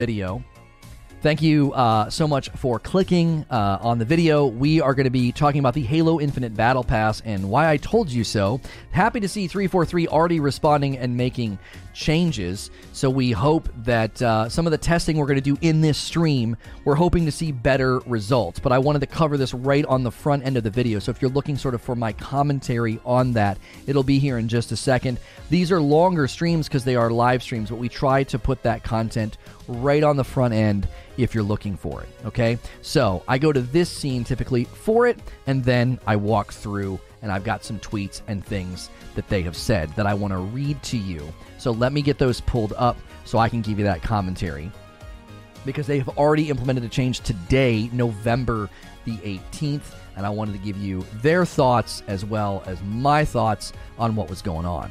video. Thank you uh, so much for clicking uh, on the video. We are going to be talking about the Halo Infinite Battle Pass and why I told you so. Happy to see 343 already responding and making changes. So we hope that uh, some of the testing we're going to do in this stream, we're hoping to see better results. But I wanted to cover this right on the front end of the video. So if you're looking sort of for my commentary on that, it'll be here in just a second. These are longer streams because they are live streams, but we try to put that content right on the front end if you're looking for it. Okay, so I go to this scene typically for it, and then I walk through, and I've got some tweets and things that they have said that I want to read to you. So let me get those pulled up so I can give you that commentary. Because they have already implemented a change today, November the 18th, and I wanted to give you their thoughts as well as my thoughts on what was going on.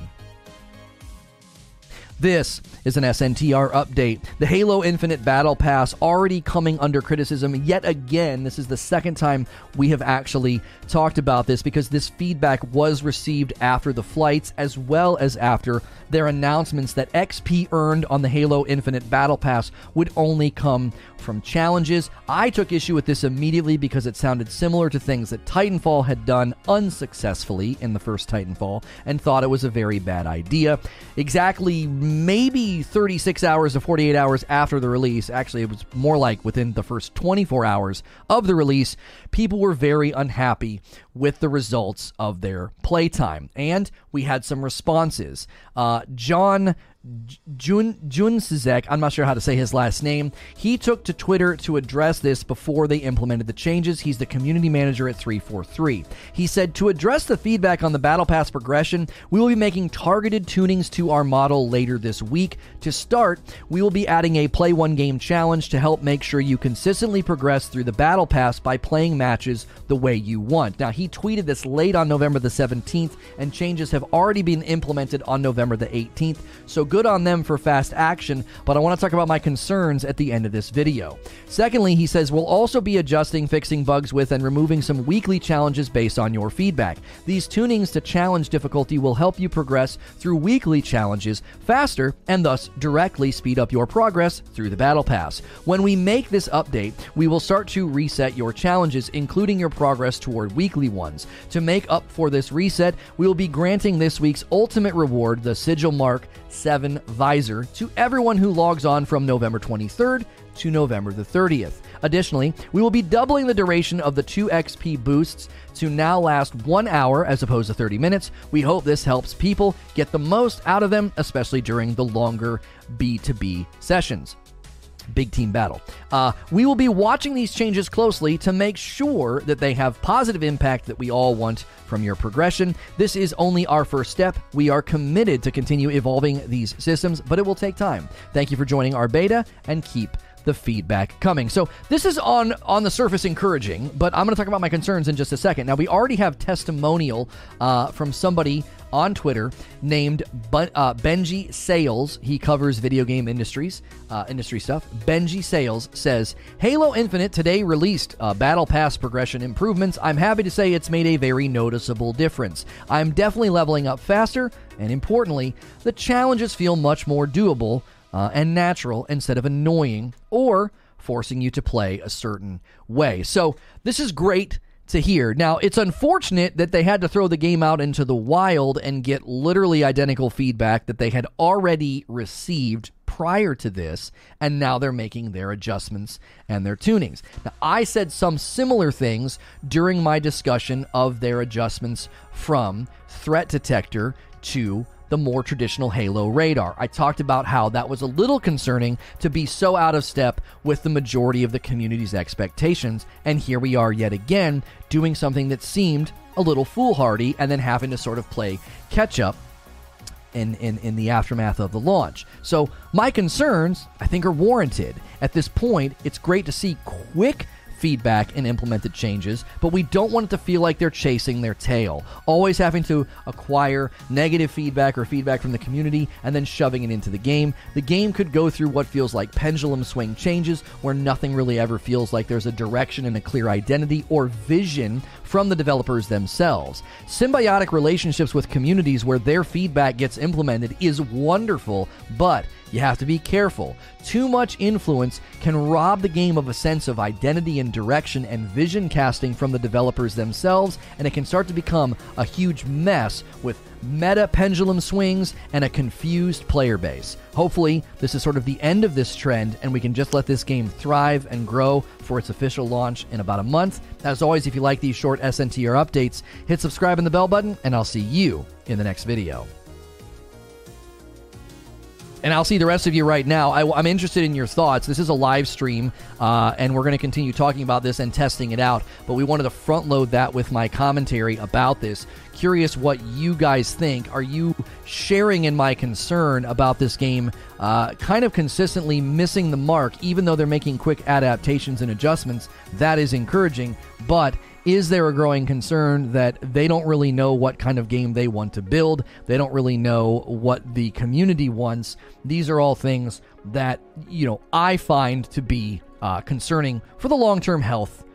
This is an SNTR update. The Halo Infinite Battle Pass already coming under criticism yet again. This is the second time we have actually talked about this because this feedback was received after the flights as well as after their announcements that XP earned on the Halo Infinite Battle Pass would only come from challenges. I took issue with this immediately because it sounded similar to things that Titanfall had done unsuccessfully in the first Titanfall and thought it was a very bad idea. Exactly maybe 36 hours to 48 hours after the release, actually, it was more like within the first 24 hours of the release, people were very unhappy with the results of their playtime. And we had some responses. Uh, John Jun Jun Sizek, I'm not sure how to say his last name. He took to Twitter to address this before they implemented the changes. He's the community manager at 343. He said to address the feedback on the battle pass progression, we will be making targeted tunings to our model later this week. To start, we will be adding a play one game challenge to help make sure you consistently progress through the battle pass by playing matches the way you want. Now, he tweeted this late on November the 17th and changes have already been implemented on November the 18th. So good on them for fast action, but I want to talk about my concerns at the end of this video. Secondly, he says we'll also be adjusting, fixing bugs with, and removing some weekly challenges based on your feedback. These tunings to challenge difficulty will help you progress through weekly challenges faster and thus directly speed up your progress through the Battle Pass. When we make this update, we will start to reset your challenges, including your progress toward weekly ones. To make up for this reset, we will be granting this week's ultimate reward, the Sigil Mark 7 Visor, to everyone who logs on from November 23rd to November the 30th. Additionally, we will be doubling the duration of the 2 XP boosts to now last one hour as opposed to 30 minutes. We hope this helps people get the most out of them, especially during the longer BTB sessions big team battle. Uh, we will be watching these changes closely to make sure that they have positive impact that we all want from your progression. This is only our first step. We are committed to continue evolving these systems, but it will take time. Thank you for joining our beta and keep the feedback coming. So this is on on the surface encouraging, but I'm going to talk about my concerns in just a second. Now we already have testimonial uh, from somebody on Twitter named uh, Benji Sales. He covers video game industries, uh, industry stuff. Benji Sales says Halo Infinite today released uh, Battle Pass progression improvements. I'm happy to say it's made a very noticeable difference. I'm definitely leveling up faster, and importantly, the challenges feel much more doable uh, and natural instead of annoying or forcing you to play a certain way. So, this is great to hear. Now, it's unfortunate that they had to throw the game out into the wild and get literally identical feedback that they had already received prior to this, and now they're making their adjustments and their tunings. Now, I said some similar things during my discussion of their adjustments from threat detector to the more traditional Halo radar. I talked about how that was a little concerning to be so out of step with the majority of the community's expectations, and here we are yet again doing something that seemed a little foolhardy and then having to sort of play catch up in, in, in the aftermath of the launch. So, my concerns, I think, are warranted. At this point, it's great to see quick feedback and implemented changes, but we don't want it to feel like they're chasing their tail, always having to acquire negative feedback or feedback from the community and then shoving it into the game. The game could go through what feels like pendulum swing changes where nothing really ever feels like there's a direction and a clear identity or vision from the developers themselves. Symbiotic relationships with communities where their feedback gets implemented is wonderful, but you have to be careful. Too much influence can rob the game of a sense of identity and direction and vision casting from the developers themselves, and it can start to become a huge mess with meta pendulum swings and a confused player base. Hopefully, this is sort of the end of this trend, and we can just let this game thrive and grow for its official launch in about a month. As always, if you like these short SNTR updates, hit subscribe and the bell button, and I'll see you in the next video and I'll see the rest of you right now. I, am interested in your thoughts. This is a live stream, uh, and we're going to continue talking about this and testing it out. But we wanted to front load that with my commentary about this. Curious what you guys think. Are you sharing in my concern about this game uh, kind of consistently missing the mark, even though they're making quick adaptations and adjustments? That is encouraging, but is there a growing concern that they don't really know what kind of game they want to build? They don't really know what the community wants. These are all things that, you know, I find to be uh, concerning for the long term health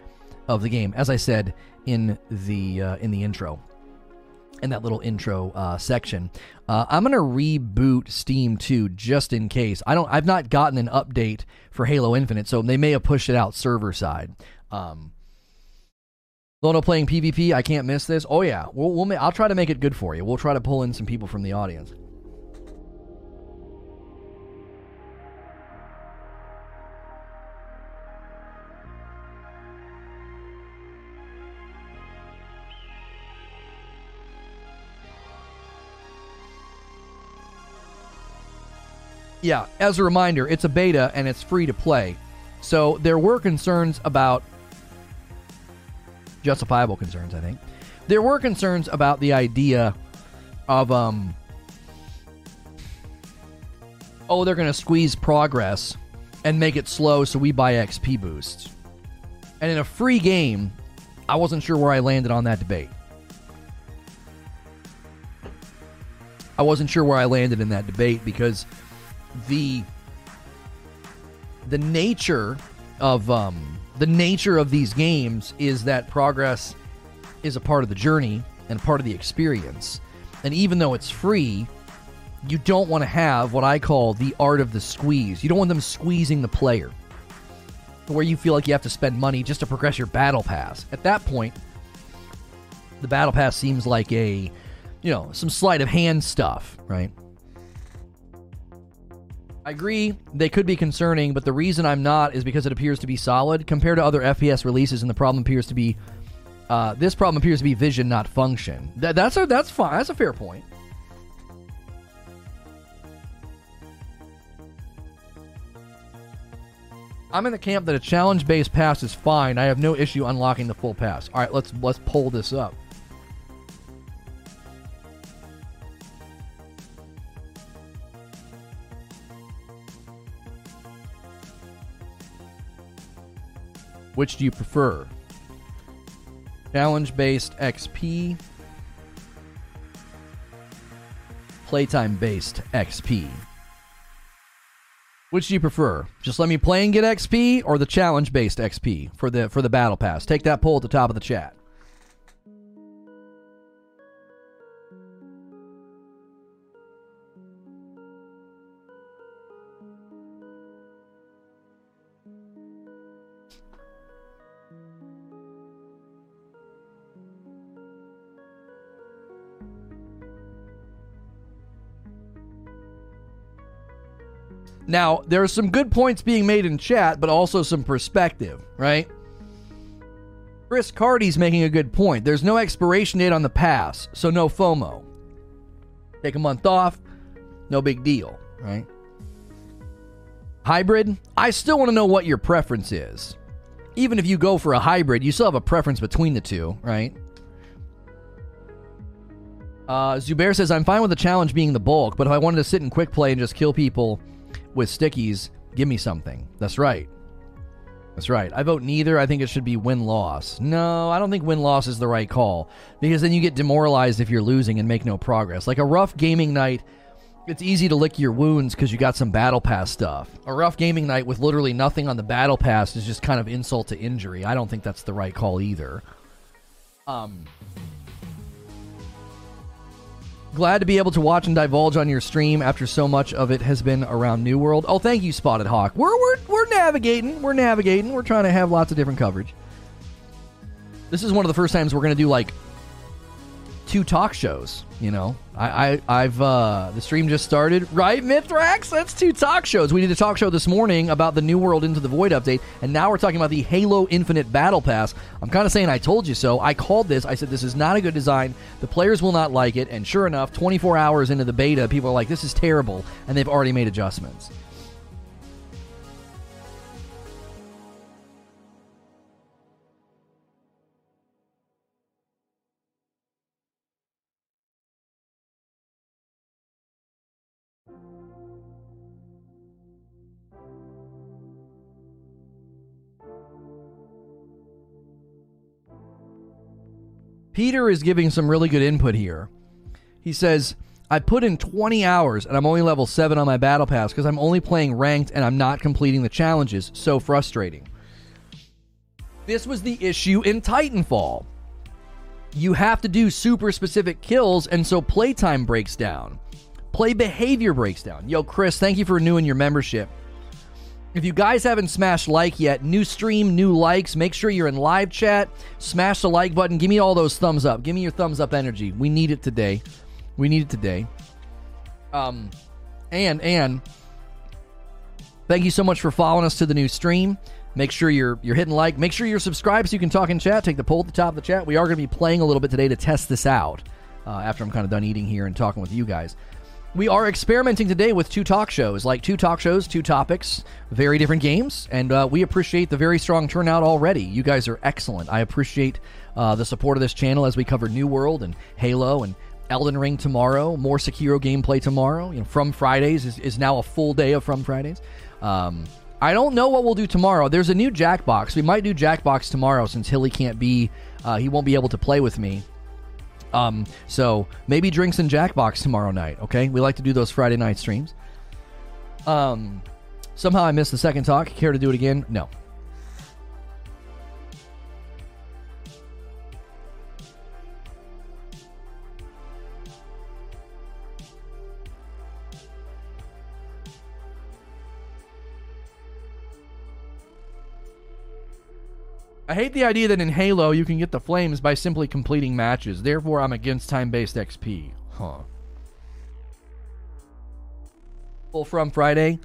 of the game, as I said in the uh, in the intro. In that little intro uh, section, uh, I'm gonna reboot Steam 2 just in case. I don't. I've not gotten an update for Halo Infinite, so they may have pushed it out server side. Um, Lono playing PvP. I can't miss this. Oh yeah, we'll, we'll ma- I'll try to make it good for you. We'll try to pull in some people from the audience. Yeah, as a reminder, it's a beta and it's free to play. So there were concerns about justifiable concerns, I think. There were concerns about the idea of um oh, they're going to squeeze progress and make it slow so we buy XP boosts. And in a free game, I wasn't sure where I landed on that debate. I wasn't sure where I landed in that debate because the the nature of um, the nature of these games is that progress is a part of the journey and part of the experience. And even though it's free, you don't want to have what I call the art of the squeeze. You don't want them squeezing the player where you feel like you have to spend money just to progress your battle pass. At that point, the battle pass seems like a, you know, some sleight of hand stuff, right? I agree they could be concerning, but the reason I'm not is because it appears to be solid compared to other FPS releases, and the problem appears to be uh, this problem appears to be vision, not function. That, that's a that's fine. That's a fair point. I'm in the camp that a challenge-based pass is fine. I have no issue unlocking the full pass. All right, let's let's pull this up. Which do you prefer? Challenge based XP, playtime based XP. Which do you prefer? Just let me play and get XP or the challenge based XP for the for the battle pass? Take that poll at the top of the chat. Now, there are some good points being made in chat, but also some perspective, right? Chris Carty's making a good point. There's no expiration date on the pass, so no FOMO. Take a month off, no big deal, right? Hybrid, I still want to know what your preference is. Even if you go for a hybrid, you still have a preference between the two, right? Uh, Zubair says, I'm fine with the challenge being the bulk, but if I wanted to sit in quick play and just kill people with stickies, give me something. That's right. That's right. I vote neither. I think it should be win loss. No, I don't think win loss is the right call because then you get demoralized if you're losing and make no progress. Like a rough gaming night, it's easy to lick your wounds because you got some battle pass stuff. A rough gaming night with literally nothing on the battle pass is just kind of insult to injury. I don't think that's the right call either. Um, glad to be able to watch and divulge on your stream after so much of it has been around New World. Oh, thank you, Spotted Hawk. We're we're we're navigating. We're navigating. We're trying to have lots of different coverage. This is one of the first times we're going to do like two talk shows. You know, I, I have uh, the stream just started, right, Mithrax? That's two talk shows. We did a talk show this morning about the New World Into the Void update, and now we're talking about the Halo Infinite Battle Pass. I'm kind of saying I told you so. I called this. I said this is not a good design. The players will not like it. And sure enough, 24 hours into the beta, people are like, "This is terrible," and they've already made adjustments. Peter is giving some really good input here. He says, I put in 20 hours and I'm only level 7 on my battle pass because I'm only playing ranked and I'm not completing the challenges. So frustrating. This was the issue in Titanfall. You have to do super specific kills, and so playtime breaks down. Play behavior breaks down. Yo, Chris, thank you for renewing your membership. If you guys haven't smashed like yet, new stream, new likes, make sure you're in live chat. Smash the like button. Give me all those thumbs up. Give me your thumbs up energy. We need it today. We need it today. Um, and and thank you so much for following us to the new stream. Make sure you're you're hitting like. Make sure you're subscribed so you can talk in chat. Take the poll at the top of the chat. We are going to be playing a little bit today to test this out. Uh, after I'm kind of done eating here and talking with you guys. We are experimenting today with two talk shows, like two talk shows, two topics, very different games, and uh, we appreciate the very strong turnout already. You guys are excellent. I appreciate uh, the support of this channel as we cover New World and Halo and Elden Ring tomorrow, more Sekiro gameplay tomorrow. You know, From Fridays is, is now a full day of From Fridays. Um, I don't know what we'll do tomorrow. There's a new Jackbox. We might do Jackbox tomorrow since Hilly can't be, uh, he won't be able to play with me. Um, so maybe drinks and Jackbox tomorrow night. Okay, we like to do those Friday night streams. Um, somehow I missed the second talk. Care to do it again? No. I hate the idea that in Halo you can get the flames by simply completing matches. Therefore, I'm against time-based XP. Huh. Full from Friday.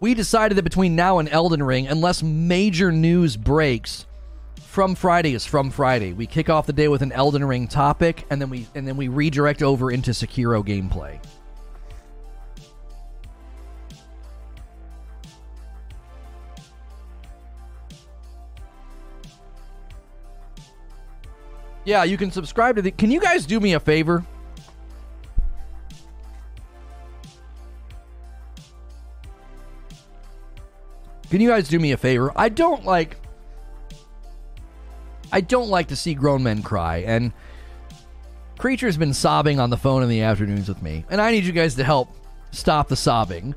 We decided that between now and Elden Ring, unless major news breaks, from Friday is from Friday. We kick off the day with an Elden Ring topic, and then we and then we redirect over into Sekiro gameplay. Yeah, you can subscribe to the. Can you guys do me a favor? Can you guys do me a favor? I don't like. I don't like to see grown men cry, and Creature's been sobbing on the phone in the afternoons with me, and I need you guys to help stop the sobbing.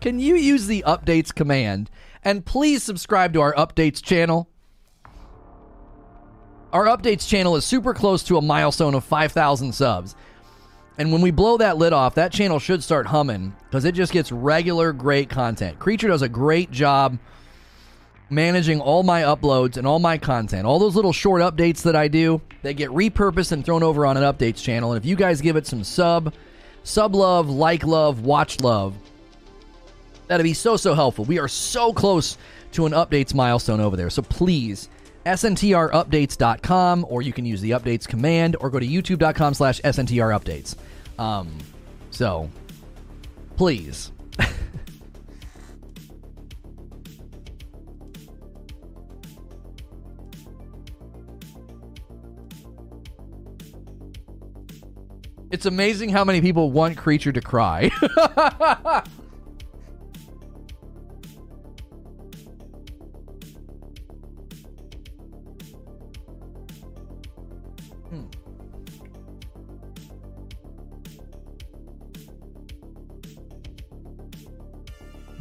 Can you use the updates command and please subscribe to our updates channel? Our updates channel is super close to a milestone of 5,000 subs. And when we blow that lid off, that channel should start humming because it just gets regular great content. Creature does a great job managing all my uploads and all my content. All those little short updates that I do, they get repurposed and thrown over on an updates channel. And if you guys give it some sub, sub love, like love, watch love, that'd be so, so helpful. We are so close to an updates milestone over there. So please sntrupdates.com, or you can use the updates command, or go to youtube.com slash sntrupdates. Um, so, please. it's amazing how many people want Creature to cry.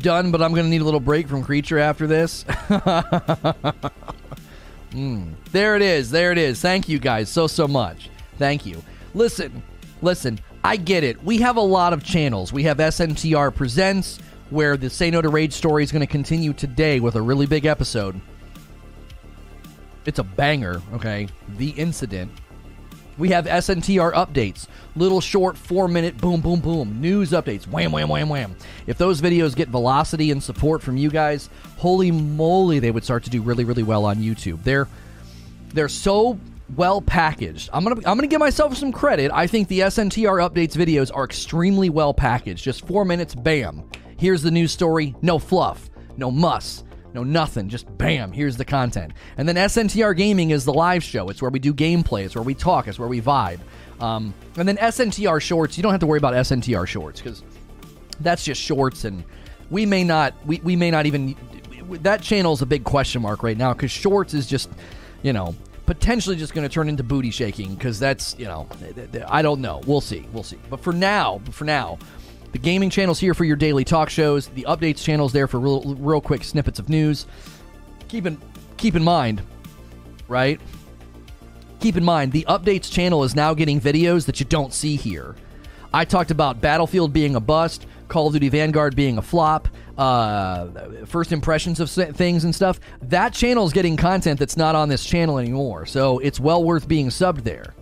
done, but I'm going to need a little break from Creature after this. mm, there it is. There it is. Thank you guys so, so much. Thank you. Listen, listen, I get it. We have a lot of channels. We have SNTR Presents, where the Say No to Rage story is going to continue today with a really big episode. It's a banger, okay? The Incident. We have SNTR updates, little short four minute boom, boom, boom news updates, wham, wham, wham, wham. If those videos get velocity and support from you guys, holy moly, they would start to do really, really well on YouTube. They're they're so well packaged. I'm gonna I'm gonna give myself some credit. I think the SNTR updates videos are extremely well packaged. Just four minutes, bam. Here's the news story. No fluff, no muss no nothing. Just bam, here's the content. And then SNTR Gaming is the live show. It's where we do gameplay. It's where we talk. It's where we vibe. Um, and then SNTR Shorts. You don't have to worry about SNTR Shorts because that's just shorts, and we may not. We, we may not even. That channel is a big question mark right now because Shorts is just, you know, potentially just going to turn into booty shaking because that's you know, I don't know. We'll see. We'll see. But for now, for now, the gaming channel's here for your daily talk shows. The updates channel's there for real, real quick snippets of news. Keep in, keep in mind, right? Keep in mind, the updates channel is now getting videos that you don't see here. I talked about Battlefield being a bust, Call of Duty Vanguard being a flop, uh, first impressions of things and stuff. That channel is getting content that's not on this channel anymore, so it's well worth being subbed there.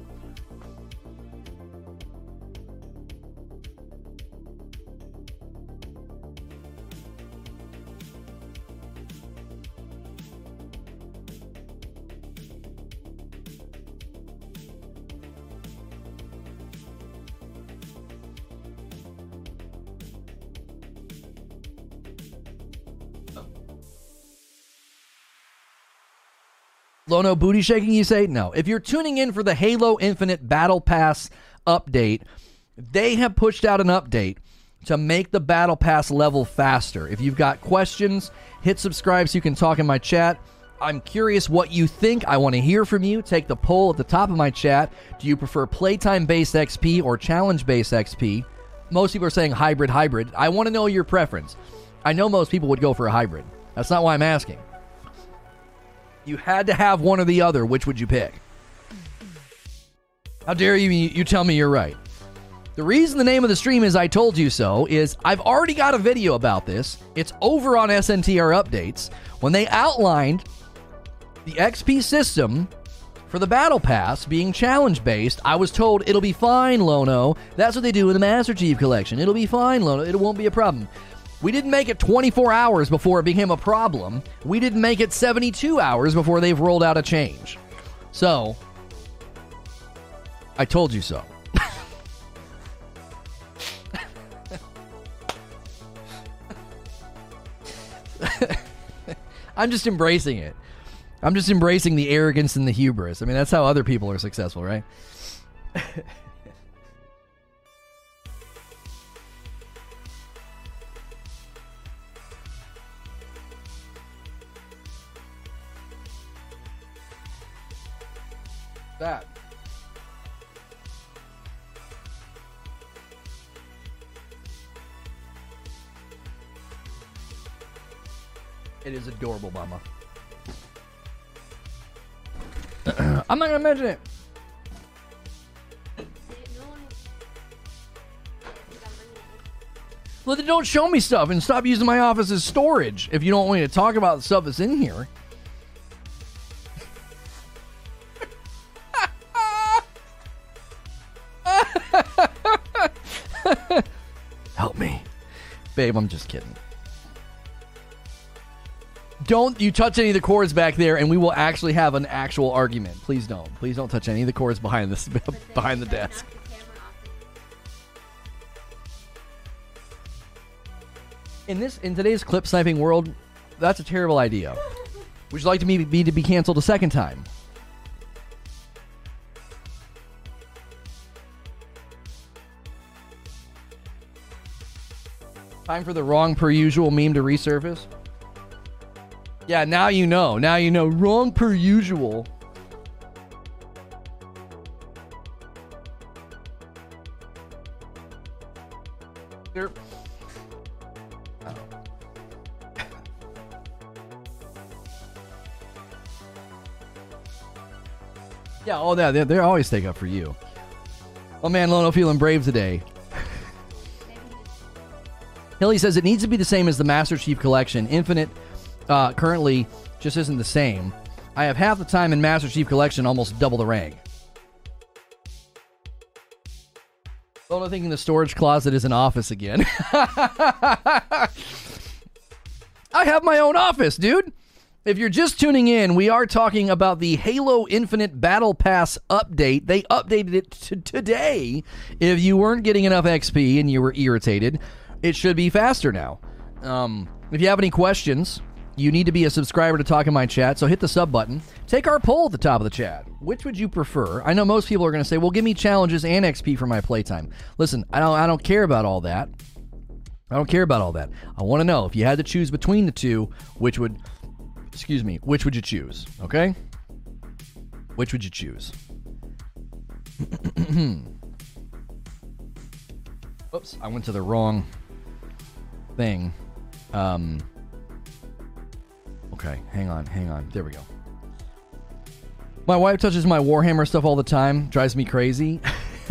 Lono booty shaking, you say? No. If you're tuning in for the Halo Infinite Battle Pass update, they have pushed out an update to make the Battle Pass level faster. If you've got questions, hit subscribe so you can talk in my chat. I'm curious what you think. I want to hear from you. Take the poll at the top of my chat. Do you prefer playtime based XP or challenge based XP? Most people are saying hybrid, hybrid. I want to know your preference. I know most people would go for a hybrid. That's not why I'm asking. You had to have one or the other. Which would you pick? How dare you? You tell me you're right. The reason the name of the stream is I Told You So is I've already got a video about this. It's over on SNTR Updates. When they outlined the XP system for the Battle Pass being challenge based, I was told it'll be fine, Lono. That's what they do in the Master Chief Collection. It'll be fine, Lono. It won't be a problem. We didn't make it 24 hours before it became a problem. We didn't make it 72 hours before they've rolled out a change. So, I told you so. I'm just embracing it. I'm just embracing the arrogance and the hubris. I mean, that's how other people are successful, right? It is adorable, Mama. I'm not gonna mention it. Well, then don't show me stuff and stop using my office as storage if you don't want me to talk about the stuff that's in here. Help me. Babe, I'm just kidding. Don't you touch any of the cords back there and we will actually have an actual argument. Please don't. Please don't touch any of the cords behind this behind the desk. In this in today's clip sniping world, that's a terrible idea. Would you like to me be to be canceled a second time? Time for the wrong per usual meme to resurface. Yeah, now you know. Now you know. Wrong per usual. yeah Oh. yeah, all that. They they're always take up for you. Oh man, Lono feeling brave today. Hilly says it needs to be the same as the Master Chief Collection, infinite uh, currently just isn't the same. I have half the time in Master Chief Collection, almost double the rank. Lono thinking the storage closet is an office again. I have my own office, dude. If you're just tuning in, we are talking about the Halo Infinite Battle Pass update. They updated it to today. If you weren't getting enough XP and you were irritated, it should be faster now. Um, if you have any questions, you need to be a subscriber to talk in my chat, so hit the sub button. Take our poll at the top of the chat. Which would you prefer? I know most people are going to say, "Well, give me challenges and XP for my playtime." Listen, I don't I don't care about all that. I don't care about all that. I want to know if you had to choose between the two, which would excuse me, which would you choose? Okay? Which would you choose? Oops, I went to the wrong thing. Um, okay, hang on, hang on. There we go. My wife touches my Warhammer stuff all the time, drives me crazy.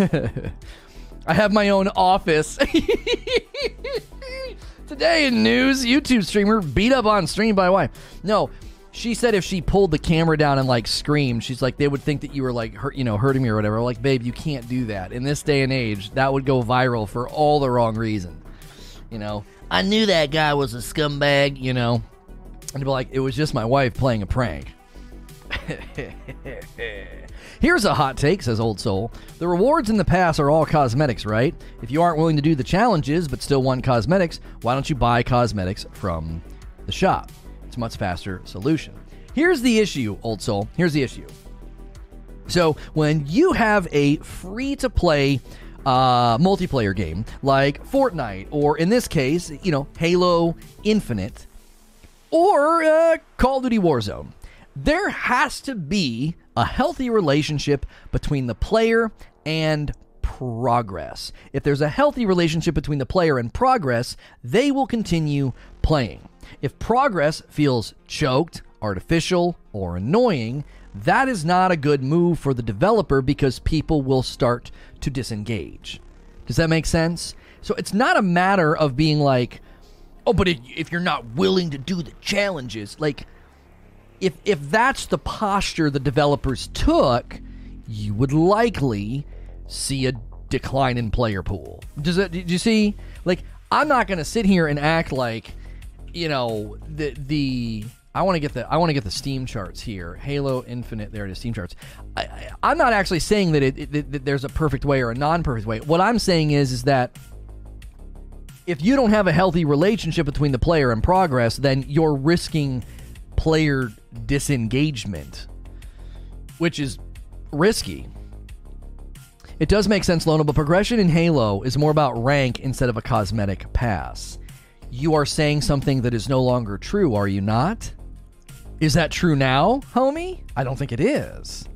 I have my own office. Today in news, YouTube streamer beat up on stream by wife. No, she said if she pulled the camera down and like screamed, she's like they would think that you were like hurt, you know, hurting me or whatever. Like, babe, you can't do that in this day and age. That would go viral for all the wrong reason. You know, I knew that guy was a scumbag. You know, and be like, it was just my wife playing a prank. Here's a hot take, says Old Soul. The rewards in the pass are all cosmetics, right? If you aren't willing to do the challenges but still want cosmetics, why don't you buy cosmetics from the shop? It's a much faster solution. Here's the issue, Old Soul. Here's the issue. So, when you have a free to play uh, multiplayer game like Fortnite, or in this case, you know, Halo Infinite, or uh, Call of Duty Warzone, there has to be a healthy relationship between the player and progress. If there's a healthy relationship between the player and progress, they will continue playing. If progress feels choked, artificial, or annoying, that is not a good move for the developer because people will start to disengage. Does that make sense? So it's not a matter of being like, oh, but if you're not willing to do the challenges, like, if if that's the posture the developers took, you would likely see a decline in player pool. Does it? Did you see? Like, I'm not going to sit here and act like, you know, the the. I want to get the I want to get the Steam charts here. Halo Infinite, there it is, Steam charts. I, am not actually saying that, it, it, that there's a perfect way or a non-perfect way. What I'm saying is is that if you don't have a healthy relationship between the player and progress, then you're risking player disengagement, which is risky. It does make sense, Lona, but progression in Halo is more about rank instead of a cosmetic pass. You are saying something that is no longer true, are you not? Is that true now, homie? I don't think it is.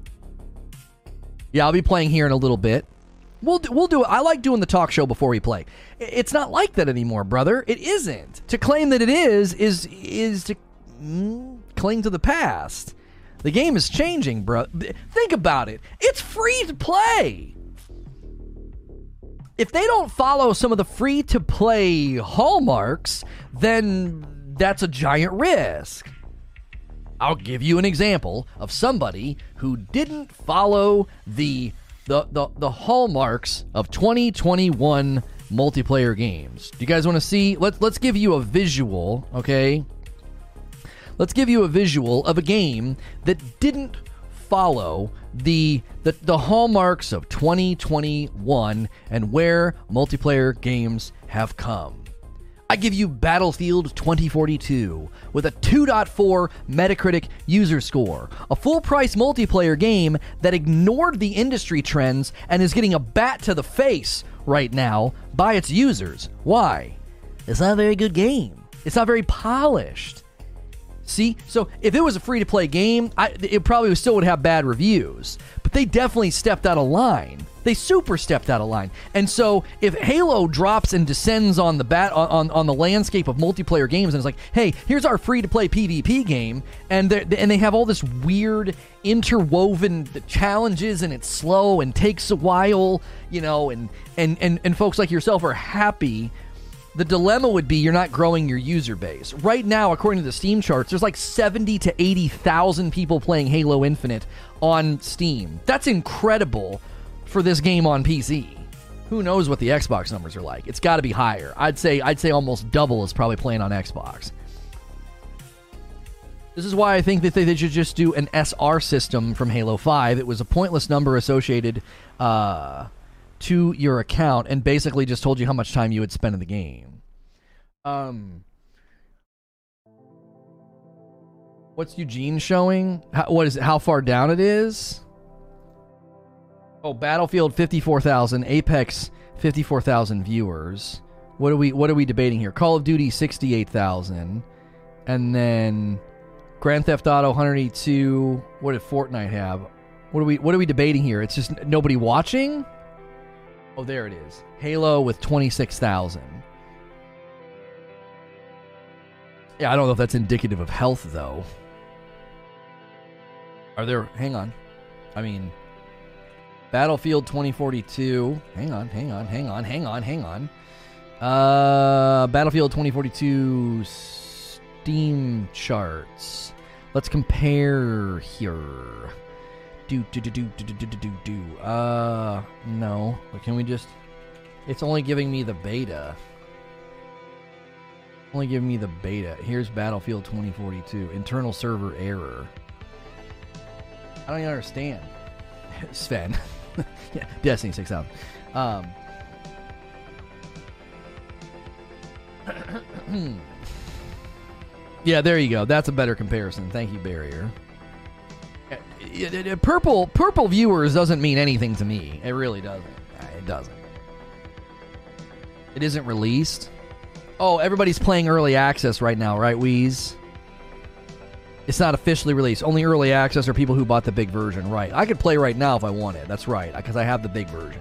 Yeah, I'll be playing here in a little bit. We'll do, we'll do it. I like doing the talk show before we play. It's not like that anymore, brother. It isn't. To claim that it is is is to mm, cling to the past. The game is changing, bro. Think about it. It's free to play. If they don't follow some of the free to play hallmarks, then that's a giant risk. I'll give you an example of somebody who didn't follow the the the, the hallmarks of 2021 multiplayer games. Do you guys want to see? Let's let's give you a visual, okay? let's give you a visual of a game that didn't follow the, the the hallmarks of 2021 and where multiplayer games have come. I give you Battlefield 2042 with a 2.4 Metacritic user score, a full price multiplayer game that ignored the industry trends and is getting a bat to the face right now by its users. Why? It's not a very good game. It's not very polished. See, so if it was a free to play game, I, it probably still would have bad reviews. But they definitely stepped out of line They super stepped out of line. And so if Halo drops and descends on the bat on, on the landscape of multiplayer games and it's like, hey, here's our free to play PvP game, and and they have all this weird interwoven challenges and it's slow and takes a while, you know, and and and, and folks like yourself are happy the dilemma would be you're not growing your user base. Right now, according to the Steam charts, there's like 70 to 80,000 people playing Halo Infinite on Steam. That's incredible for this game on PC. Who knows what the Xbox numbers are like? It's got to be higher. I'd say I'd say almost double is probably playing on Xbox. This is why I think that they, should just do an SR system from Halo 5. It was a pointless number associated uh, to your account and basically just told you how much time you had spent in the game. Um, what's Eugene showing? How, what is it? How far down it is? Oh, Battlefield fifty-four thousand, Apex fifty-four thousand viewers. What are we? What are we debating here? Call of Duty sixty-eight thousand, and then Grand Theft Auto one hundred eighty-two. What did Fortnite have? What are we? What are we debating here? It's just nobody watching. Oh, there it is. Halo with 26,000. Yeah, I don't know if that's indicative of health, though. Are there. Hang on. I mean. Battlefield 2042. Hang on, hang on, hang on, hang on, hang on. Uh, Battlefield 2042 Steam charts. Let's compare here. Do do do do do do do do do. Uh, no. But can we just? It's only giving me the beta. Only giving me the beta. Here's Battlefield 2042. Internal server error. I don't even understand. Sven. yeah, Destiny 6000. Um. yeah, there you go. That's a better comparison. Thank you, Barrier purple purple viewers doesn't mean anything to me. It really doesn't. It doesn't. It isn't released. Oh, everybody's playing early access right now, right, Wheeze? It's not officially released. Only early access are people who bought the big version, right? I could play right now if I wanted. That's right, because I have the big version.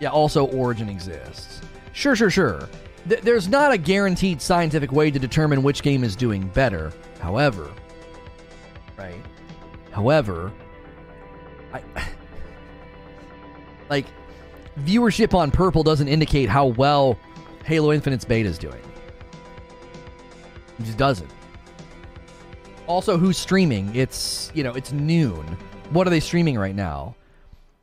Yeah, also Origin exists. Sure, sure, sure. Th- there's not a guaranteed scientific way to determine which game is doing better. However, right? However, I like viewership on Purple doesn't indicate how well Halo Infinite's beta is doing. It just doesn't. Also, who's streaming? It's you know it's noon. What are they streaming right now?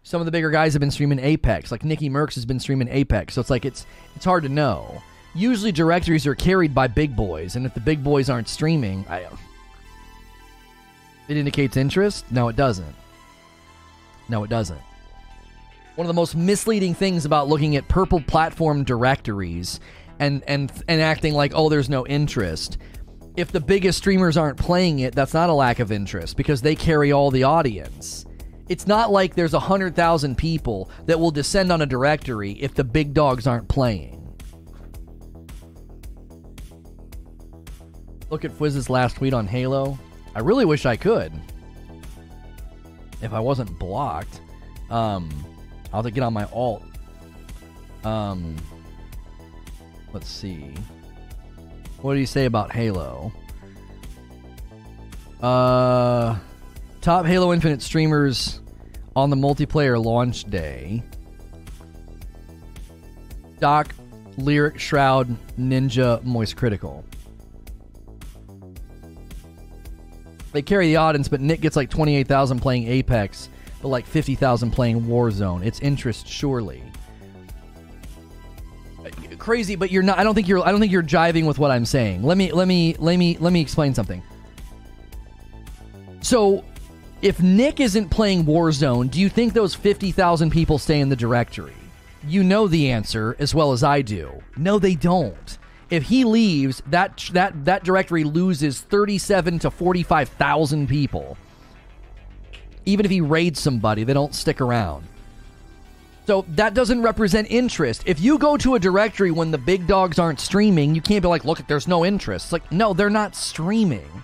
Some of the bigger guys have been streaming Apex, like Nicky Mercs has been streaming Apex. So it's like it's it's hard to know. Usually directories are carried by big boys, and if the big boys aren't streaming, I it indicates interest? No, it doesn't. No, it doesn't. One of the most misleading things about looking at purple platform directories and and and acting like oh there's no interest. If the biggest streamers aren't playing it, that's not a lack of interest because they carry all the audience. It's not like there's a 100,000 people that will descend on a directory if the big dogs aren't playing. Look at Fwizz's last tweet on Halo. I really wish I could. If I wasn't blocked. Um, I'll have to get on my alt. Um, let's see. What do you say about Halo? Uh, top Halo Infinite streamers on the multiplayer launch day. Doc, Lirik, Shroud, Ninja, Moist Critical. They carry the audience, but Nick gets like 28,000 playing Apex, but like 50,000 playing Warzone. It's interest, surely. Crazy, but you're not. I don't think you're. I don't think you're jiving with what I'm saying. Let me. Let me. Let me. Let me explain something. So, if Nick isn't playing Warzone, do you think those 50,000 people stay in the directory? You know the answer as well as I do. No, they don't if he leaves, that that that directory loses 37 to 45,000 people. Even if he raids somebody, they don't stick around. So that doesn't represent interest. If you go to a directory when the big dogs aren't streaming, you can't be like, "Look, there's no interest." It's like, no, they're not streaming.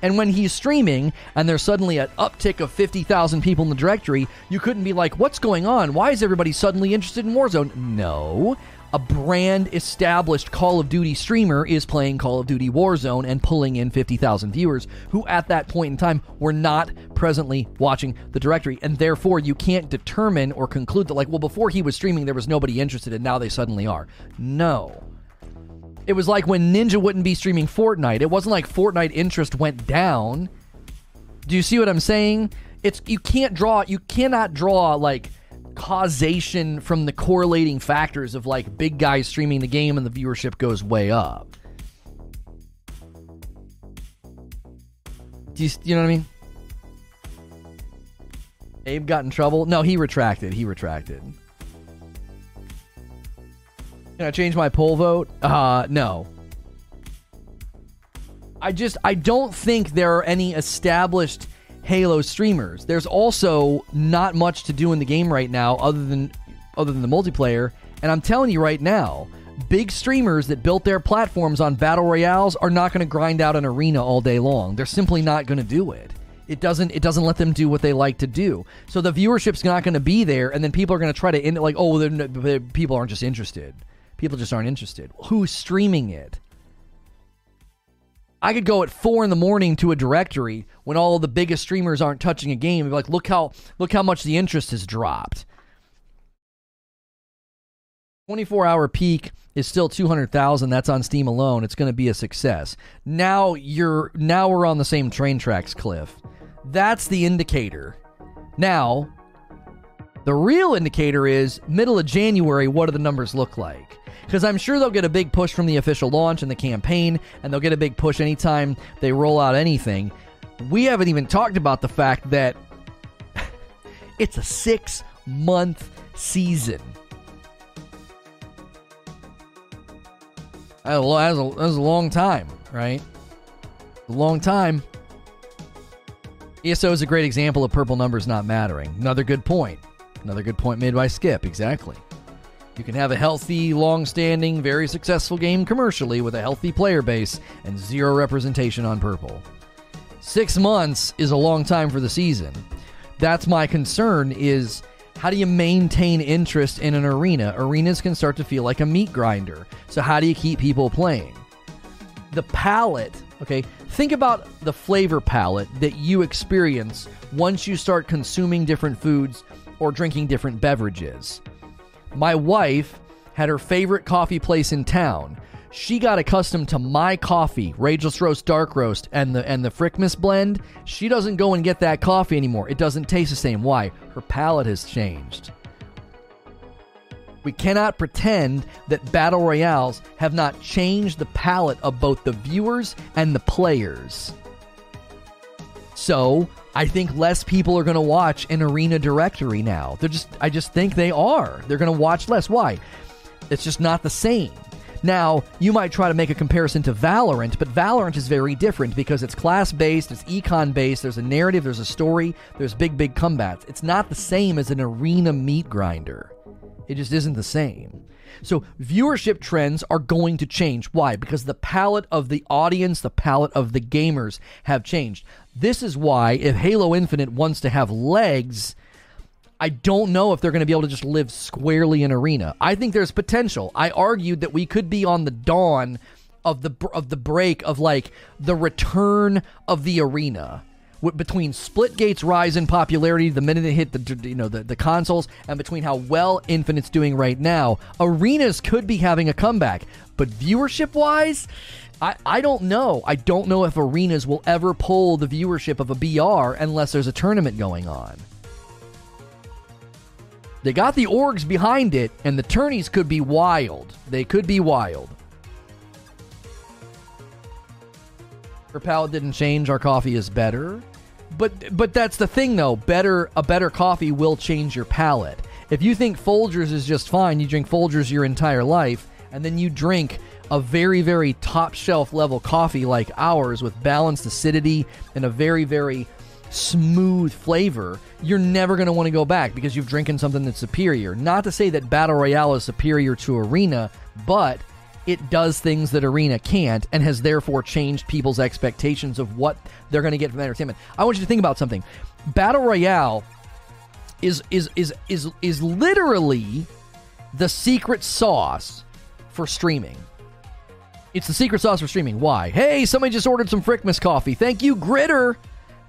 And when he's streaming and there's suddenly an uptick of 50,000 people in the directory, you couldn't be like, what's going on? Why is everybody suddenly interested in Warzone? No. A brand established Call of Duty streamer is playing Call of Duty Warzone and pulling in 50,000 viewers who at that point in time were not presently watching the directory. And therefore, you can't determine or conclude that, like, well, before he was streaming, there was nobody interested and now they suddenly are. No. It was like when Ninja wouldn't be streaming Fortnite. It wasn't like Fortnite interest went down. Do you see what I'm saying? It's you can't draw you cannot draw like causation from the correlating factors of like big guys streaming the game and the viewership goes way up. Do you, you know what I mean? Abe got in trouble. No, he retracted. He retracted. Can I change my poll vote? Uh, no. I just I don't think there are any established Halo streamers. There's also not much to do in the game right now other than other than the multiplayer, and I'm telling you right now, big streamers that built their platforms on battle royales are not going to grind out an arena all day long. They're simply not going to do it. It doesn't it doesn't let them do what they like to do. So the viewership's not going to be there and then people are going to try to end it like oh people aren't just interested. People just aren't interested. Who's streaming it? I could go at four in the morning to a directory when all the biggest streamers aren't touching a game and be like, look how look how much the interest has dropped. 24 hour peak is still 200,000 that's on Steam alone. It's going to be a success. Now you're now we're on the same train tracks cliff. That's the indicator. Now the real indicator is middle of January what do the numbers look like because I'm sure they'll get a big push from the official launch and the campaign, and they'll get a big push anytime they roll out anything. We haven't even talked about the fact that it's a six month season. That's a, a long time, right? A long time. ESO is a great example of purple numbers not mattering. Another good point. Another good point made by Skip, exactly. You can have a healthy, long standing, very successful game commercially with a healthy player base and zero representation on purple. Six months is a long time for the season. That's my concern is how do you maintain interest in an arena? Arenas can start to feel like a meat grinder. So how do you keep people playing? The palate, okay, think about the flavor palate that you experience once you start consuming different foods or drinking different beverages my wife had her favorite coffee place in town. She got accustomed to my coffee, Rageless Roast Dark Roast, and the and the Frickmas blend. She doesn't go and get that coffee anymore. It doesn't taste the same. Why? Her palate has changed. We cannot pretend that battle royales have not changed the palate of both the viewers and the players. So, I think less people are going to watch an arena directory now. They're just I just think they are. They're going to watch less. Why? It's just not the same. Now, you might try to make a comparison to Valorant, but Valorant is very different because it's class based, it's econ based, there's a narrative, there's a story, there's big, big combats. It's not the same as an arena meat grinder. It just isn't the same. So viewership trends are going to change. Why? Because the palate of the audience, the palate of the gamers have changed. This is why if Halo Infinite wants to have legs, I don't know if they're going to be able to just live squarely in arena. I think there's potential. I argued that we could be on the dawn of the of the break of like the return of the arena between Splitgate's rise in popularity the minute it hit the you know the, the consoles and between how well Infinite's doing right now, arenas could be having a comeback. But viewership wise, I, I don't know. I don't know if arenas will ever pull the viewership of a BR unless there's a tournament going on. They got the orgs behind it, and the tourneys could be wild. They could be wild. Her palate didn't change. Our coffee is better but but that's the thing though. Better a better coffee will change your palate. If you think Folgers is just fine, you drink Folgers your entire life, and then you drink a very very top shelf level coffee like ours with balanced acidity and a very very smooth flavor, you're never going to want to go back because you've drinking something that's superior. Not to say that Battle Royale is superior to Arena, but it does things that Arena can't and has therefore changed people's expectations of what they're going to get from entertainment. I want you to think about something. Battle Royale is is is is is literally the secret sauce for streaming. It's the secret sauce for streaming. Why? Hey, somebody just ordered some Frickmas coffee. Thank you, Gritter.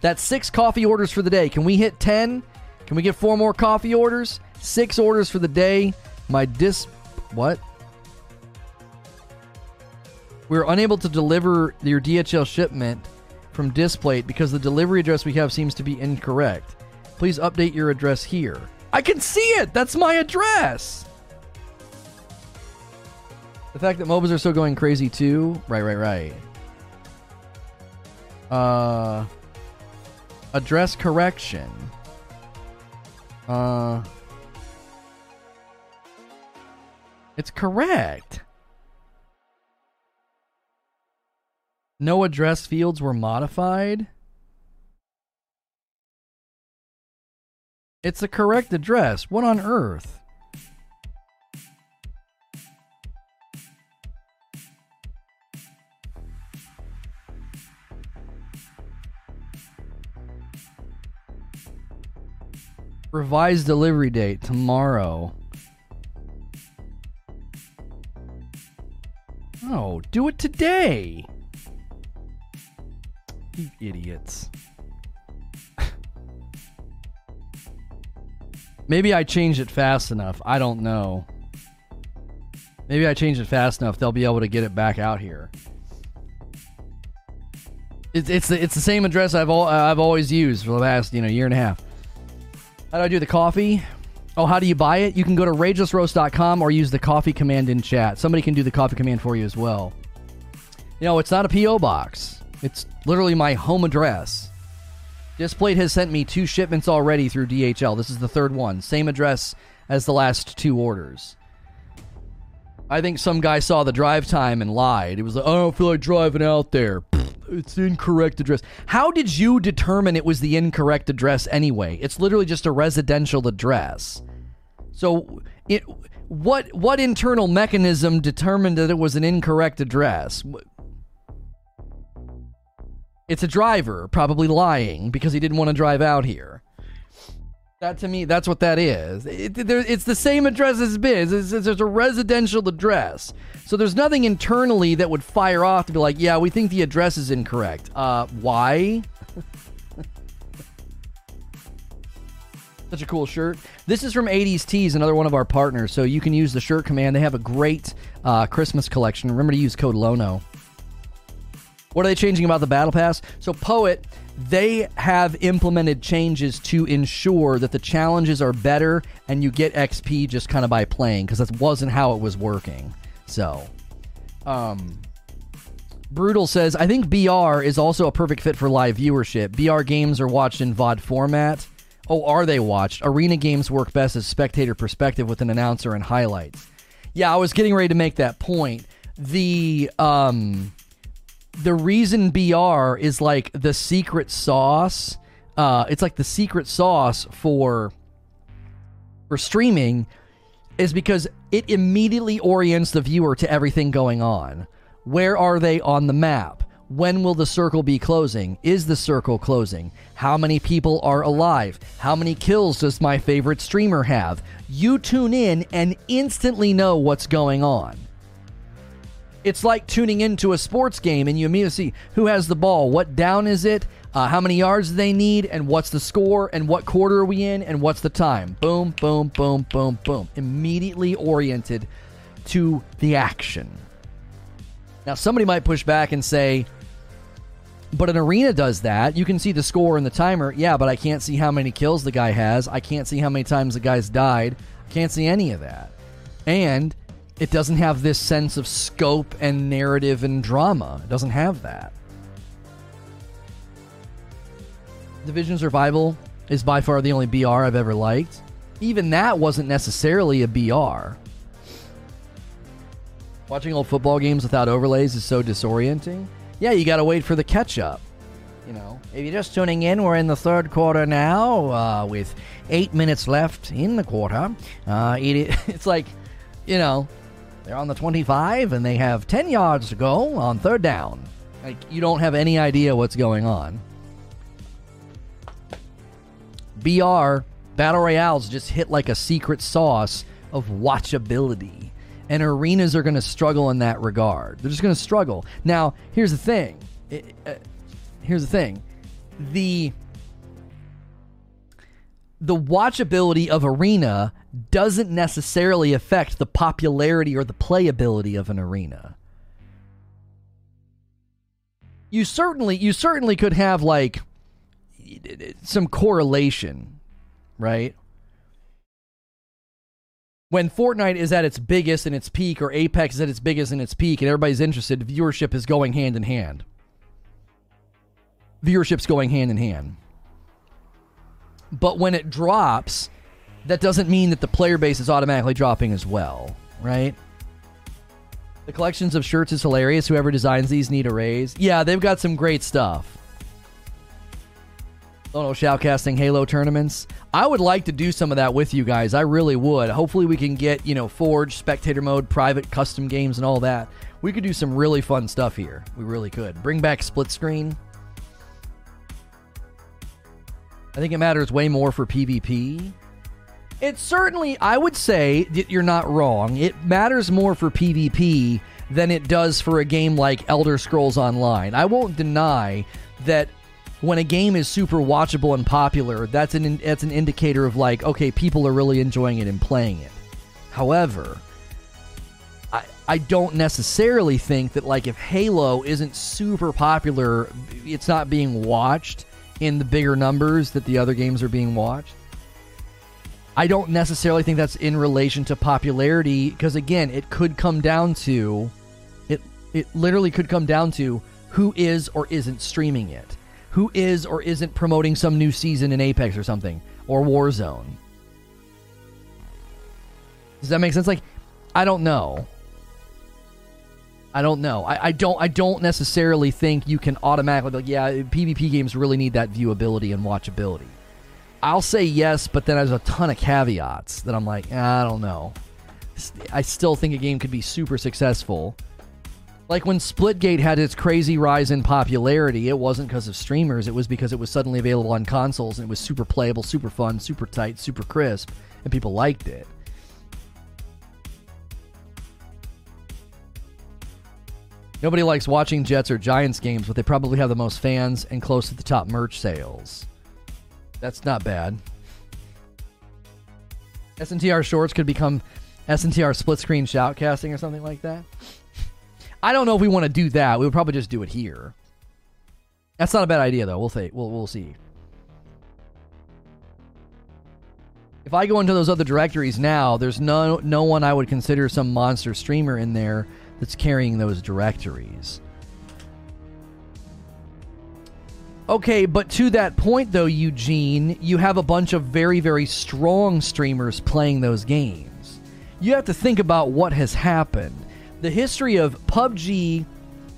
That's six coffee orders for the day. Can we hit 10? Can we get four more coffee orders? Six orders for the day. My dis. What? We're unable to deliver your DHL shipment from Displate because the delivery address we have seems to be incorrect. Please update your address here. I can see it! That's my address! The fact that MOBAs are still going crazy too. Right, right, right. Uh, address correction. Uh, it's correct. No address fields were modified. It's the correct address. What on earth? Revised delivery date tomorrow. Oh, do it today. You idiots. Maybe I changed it fast enough. I don't know. Maybe I changed it fast enough. They'll be able to get it back out here. It's it's the, it's the same address I've all, uh, I've always used for the last you know year and a half. How do I do the coffee? Oh, how do you buy it? You can go to ragelessroast.com or use the coffee command in chat. Somebody can do the coffee command for you as well. You know, it's not a PO box. It's literally my home address. Displate has sent me two shipments already through DHL. This is the third one. Same address as the last two orders. I think some guy saw the drive time and lied. He was like, I don't feel like driving out there. It's the incorrect address. How did you determine it was the incorrect address anyway? It's literally just a residential address. So it what what internal mechanism determined that it was an incorrect address? It's a driver probably lying because he didn't want to drive out here. That to me, that's what that is. It, it's the same address as Biz. It's, it's, it's a residential address. So there's nothing internally that would fire off to be like, yeah, we think the address is incorrect. Uh, why? Such a cool shirt. This is from 80s Tees, another one of our partners. So you can use the shirt command. They have a great uh, Christmas collection. Remember to use code LONO. What are they changing about the Battle Pass? So, Poet they have implemented changes to ensure that the challenges are better and you get XP just kind of by playing because that wasn't how it was working. So, um, Brutal says, I think BR is also a perfect fit for live viewership. BR games are watched in VOD format. Oh, are they watched? Arena games work best as spectator perspective with an announcer and highlights. Yeah, I was getting ready to make that point. The um the reason BR is like the secret sauce. Uh, it's like the secret sauce for for streaming is because it immediately orients the viewer to everything going on. Where are they on the map? When will the circle be closing? Is the circle closing? How many people are alive? How many kills does my favorite streamer have? You tune in and instantly know what's going on. It's like tuning into a sports game and you immediately see who has the ball, what down is it, uh, how many yards do they need, and what's the score, and what quarter are we in, and what's the time. Boom, boom, boom, boom, boom. Immediately oriented to the action. Now, somebody might push back and say, but an arena does that. You can see the score and the timer. Yeah, but I can't see how many kills the guy has. I can't see how many times the guy's died. I can't see any of that. And it doesn't have this sense of scope and narrative and drama. It doesn't have that. Division Survival is by far the only BR I've ever liked. Even that wasn't necessarily a BR. Watching old football games without overlays is so disorienting. Yeah, you gotta wait for the catch up. You know, if you're just tuning in, we're in the third quarter now uh, with eight minutes left in the quarter. Uh, it, it's like, you know, they're on the 25 and they have 10 yards to go on third down. Like, you don't have any idea what's going on. BR, Battle Royales just hit like a secret sauce of watchability. And arenas are going to struggle in that regard. They're just going to struggle. Now, here's the thing. It, uh, here's the thing. The the watchability of arena doesn't necessarily affect the popularity or the playability of an arena. You certainly you certainly could have like some correlation, right? When Fortnite is at its biggest and its peak, or Apex is at its biggest and its peak, and everybody's interested, viewership is going hand in hand. Viewership's going hand in hand. But when it drops, that doesn't mean that the player base is automatically dropping as well, right? The collections of shirts is hilarious. Whoever designs these need a raise. Yeah, they've got some great stuff. Oh no, shoutcasting Halo tournaments. I would like to do some of that with you guys. I really would. Hopefully, we can get you know Forge, spectator mode, private custom games, and all that. We could do some really fun stuff here. We really could. Bring back split screen. I think it matters way more for PvP. It certainly, I would say that you're not wrong. It matters more for PvP than it does for a game like Elder Scrolls Online. I won't deny that when a game is super watchable and popular, that's an that's an indicator of like, okay, people are really enjoying it and playing it. However, I I don't necessarily think that like if Halo isn't super popular, it's not being watched in the bigger numbers that the other games are being watched. I don't necessarily think that's in relation to popularity because again, it could come down to it it literally could come down to who is or isn't streaming it. Who is or isn't promoting some new season in Apex or something or Warzone. Does that make sense? Like I don't know. I don't know. I, I, don't. I don't necessarily think you can automatically like, yeah, PvP games really need that viewability and watchability. I'll say yes, but then there's a ton of caveats that I'm like, ah, I don't know. I still think a game could be super successful. Like when Splitgate had its crazy rise in popularity, it wasn't because of streamers. It was because it was suddenly available on consoles and it was super playable, super fun, super tight, super crisp, and people liked it. Nobody likes watching Jets or Giants games, but they probably have the most fans and close to the top merch sales. That's not bad. SNTR shorts could become SNTR split screen shoutcasting or something like that. I don't know if we want to do that. We would probably just do it here. That's not a bad idea though. We'll see. We'll we'll see. If I go into those other directories now, there's no no one I would consider some monster streamer in there that's carrying those directories. Okay, but to that point though, Eugene, you have a bunch of very, very strong streamers playing those games. You have to think about what has happened. The history of PUBG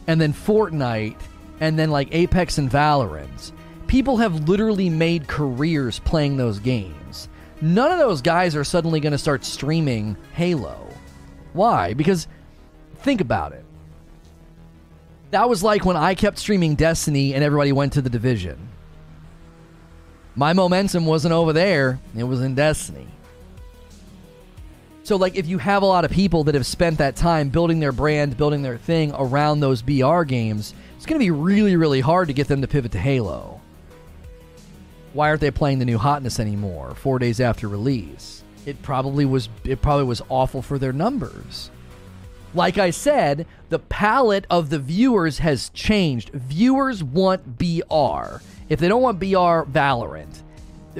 and then Fortnite and then like Apex and Valorant. People have literally made careers playing those games. None of those guys are suddenly going to start streaming Halo. Why? Because Think about it. That was like when I kept streaming Destiny and everybody went to the division. My momentum wasn't over there, it was in Destiny. So, like, if you have a lot of people that have spent that time building their brand, building their thing around those BR games, it's going to be really, really hard to get them to pivot to Halo. Why aren't they playing the new hotness anymore? Four days after release, it probably was. It probably was awful for their numbers. Like I said, the palate of the viewers has changed. Viewers want BR. If they don't want BR, Valorant.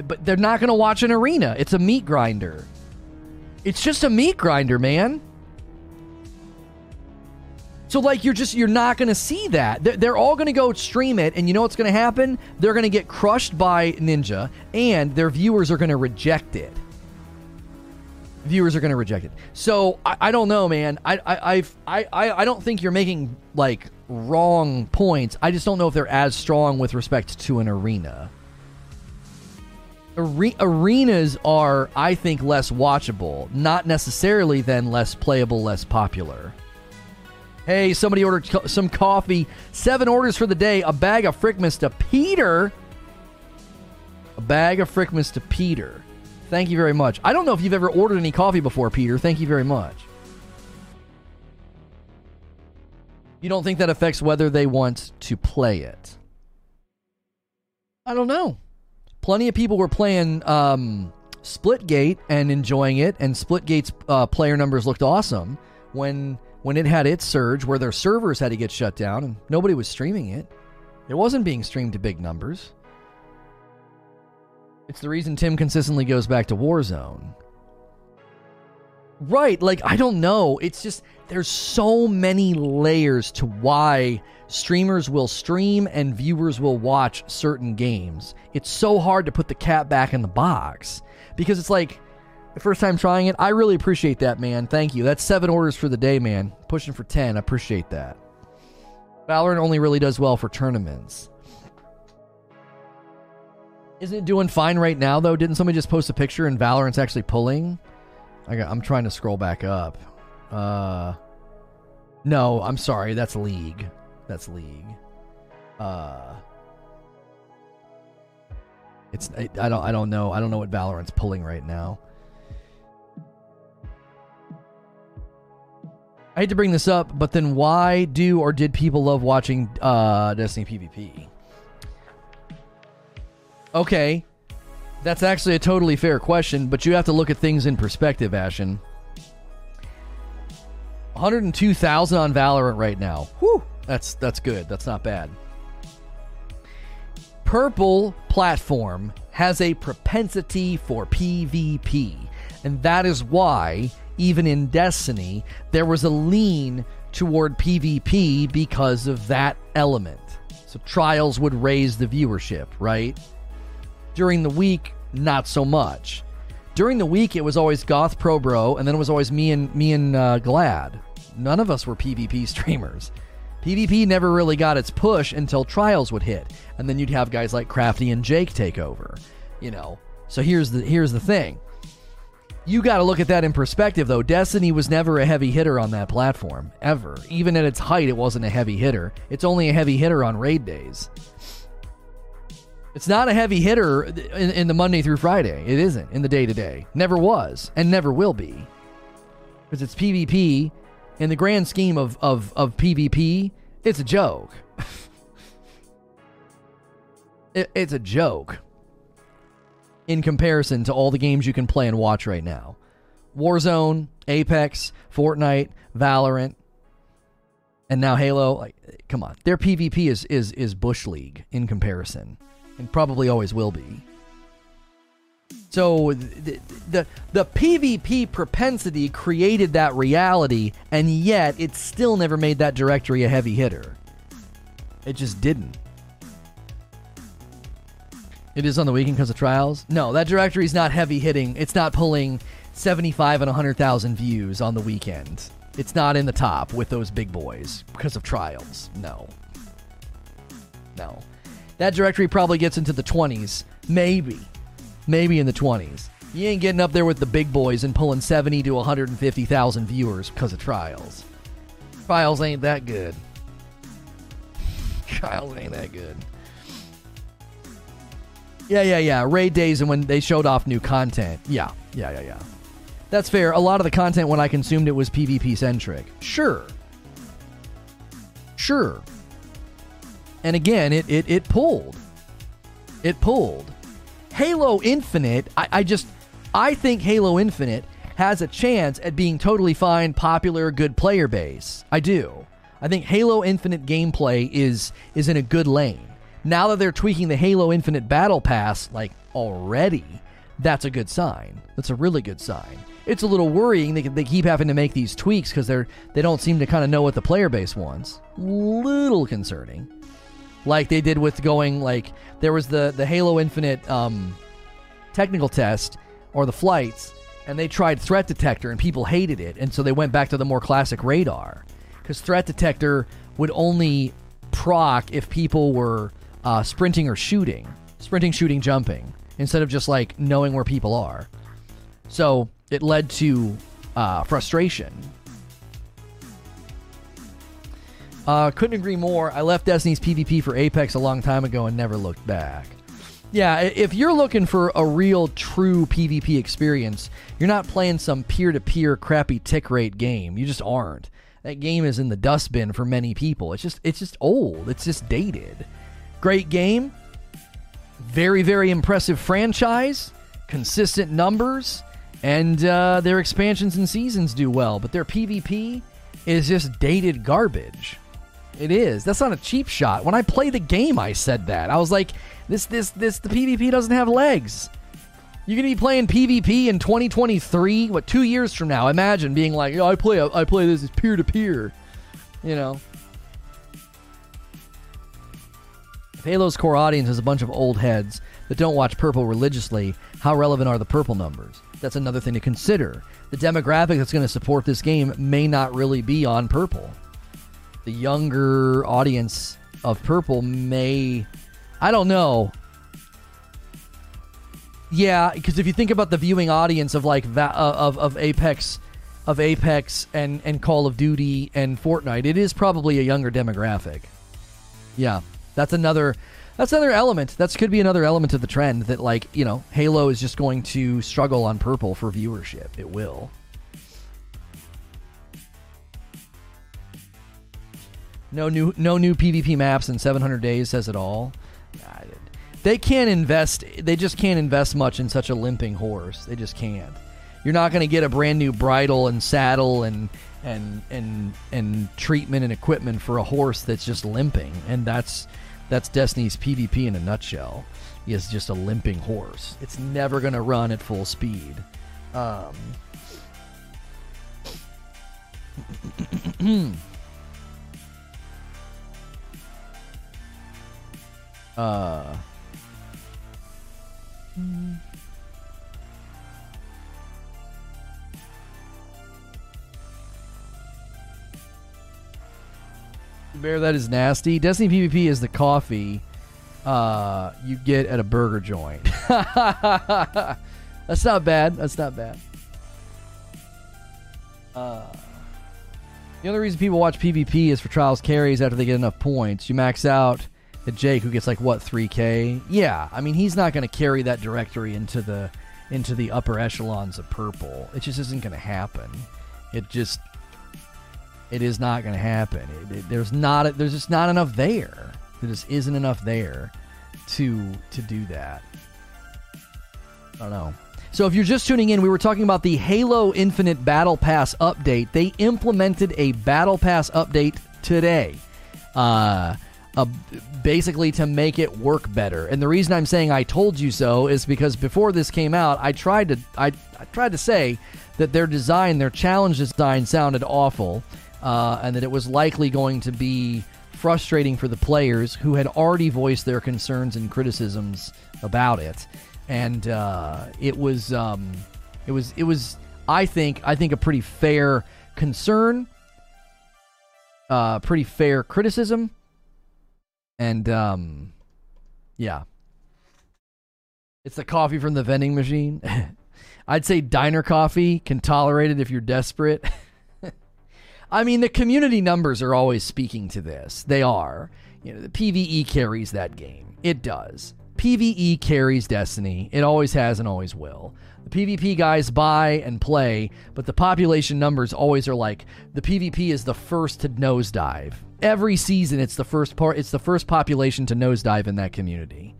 But they're not going to watch an arena. It's a meat grinder. It's just a meat grinder, man. So like you're just you're not going to see that. They're, they're all going to go stream it and you know what's going to happen? They're going to get crushed by Ninja and their viewers are going to reject it viewers are going to reject it. So I, I don't know, man. I, I I've, I I don't think you're making like wrong points. I just don't know if they're as strong with respect to an arena. Are- arenas are, I think, less watchable, not necessarily then less playable, less popular. Hey, somebody ordered co- some coffee. Seven orders for the day. A bag of Frickmas to Peter. A bag of Frickmas to Peter. Thank you very much. I don't know if you've ever ordered any coffee before, Peter. Thank you very much. You don't think that affects whether they want to play it? I don't know. Plenty of people were playing um, Splitgate and enjoying it, and Splitgate's uh, player numbers looked awesome when when it had its surge, where their servers had to get shut down and nobody was streaming it. It wasn't being streamed to big numbers. It's the reason Tim consistently goes back to Warzone. Right, like I don't know. It's just there's so many layers to why streamers will stream and viewers will watch certain games. It's so hard to put the cat back in the box because it's like the first time trying it. I really appreciate that, man. Thank you. That's seven orders for the day, man. Pushing for 10. I appreciate that. Valorant only really does well for tournaments. Isn't it doing fine right now, though? Didn't somebody just post a picture and Valorant's actually pulling? I got, I'm trying to scroll back up. Uh, no, I'm sorry. That's League. That's League. Uh, it's I, I don't I don't know I don't know what Valorant's pulling right now. I hate to bring this up, but then why do or did people love watching uh, Destiny PvP? Okay, that's actually a totally fair question, but you have to look at things in perspective, Ashen. 102,000 on Valorant right now. Whew, that's that's good. That's not bad. Purple platform has a propensity for PvP, and that is why even in Destiny there was a lean toward PvP because of that element. So trials would raise the viewership, right? During the week, not so much. During the week, it was always Goth Pro Bro, and then it was always me and me and uh, Gladd. None of us were PvP streamers. PvP never really got its push until Trials would hit, and then you'd have guys like Crafty and Jake take over. You know. So here's the here's the thing. You got to look at that in perspective, though. Destiny was never a heavy hitter on that platform, ever. Even at its height, it wasn't a heavy hitter. It's only a heavy hitter on raid days. It's not a heavy hitter in, in the Monday through Friday. It isn't in the day to day. Never was, and never will be. Because it's PvP. In the grand scheme of, of, of PvP, it's a joke. it, it's a joke in comparison to all the games you can play and watch right now. Warzone, Apex, Fortnite, Valorant, and now Halo. Like, come on, their PvP is is is bush league in comparison, and probably always will be. So the, the the PvP propensity created that reality, and yet it still never made that directory a heavy hitter. It just didn't. It is on the weekend because of trials. No, that directory is not heavy hitting. It's not pulling 75 and 100,000 views on the weekend. It's not in the top with those big boys because of trials. No. No. That directory probably gets into the 20s. Maybe. Maybe in the 20s. You ain't getting up there with the big boys and pulling 70 to 150,000 viewers because of trials. Trials ain't that good. Trials ain't that good. Yeah, yeah, yeah. Raid days and when they showed off new content. Yeah, yeah, yeah, yeah. That's fair. A lot of the content when I consumed it was PvP centric. Sure. Sure. And again, it, it, it pulled. It pulled. Halo Infinite, I, I just, I think Halo Infinite has a chance at being totally fine, popular, good player base. I do. I think Halo Infinite gameplay is is in a good lane. Now that they're tweaking the Halo Infinite Battle Pass, like already, that's a good sign. That's a really good sign. It's a little worrying they, they keep having to make these tweaks because they're they don't seem to kind of know what the player base wants. Little concerning, like they did with going like there was the the Halo Infinite um, technical test or the flights, and they tried threat detector and people hated it, and so they went back to the more classic radar because threat detector would only proc if people were uh, sprinting or shooting, sprinting, shooting, jumping. instead of just like knowing where people are. So it led to uh, frustration. Uh, couldn't agree more. I left Destiny's PvP for Apex a long time ago and never looked back. Yeah, if you're looking for a real, true PvP experience, you're not playing some peer to peer crappy tick rate game. You just aren't. That game is in the dustbin for many people. It's just it's just old. It's just dated. Great game. Very, very impressive franchise. Consistent numbers. And uh, their expansions and seasons do well. But their PvP is just dated garbage. It is. That's not a cheap shot. When I play the game, I said that. I was like, this, this, this, the PvP doesn't have legs. You're gonna be playing PvP in 2023. What two years from now? Imagine being like, "Yo, I play, I play this as peer to peer." You know. If Halo's core audience is a bunch of old heads that don't watch Purple religiously, how relevant are the Purple numbers? That's another thing to consider. The demographic that's going to support this game may not really be on Purple. The younger audience of Purple may, I don't know, yeah, because if you think about the viewing audience of like that uh, of of Apex, of Apex and and Call of Duty and Fortnite, it is probably a younger demographic. Yeah, that's another that's another element. That could be another element of the trend that like you know Halo is just going to struggle on purple for viewership. It will. No new no new PvP maps in 700 days says it all they can't invest. They just can't invest much in such a limping horse. They just can't. You're not going to get a brand new bridle and saddle and and and and treatment and equipment for a horse that's just limping, and that's that's Destiny's PvP in a nutshell. Is just a limping horse. It's never going to run at full speed. Um, uh Bear, that is nasty. Destiny PvP is the coffee uh, you get at a burger joint. That's not bad. That's not bad. Uh, the only reason people watch PvP is for trials carries after they get enough points. You max out Jake, who gets like what three K. Yeah, I mean he's not going to carry that directory into the into the upper echelons of purple. It just isn't going to happen. It just it is not going to happen. It, it, there's not a, there's just not enough there. There just isn't enough there to to do that. I don't know. So if you're just tuning in, we were talking about the Halo Infinite Battle Pass update. They implemented a Battle Pass update today. Uh, uh, basically to make it work better. And the reason I'm saying I told you so is because before this came out, I tried to I, I tried to say that their design, their challenge design, sounded awful, uh, and that it was likely going to be frustrating for the players who had already voiced their concerns and criticisms about it. And uh, it was um, it was it was I think I think a pretty fair concern, uh, pretty fair criticism and um, yeah, it's the coffee from the vending machine. I'd say diner coffee can tolerate it if you're desperate. I mean, the community numbers are always speaking to this. They are. You know, the PVE carries that game. It does. PVE carries Destiny. It always has and always will. The PvP guys buy and play, but the population numbers always are like the PvP is the first to nosedive every season it's the first part it's the first population to nosedive in that community.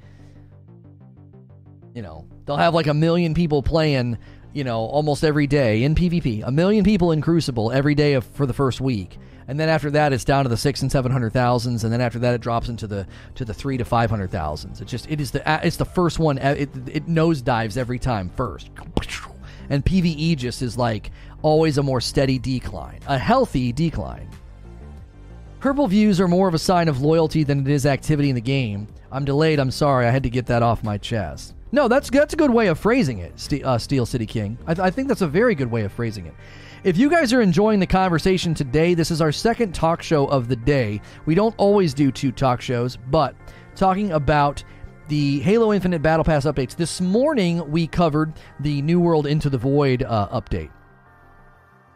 You know they'll have like a million people playing you know almost every day in pvp a million people in crucible every day of, for the first week. And then after that it's down to the six and seven hundred thousands and then after that it drops into the to the three to five hundred thousands. It just it is the it's the first one it, it nosedives every time first. And pve just is like always a more steady decline a healthy decline Purple views are more of a sign of loyalty than it is activity in the game. I'm delayed. I'm sorry. I had to get that off my chest. No, that's that's a good way of phrasing it, Ste- uh, Steel City King. I, th- I think that's a very good way of phrasing it. If you guys are enjoying the conversation today, this is our second talk show of the day. We don't always do two talk shows, but talking about the Halo Infinite Battle Pass updates. This morning we covered the New World Into the Void uh, update.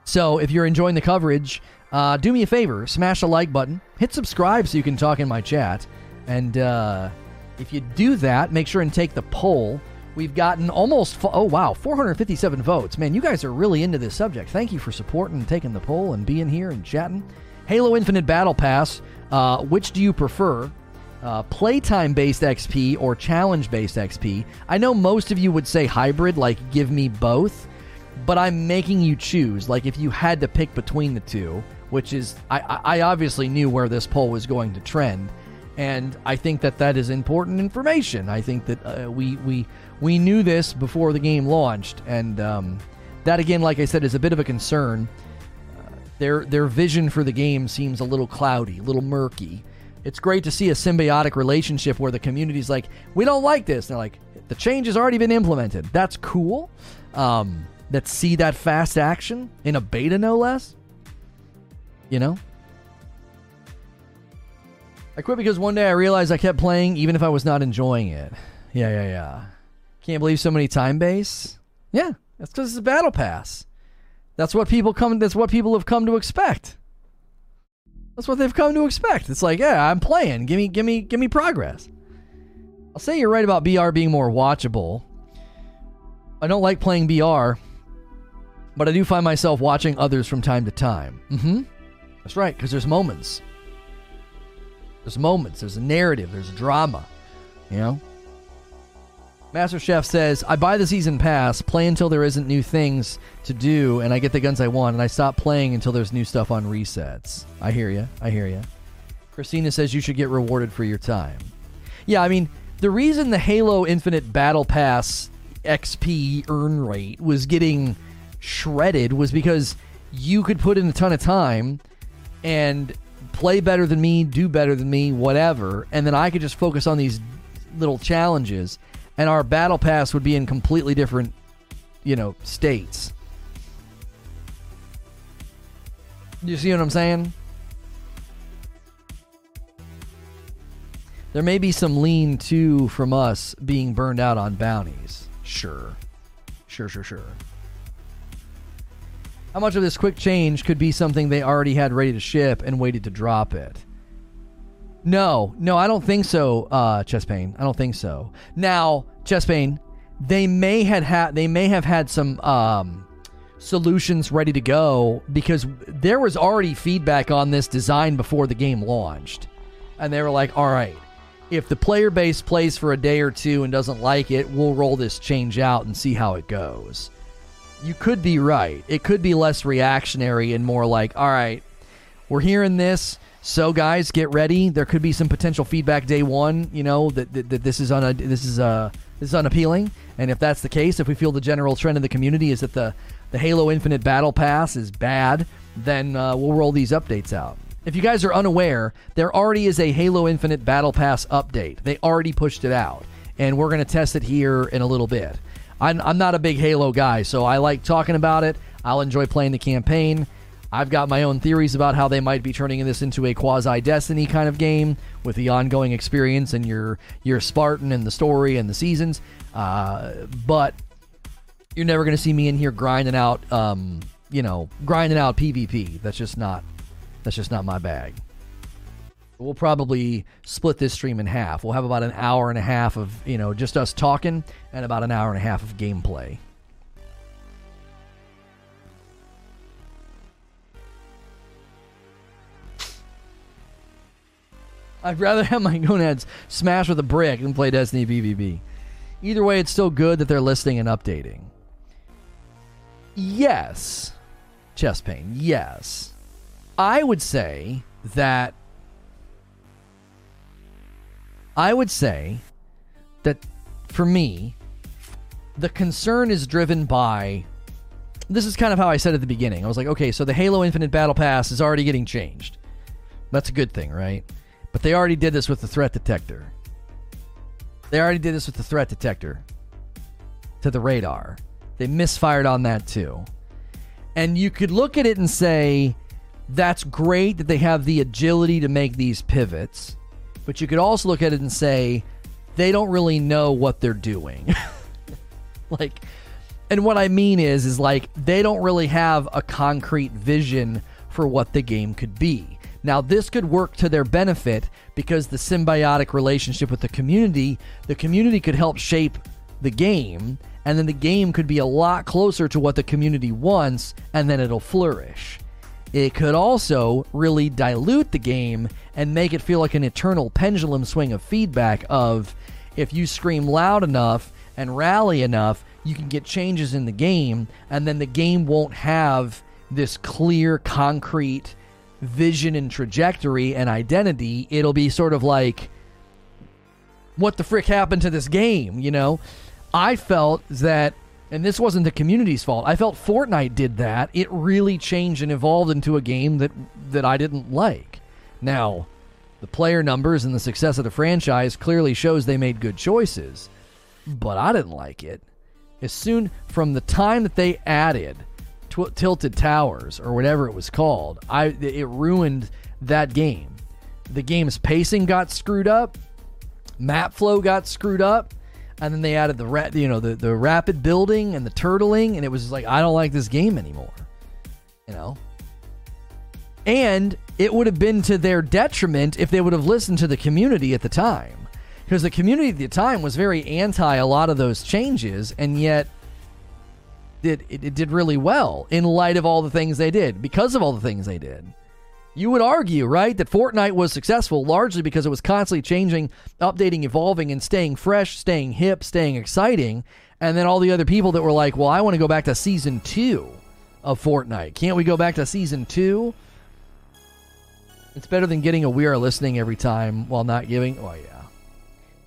So if you're enjoying the coverage, uh, do me a favor, smash the like button, hit subscribe so you can talk in my chat, and uh, if you do that, make sure and take the poll. We've gotten almost oh wow 457 votes. Man, you guys are really into this subject. Thank you for supporting and taking the poll and being here and chatting. Halo Infinite Battle Pass. Uh, which do you prefer? Uh, playtime based XP or challenge based XP? I know most of you would say hybrid, like give me both, but I'm making you choose. Like if you had to pick between the two, which is I, I obviously knew where this poll was going to trend, and I think that that is important information. I think that uh, we we we knew this before the game launched, and um, that again, like I said, is a bit of a concern. Uh, their their vision for the game seems a little cloudy, a little murky. It's great to see a symbiotic relationship where the community's like, we don't like this. And they're like, the change has already been implemented. That's cool. Um, let's see that fast action in a beta, no less. You know? I quit because one day I realized I kept playing even if I was not enjoying it. Yeah, yeah, yeah. Can't believe so many time base. Yeah, that's because it's a battle pass. That's what people come. That's what people have come to expect. That's what they've come to expect. It's like, yeah, I'm playing. Give me, give me, give me progress. I'll say you're right about BR being more watchable. I don't like playing BR, but I do find myself watching others from time to time. Mm-hmm. That's right, because there's moments. There's moments. There's a narrative. There's a drama. You know. Master Chef says, I buy the season pass, play until there isn't new things to do, and I get the guns I want, and I stop playing until there's new stuff on resets. I hear you. I hear you. Christina says you should get rewarded for your time. Yeah, I mean, the reason the Halo Infinite Battle Pass XP earn rate was getting shredded was because you could put in a ton of time and play better than me, do better than me, whatever, and then I could just focus on these little challenges and our battle pass would be in completely different, you know, states. You see what I'm saying? There may be some lean too from us being burned out on bounties. Sure. Sure, sure, sure. How much of this quick change could be something they already had ready to ship and waited to drop it? No, no, I don't think so, uh, Chess Pain. I don't think so. Now, Chess Pain, they may had had they may have had some um, solutions ready to go because there was already feedback on this design before the game launched, and they were like, "All right, if the player base plays for a day or two and doesn't like it, we'll roll this change out and see how it goes." You could be right. It could be less reactionary and more like, "All right, we're hearing this." So, guys, get ready. There could be some potential feedback day one. You know that, that, that this is on a this is uh this is unappealing. And if that's the case, if we feel the general trend in the community is that the the Halo Infinite Battle Pass is bad, then uh, we'll roll these updates out. If you guys are unaware, there already is a Halo Infinite Battle Pass update. They already pushed it out, and we're going to test it here in a little bit. I'm, I'm not a big Halo guy, so I like talking about it. I'll enjoy playing the campaign. I've got my own theories about how they might be turning this into a quasi Destiny kind of game with the ongoing experience and your your Spartan and the story and the seasons. Uh, but you're never going to see me in here grinding out, um, you know, grinding out PvP. That's just not that's just not my bag. We'll probably split this stream in half. We'll have about an hour and a half of you know just us talking and about an hour and a half of gameplay. I'd rather have my gonads smash with a brick than play Destiny PvP. Either way, it's still good that they're listening and updating. Yes. Chest pain. Yes. I would say that. I would say that for me, the concern is driven by. This is kind of how I said at the beginning. I was like, okay, so the Halo Infinite Battle Pass is already getting changed. That's a good thing, right? But they already did this with the threat detector. They already did this with the threat detector to the radar. They misfired on that too. And you could look at it and say, that's great that they have the agility to make these pivots. But you could also look at it and say, they don't really know what they're doing. like, and what I mean is, is like they don't really have a concrete vision for what the game could be. Now, this could work to their benefit because the symbiotic relationship with the community, the community could help shape the game, and then the game could be a lot closer to what the community wants, and then it'll flourish. It could also really dilute the game and make it feel like an eternal pendulum swing of feedback of if you scream loud enough and rally enough, you can get changes in the game, and then the game won't have this clear, concrete vision and trajectory and identity. It'll be sort of like, what the frick happened to this game, you know? I felt that and this wasn't the community's fault. I felt Fortnite did that. It really changed and evolved into a game that that I didn't like. Now, the player numbers and the success of the franchise clearly shows they made good choices, but I didn't like it. As soon from the time that they added tw- Tilted Towers or whatever it was called, I it ruined that game. The game's pacing got screwed up, map flow got screwed up and then they added the ra- you know the the rapid building and the turtling, and it was like I don't like this game anymore. You know, and it would have been to their detriment if they would have listened to the community at the time, because the community at the time was very anti a lot of those changes, and yet. It, it, it did really well in light of all the things they did because of all the things they did. You would argue, right, that Fortnite was successful largely because it was constantly changing, updating, evolving, and staying fresh, staying hip, staying exciting. And then all the other people that were like, well, I want to go back to season two of Fortnite. Can't we go back to season two? It's better than getting a we are listening every time while not giving. Oh, yeah.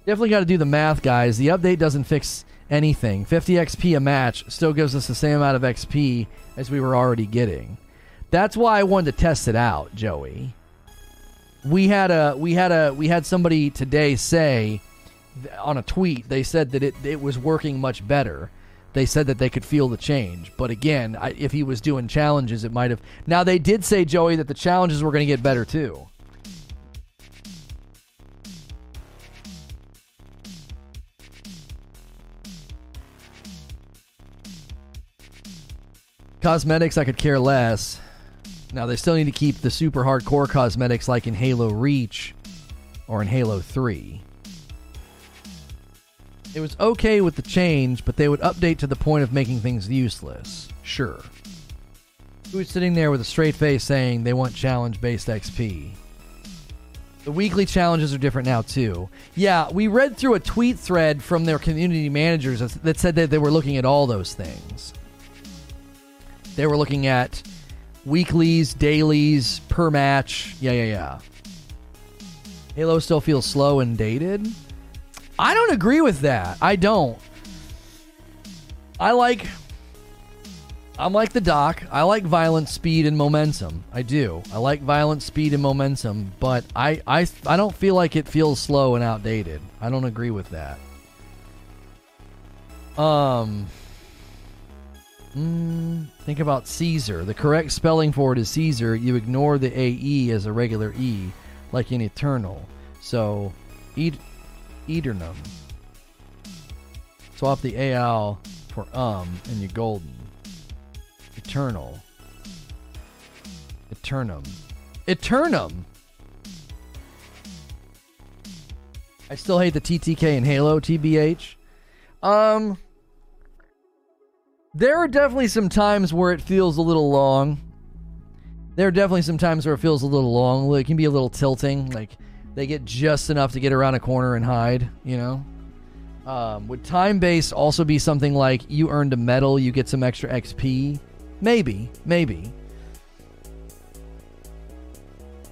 Definitely got to do the math, guys. The update doesn't fix anything. 50 XP a match still gives us the same amount of XP as we were already getting. That's why I wanted to test it out, Joey. We had a we had a we had somebody today say on a tweet they said that it it was working much better. They said that they could feel the change, but again, I, if he was doing challenges, it might have. Now they did say Joey that the challenges were going to get better too. Cosmetics, I could care less. Now they still need to keep the super hardcore cosmetics like in Halo Reach or in Halo 3. It was okay with the change, but they would update to the point of making things useless. Sure. Who's sitting there with a straight face saying they want challenge based XP? The weekly challenges are different now, too. Yeah, we read through a tweet thread from their community managers that said that they were looking at all those things. They were looking at weeklies, dailies, per match. Yeah, yeah, yeah. Halo still feels slow and dated. I don't agree with that. I don't. I like. I'm like the doc. I like violent speed and momentum. I do. I like violent speed and momentum, but I, I, I don't feel like it feels slow and outdated. I don't agree with that. Um. Mm, think about Caesar. The correct spelling for it is Caesar. You ignore the AE as a regular E, like in Eternal. So, Ed- Edernum. Swap the AL for um and you're golden. Eternal. Eternum. Eternum! I still hate the TTK in Halo, TBH. Um, there are definitely some times where it feels a little long. There are definitely some times where it feels a little long. It can be a little tilting. Like they get just enough to get around a corner and hide, you know? Um, would time base also be something like you earned a medal, you get some extra XP? Maybe, maybe.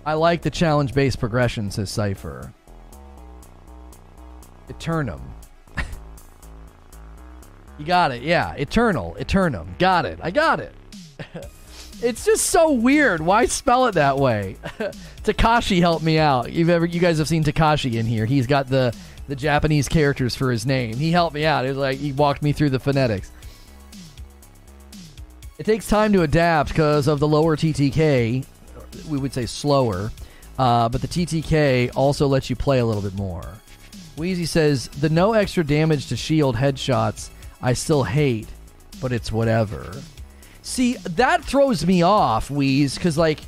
I like the challenge based progression, says Cypher. Eternum. You got it. Yeah. Eternal. Eternum. Got it. I got it. it's just so weird. Why spell it that way? Takashi helped me out. You've ever you guys have seen Takashi in here. He's got the the Japanese characters for his name. He helped me out. It was like he walked me through the phonetics. It takes time to adapt because of the lower TTK. We would say slower, uh, but the TTK also lets you play a little bit more. Wheezy says the no extra damage to shield headshots I still hate, but it's whatever. See, that throws me off, Wheeze, because like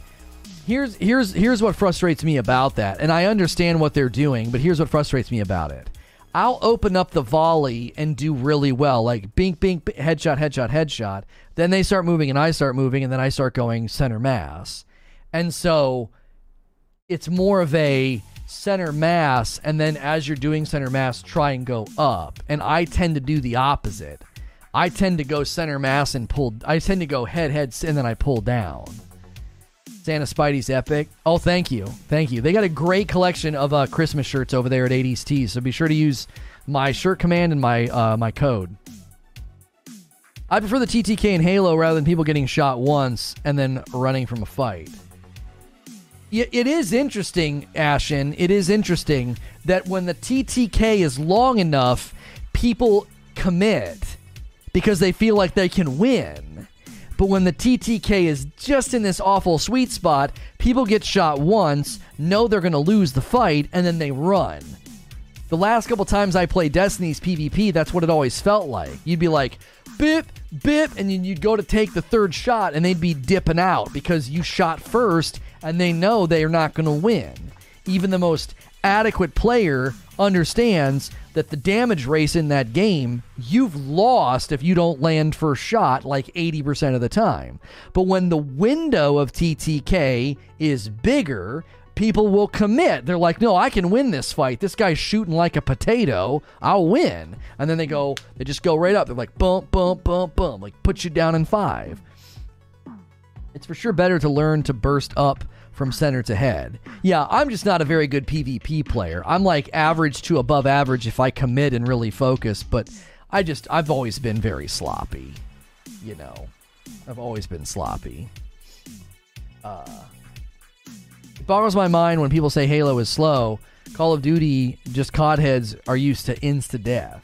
here's here's here's what frustrates me about that. And I understand what they're doing, but here's what frustrates me about it. I'll open up the volley and do really well, like bink, bink, bink, headshot, headshot, headshot. Then they start moving and I start moving, and then I start going center mass. And so it's more of a center mass, and then as you're doing center mass, try and go up. And I tend to do the opposite. I tend to go center mass and pull. I tend to go head, head, and then I pull down. Santa Spidey's epic. Oh, thank you, thank you. They got a great collection of uh, Christmas shirts over there at 80s Tees. So be sure to use my shirt command and my uh, my code. I prefer the TTK in Halo rather than people getting shot once and then running from a fight. It is interesting, Ashen. It is interesting that when the TTK is long enough, people commit because they feel like they can win. But when the TTK is just in this awful sweet spot, people get shot once, know they're going to lose the fight, and then they run. The last couple times I played Destiny's PvP, that's what it always felt like. You'd be like, bip, bip, and then you'd go to take the third shot, and they'd be dipping out because you shot first, and they know they are not going to win. Even the most adequate player understands that the damage race in that game, you've lost if you don't land first shot like 80% of the time. But when the window of TTK is bigger, people will commit. They're like, no, I can win this fight. This guy's shooting like a potato. I'll win. And then they go, they just go right up. They're like, bump, bump, bump, bump, like put you down in five. It's for sure better to learn to burst up from center to head. Yeah, I'm just not a very good PvP player. I'm like average to above average if I commit and really focus, but I just, I've always been very sloppy. You know, I've always been sloppy. Uh, it boggles my mind when people say Halo is slow. Call of Duty, just COD heads are used to insta death.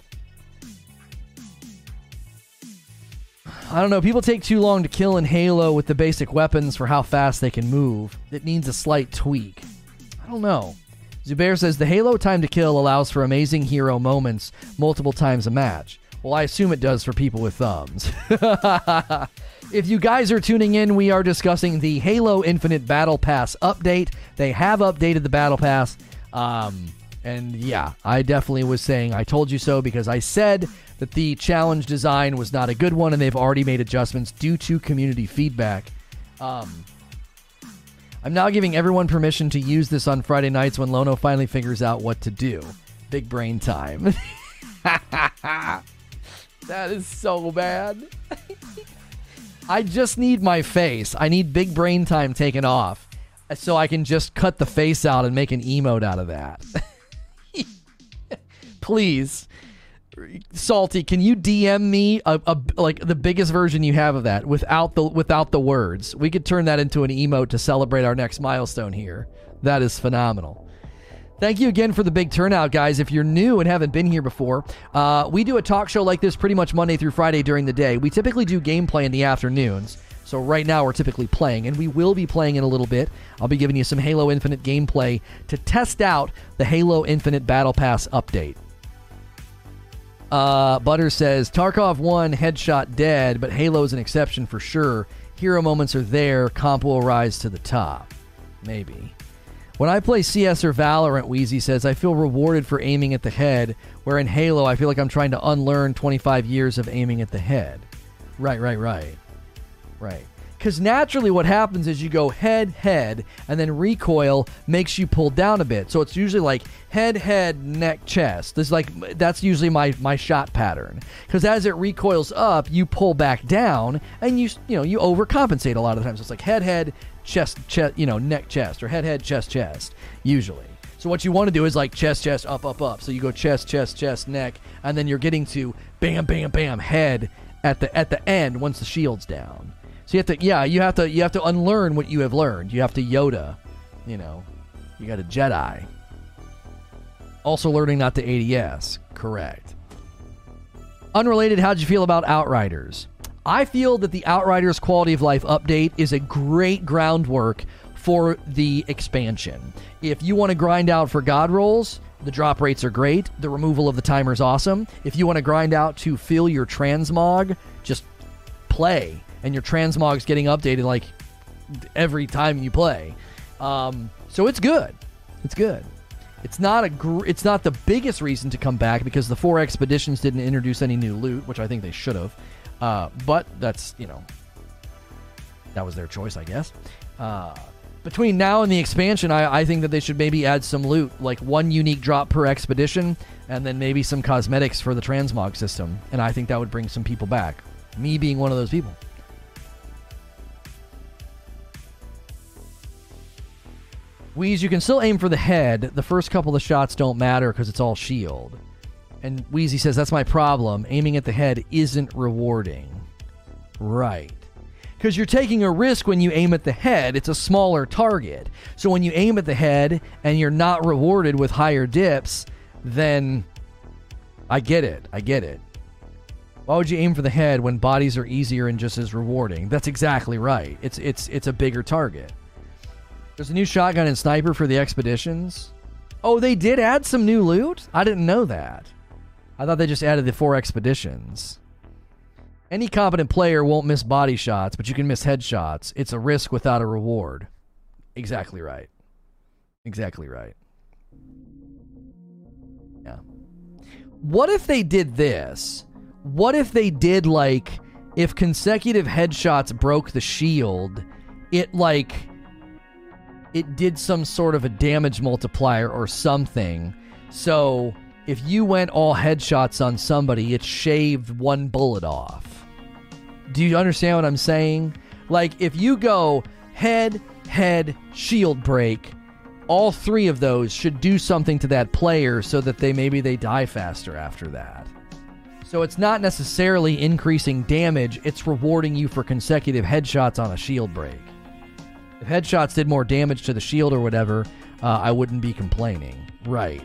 I don't know. People take too long to kill in Halo with the basic weapons for how fast they can move. It needs a slight tweak. I don't know. Zubair says the Halo time to kill allows for amazing hero moments multiple times a match. Well, I assume it does for people with thumbs. if you guys are tuning in, we are discussing the Halo Infinite Battle Pass update. They have updated the Battle Pass. Um, and yeah, I definitely was saying I told you so because I said that the challenge design was not a good one, and they've already made adjustments due to community feedback. Um, I'm now giving everyone permission to use this on Friday nights when Lono finally figures out what to do. Big brain time. that is so bad. I just need my face. I need big brain time taken off so I can just cut the face out and make an emote out of that. Please. Salty, can you DM me a, a, like the biggest version you have of that without the without the words? We could turn that into an emote to celebrate our next milestone here. That is phenomenal. Thank you again for the big turnout, guys. If you're new and haven't been here before, uh, we do a talk show like this pretty much Monday through Friday during the day. We typically do gameplay in the afternoons. So right now we're typically playing, and we will be playing in a little bit. I'll be giving you some Halo Infinite gameplay to test out the Halo Infinite Battle Pass update. Uh, Butter says Tarkov 1 headshot dead, but Halo's an exception for sure. Hero moments are there, comp will rise to the top. Maybe. When I play CS or Valorant, Wheezy says, I feel rewarded for aiming at the head, where in Halo, I feel like I'm trying to unlearn 25 years of aiming at the head. Right, right, right. Right. Because naturally, what happens is you go head, head, and then recoil makes you pull down a bit. So it's usually like head, head, neck, chest. This like that's usually my my shot pattern. Because as it recoils up, you pull back down, and you you know you overcompensate a lot of times. So it's like head, head, chest, chest, you know, neck, chest, or head, head, chest, chest. Usually. So what you want to do is like chest, chest, up, up, up. So you go chest, chest, chest, neck, and then you're getting to bam, bam, bam, head at the at the end once the shield's down. So you have to, yeah, you have to, you have to unlearn what you have learned. You have to Yoda, you know, you got a Jedi. Also learning not to ADS, correct. Unrelated, how'd you feel about Outriders? I feel that the Outriders quality of life update is a great groundwork for the expansion. If you want to grind out for God rolls, The drop rates are great. The removal of the timer is awesome. If you want to grind out to fill your transmog, just play, and your transmog's getting updated like every time you play. Um, so it's good. It's good. It's not a gr- it's not the biggest reason to come back because the four expeditions didn't introduce any new loot, which I think they should have. Uh, but that's you know that was their choice, I guess. Uh, between now and the expansion, I, I think that they should maybe add some loot, like one unique drop per expedition, and then maybe some cosmetics for the transmog system. And I think that would bring some people back. Me being one of those people. Wheeze, you can still aim for the head. The first couple of shots don't matter because it's all shield. And Wheezy says, That's my problem. Aiming at the head isn't rewarding. Right. Because you're taking a risk when you aim at the head, it's a smaller target. So when you aim at the head and you're not rewarded with higher dips, then I get it. I get it. Why would you aim for the head when bodies are easier and just as rewarding? That's exactly right. It's it's it's a bigger target. There's a new shotgun and sniper for the expeditions. Oh, they did add some new loot? I didn't know that. I thought they just added the four expeditions. Any competent player won't miss body shots, but you can miss headshots. It's a risk without a reward. Exactly right. Exactly right. Yeah. What if they did this? What if they did like if consecutive headshots broke the shield, it like it did some sort of a damage multiplier or something. So if you went all headshots on somebody, it shaved one bullet off. Do you understand what I'm saying? Like if you go head, head, shield break, all three of those should do something to that player so that they maybe they die faster after that. So it's not necessarily increasing damage, it's rewarding you for consecutive headshots on a shield break. If headshots did more damage to the shield or whatever, uh, I wouldn't be complaining. Right.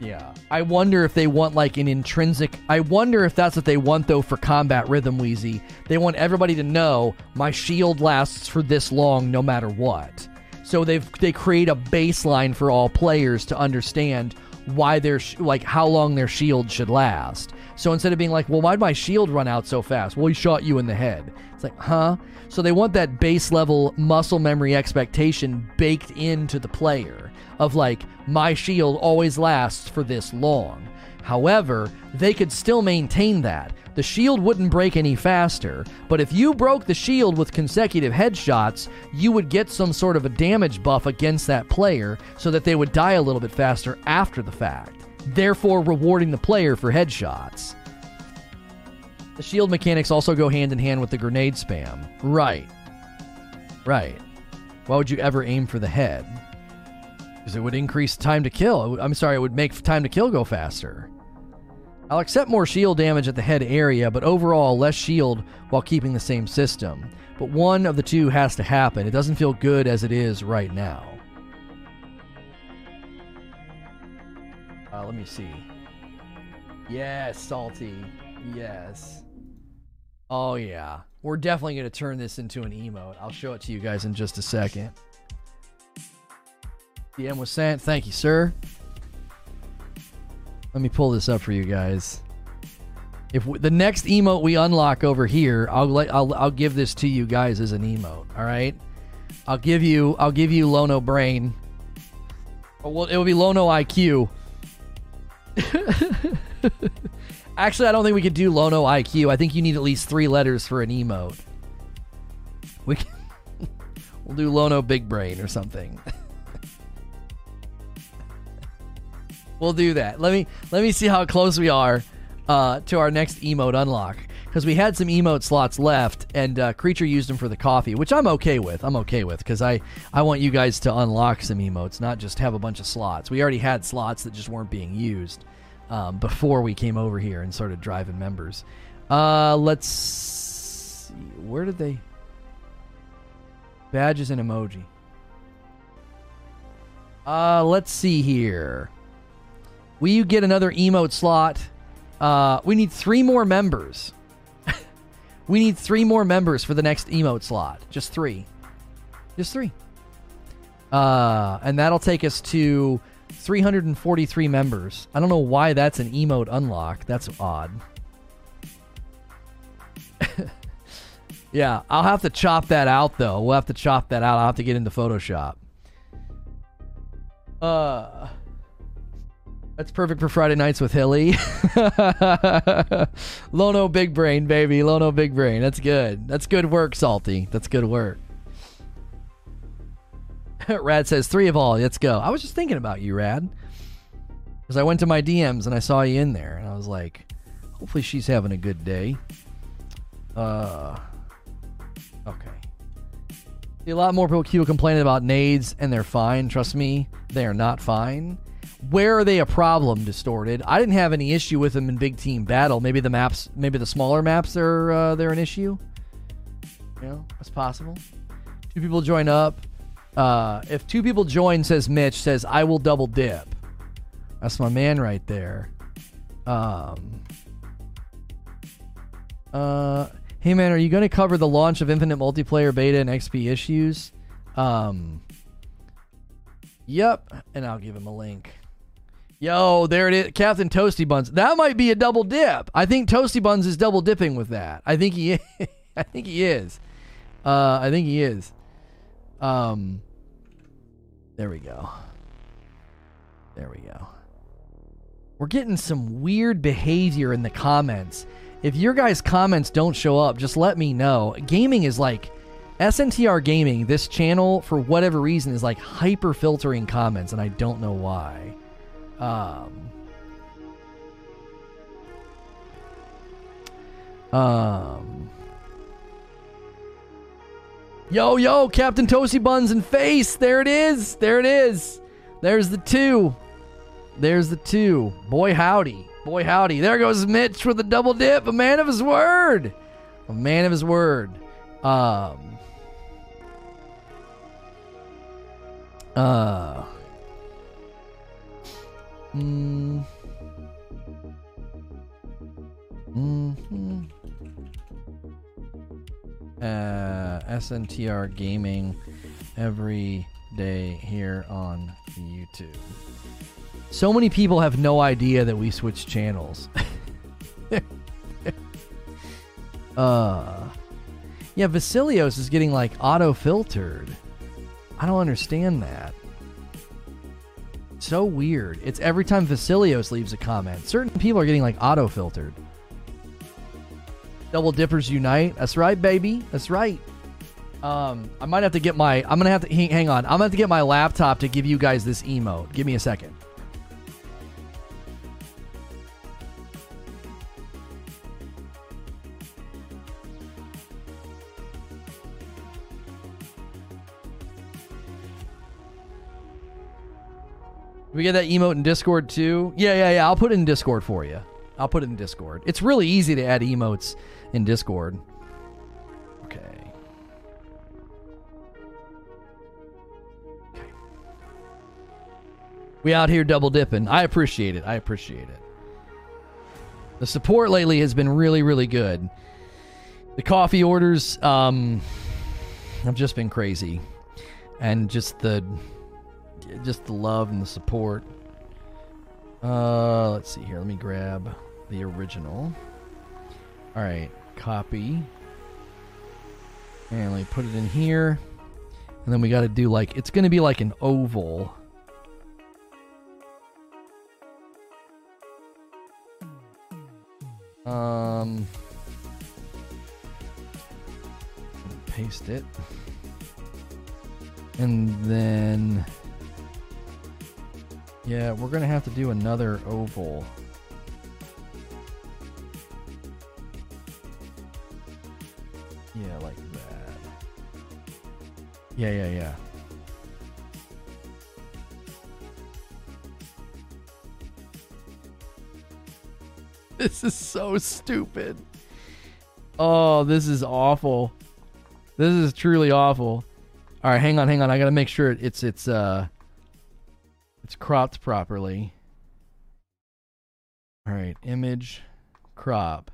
Yeah. I wonder if they want like an intrinsic. I wonder if that's what they want though for combat rhythm Wheezy. They want everybody to know my shield lasts for this long no matter what. So they've they create a baseline for all players to understand why their sh- like how long their shield should last. So instead of being like, well, why'd my shield run out so fast? Well, he shot you in the head. It's like, huh? So they want that base level muscle memory expectation baked into the player of like, my shield always lasts for this long. However, they could still maintain that. The shield wouldn't break any faster, but if you broke the shield with consecutive headshots, you would get some sort of a damage buff against that player so that they would die a little bit faster after the fact, therefore rewarding the player for headshots. The shield mechanics also go hand in hand with the grenade spam. Right. Right. Why would you ever aim for the head? Because it would increase time to kill. I'm sorry, it would make time to kill go faster. I'll accept more shield damage at the head area, but overall less shield while keeping the same system. But one of the two has to happen. It doesn't feel good as it is right now. Uh, let me see. Yes, salty. Yes. Oh, yeah. We're definitely going to turn this into an emote. I'll show it to you guys in just a second. DM was sent. Thank you, sir. Let me pull this up for you guys. If w- the next emote we unlock over here, I'll let I'll I'll give this to you guys as an emote. All right. I'll give you I'll give you Lono Brain. Well, it will be Lono IQ. Actually, I don't think we could do Lono IQ. I think you need at least three letters for an emote. We can, we'll do Lono Big Brain or something. we'll do that. Let me let me see how close we are uh, to our next emote unlock because we had some emote slots left, and uh, Creature used them for the coffee, which I'm okay with. I'm okay with because I I want you guys to unlock some emotes, not just have a bunch of slots. We already had slots that just weren't being used um, before we came over here and started driving members. Uh, let's see. Where did they? Badges and emoji. Uh, let's see here. Will you get another emote slot? Uh, we need three more members. we need three more members for the next emote slot. Just three. Just three. Uh, and that'll take us to 343 members. I don't know why that's an emote unlock. That's odd. yeah, I'll have to chop that out though. We'll have to chop that out. I'll have to get into Photoshop. Uh that's perfect for Friday nights with Hilly. Lono Big Brain, baby. Lono Big Brain. That's good. That's good work, Salty. That's good work. Rad says, three of all. Let's go. I was just thinking about you, Rad. Because I went to my DMs and I saw you in there. And I was like, hopefully she's having a good day. Uh, okay. See, a lot more people complaining about nades and they're fine. Trust me, they are not fine. Where are they a problem, distorted? I didn't have any issue with them in big team battle. Maybe the maps, maybe the smaller maps, they're uh, they're an issue. You know, that's possible. Two people join up. Uh, if two people join, says Mitch, says I will double dip. That's my man right there. Um. Uh. Hey man, are you going to cover the launch of Infinite Multiplayer Beta and XP issues? Um. Yep, and I'll give him a link. Yo, there it is, Captain Toasty Buns. That might be a double dip. I think Toasty Buns is double dipping with that. I think he, I think he is. Uh, I think he is. Um, there we go. There we go. We're getting some weird behavior in the comments. If your guys' comments don't show up, just let me know. Gaming is like SNTR Gaming. This channel, for whatever reason, is like hyper filtering comments, and I don't know why. Um, um, yo, yo, Captain Toasty Buns and Face. There it is. There it is. There's the two. There's the two. Boy, howdy. Boy, howdy. There goes Mitch with a double dip. A man of his word. A man of his word. Um, uh, Mm. Hmm. Uh, SNTR Gaming every day here on YouTube. So many people have no idea that we switch channels. uh, yeah, Vasilios is getting like auto filtered. I don't understand that. So weird. It's every time Vasilios leaves a comment. Certain people are getting like auto filtered. Double dippers unite. That's right, baby. That's right. Um, I might have to get my. I'm gonna have to hang on. I'm gonna have to get my laptop to give you guys this emote. Give me a second. We get that emote in Discord too. Yeah, yeah, yeah. I'll put it in Discord for you. I'll put it in Discord. It's really easy to add emotes in Discord. Okay. Okay. We out here double dipping. I appreciate it. I appreciate it. The support lately has been really, really good. The coffee orders um, have just been crazy, and just the just the love and the support. Uh, let's see here. Let me grab the original. All right, copy. And let me put it in here. And then we got to do like, it's going to be like an oval. Um, paste it. And then yeah, we're going to have to do another oval. Yeah, like that. Yeah, yeah, yeah. This is so stupid. Oh, this is awful. This is truly awful. All right, hang on, hang on. I got to make sure it's it's uh it's cropped properly. All right, image, crop.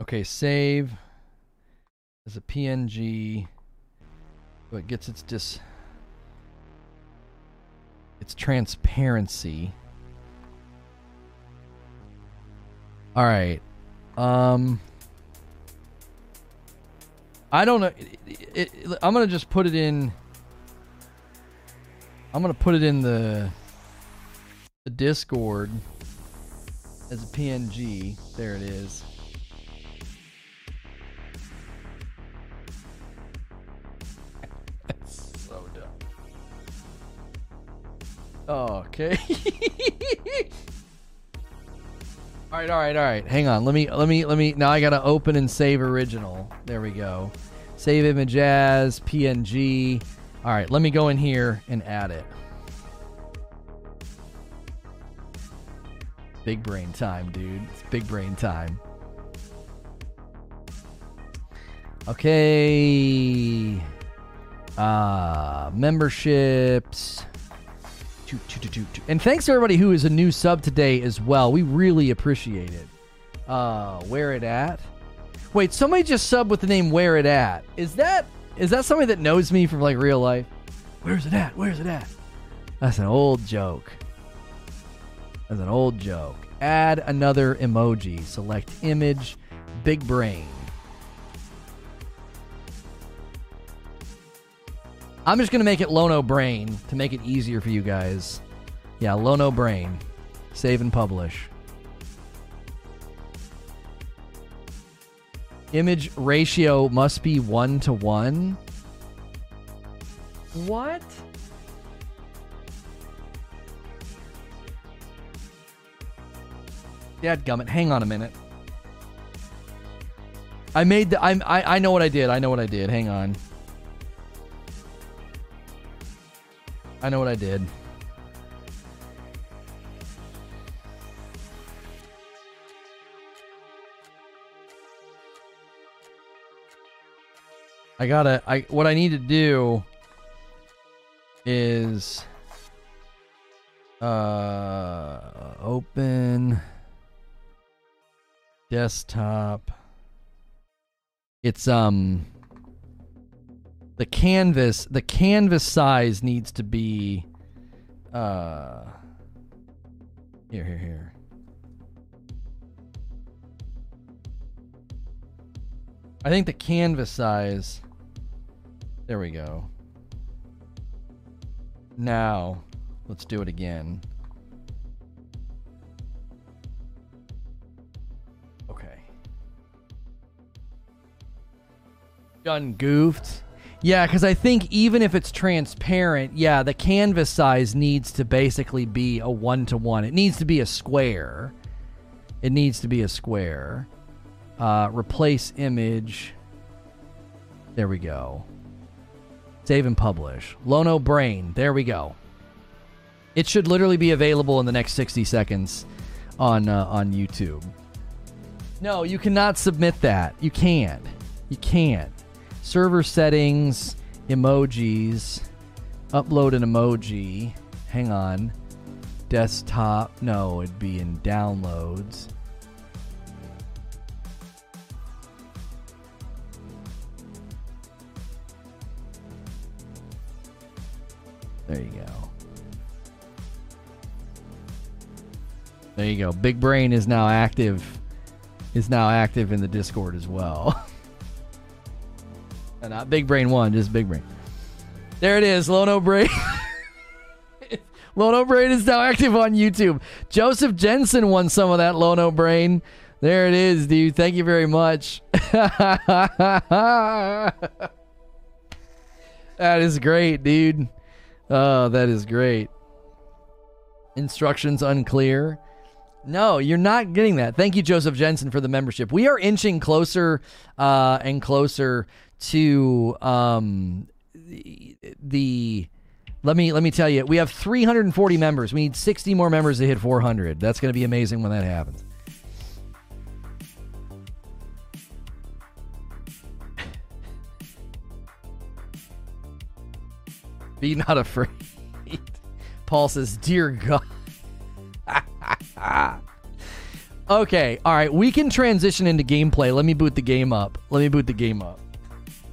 Okay, save as a PNG. So it gets its dis. it's transparency. All right. Um I don't know. It, it, it, I'm gonna just put it in. I'm gonna put it in the the Discord as a PNG. There it is. Okay. all right, all right, all right. Hang on. Let me, let me, let me. Now I gotta open and save original. There we go. Save image as PNG. All right, let me go in here and add it. Big brain time, dude. It's big brain time. Okay. Uh, memberships. And thanks to everybody who is a new sub today as well. We really appreciate it. Uh, where it at? Wait, somebody just sub with the name Where It At. Is that is that somebody that knows me from like real life? Where's it at? Where's it at? That's an old joke. That's an old joke. Add another emoji. Select image, big brain. I'm just going to make it Lono Brain to make it easier for you guys. Yeah, Lono Brain. Save and publish. Image ratio must be 1 to 1. What? Dad gummit, hang on a minute. I made the I'm I, I know what I did. I know what I did. Hang on. I know what I did. I gotta I what I need to do is uh open desktop it's um the canvas the canvas size needs to be uh here here here. I think the canvas size there we go. Now let's do it again. Okay. Done goofed. Yeah, because I think even if it's transparent, yeah, the canvas size needs to basically be a one to one. It needs to be a square. It needs to be a square. Uh, replace image. There we go. Save and publish. Lono Brain. There we go. It should literally be available in the next 60 seconds on uh, on YouTube. No, you cannot submit that. You can't. You can't server settings, emojis, upload an emoji. Hang on. Desktop. No, it'd be in downloads. There you go. There you go. Big Brain is now active. Is now active in the Discord as well. not Big Brain One, just Big Brain. There it is, Lono Brain. Lono Brain is now active on YouTube. Joseph Jensen won some of that Lono Brain. There it is, dude. Thank you very much. that is great, dude. Oh, that is great. Instructions unclear. No, you're not getting that. Thank you, Joseph Jensen, for the membership. We are inching closer uh, and closer to um, the, the let me let me tell you, we have 340 members. We need 60 more members to hit 400. That's going to be amazing when that happens. Be not afraid. Paul says, "Dear God." okay, all right. We can transition into gameplay. Let me boot the game up. Let me boot the game up.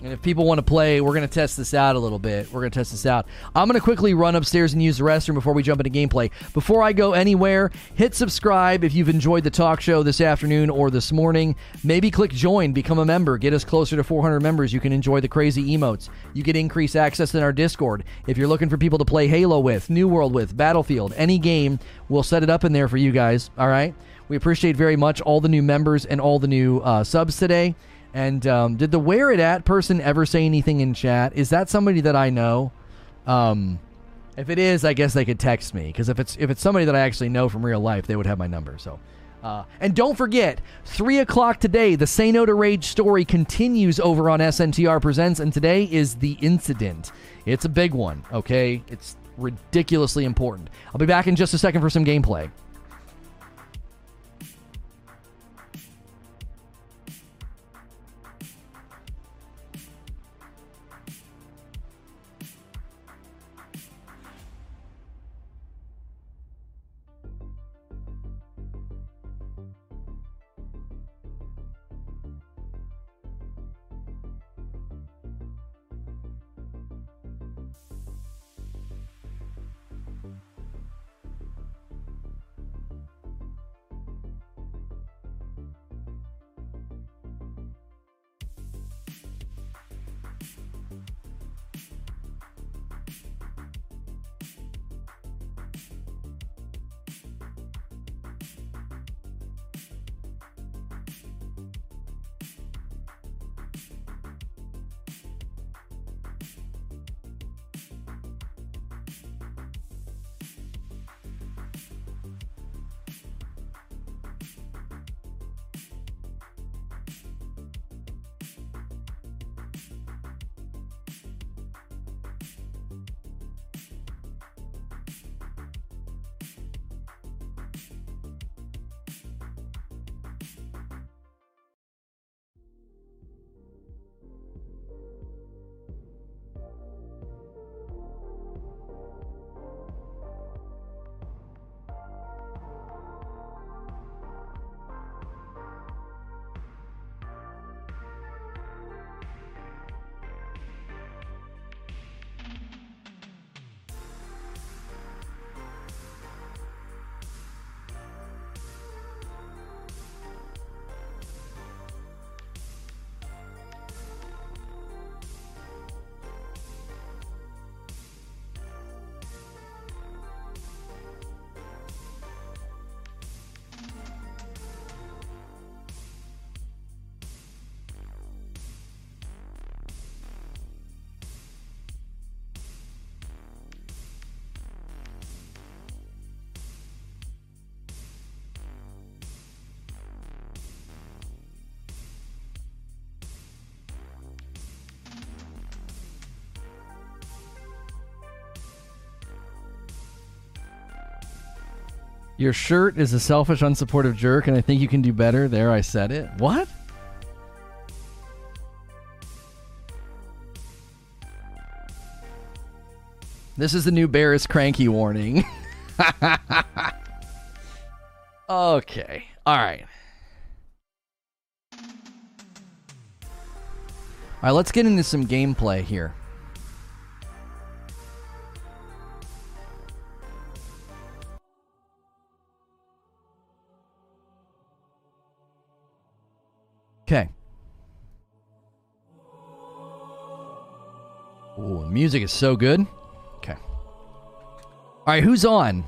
And if people want to play, we're going to test this out a little bit. We're going to test this out. I'm going to quickly run upstairs and use the restroom before we jump into gameplay. Before I go anywhere, hit subscribe if you've enjoyed the talk show this afternoon or this morning. Maybe click join, become a member, get us closer to 400 members. You can enjoy the crazy emotes. You get increased access in our Discord. If you're looking for people to play Halo with, New World with, Battlefield, any game, we'll set it up in there for you guys. All right? We appreciate very much all the new members and all the new uh, subs today. And um, did the where it at person ever say anything in chat? Is that somebody that I know? Um, if it is, I guess they could text me because if it's if it's somebody that I actually know from real life, they would have my number. So. Uh, and don't forget, 3 o'clock today, the Say No to Rage story continues over on SNTR Presents, and today is The Incident. It's a big one, okay? It's ridiculously important. I'll be back in just a second for some gameplay. Your shirt is a selfish, unsupportive jerk, and I think you can do better. There, I said it. What? This is the new Bear is cranky warning. okay. All right. All right, let's get into some gameplay here. Music is so good. Okay. All right, who's on?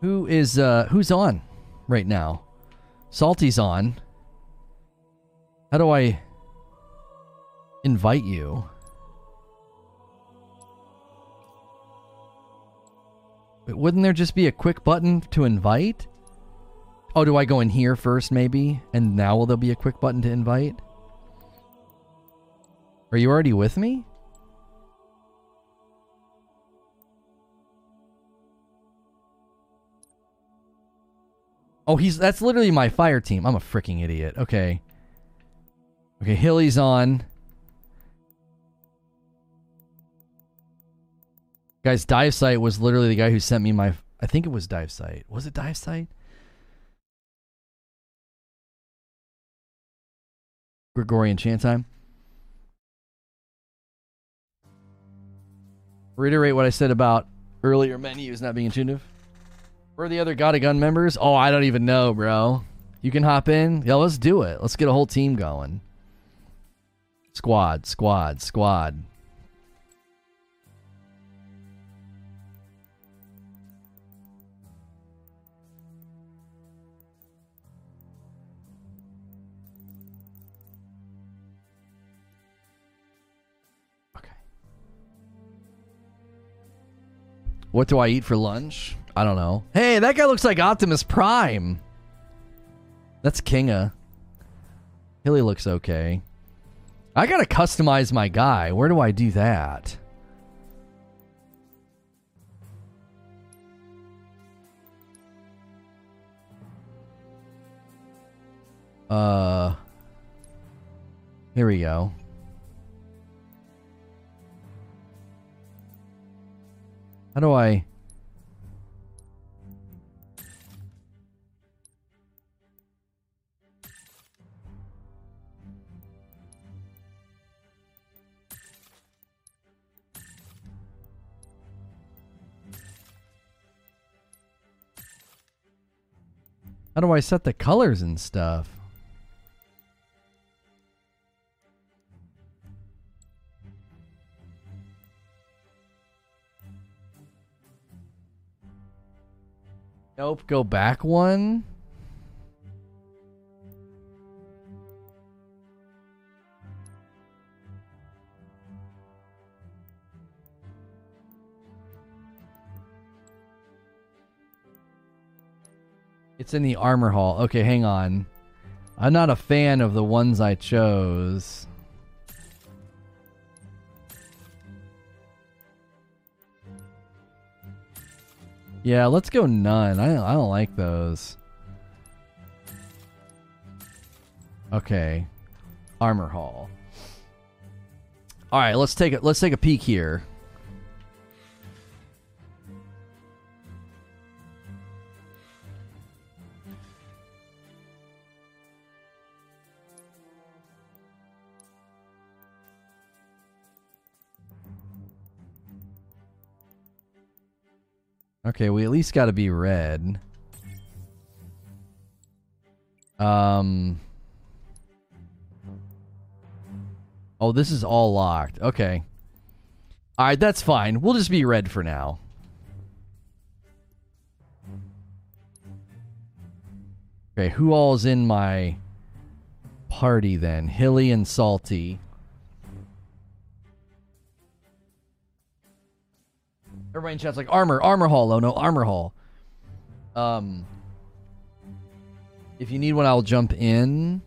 Who is uh who's on right now? Salty's on. How do I invite you? But wouldn't there just be a quick button to invite? Oh, do I go in here first, maybe? And now will there be a quick button to invite? Are you already with me? Oh, he's that's literally my fire team. I'm a freaking idiot. Okay. Okay, Hilly's on. Guys, dive site was literally the guy who sent me my I think it was dive site. Was it dive site? Gregorian chant time. Reiterate what I said about earlier menus not being intuitive. Where the other God of Gun members? Oh, I don't even know, bro. You can hop in. Yeah, let's do it. Let's get a whole team going. Squad, squad, squad. What do I eat for lunch? I don't know. Hey, that guy looks like Optimus Prime. That's Kinga. Hilly looks okay. I gotta customize my guy. Where do I do that? Uh, here we go. How do I? How do I set the colors and stuff? Nope, go back one. It's in the armor hall. Okay, hang on. I'm not a fan of the ones I chose. Yeah, let's go none. I don't, I don't like those. Okay. Armor hall. All right, let's take it. Let's take a peek here. Okay, we at least got to be red. Um. Oh, this is all locked. Okay. All right, that's fine. We'll just be red for now. Okay, who all's in my party then? Hilly and Salty. Everybody in chat's like armor, armor hall. Oh no, armor hall. Um, if you need one, I'll jump in.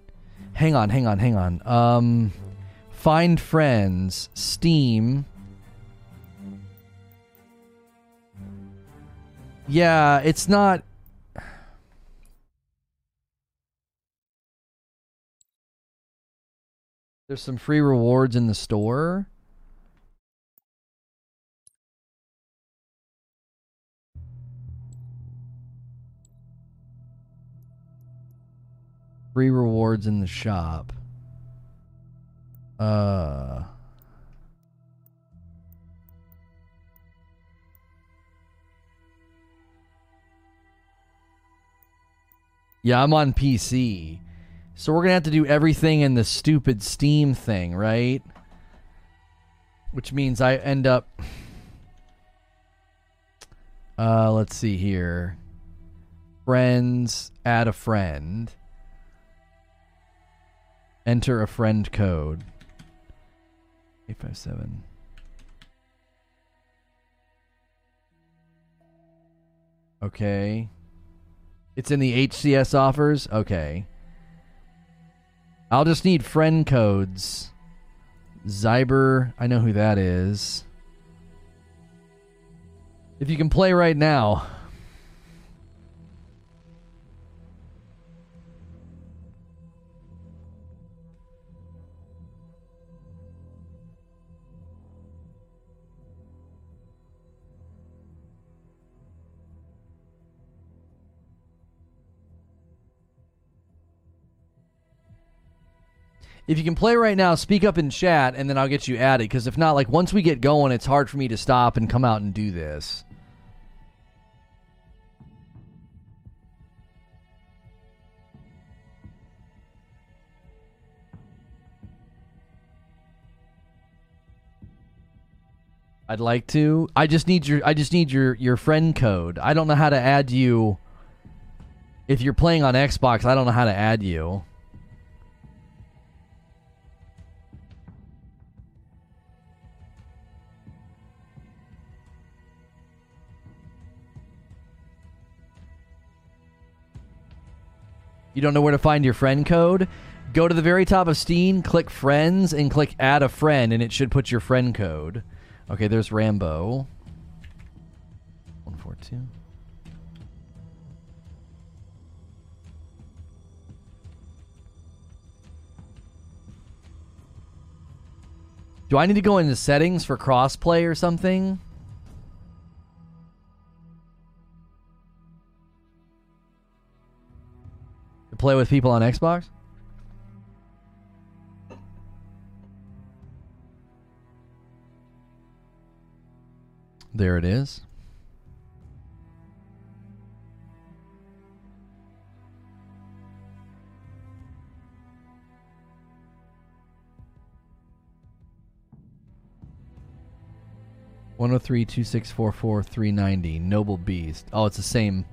Hang on, hang on, hang on. Um, find friends, Steam. Yeah, it's not. There's some free rewards in the store. Free rewards in the shop. Uh. Yeah, I'm on PC. So we're going to have to do everything in the stupid Steam thing, right? Which means I end up. Uh, let's see here. Friends, add a friend. Enter a friend code. 857. Okay. It's in the HCS offers? Okay. I'll just need friend codes. Zyber, I know who that is. If you can play right now. If you can play right now, speak up in chat, and then I'll get you added. Because if not, like once we get going, it's hard for me to stop and come out and do this. I'd like to. I just need your I just need your your friend code. I don't know how to add you. If you're playing on Xbox, I don't know how to add you. You don't know where to find your friend code? Go to the very top of Steam, click Friends, and click Add a Friend, and it should put your friend code. Okay, there's Rambo. 142. Do I need to go into settings for crossplay or something? Play with people on Xbox? There it is. One zero oh three two six four four three ninety. Noble Beast. Oh, it's the same.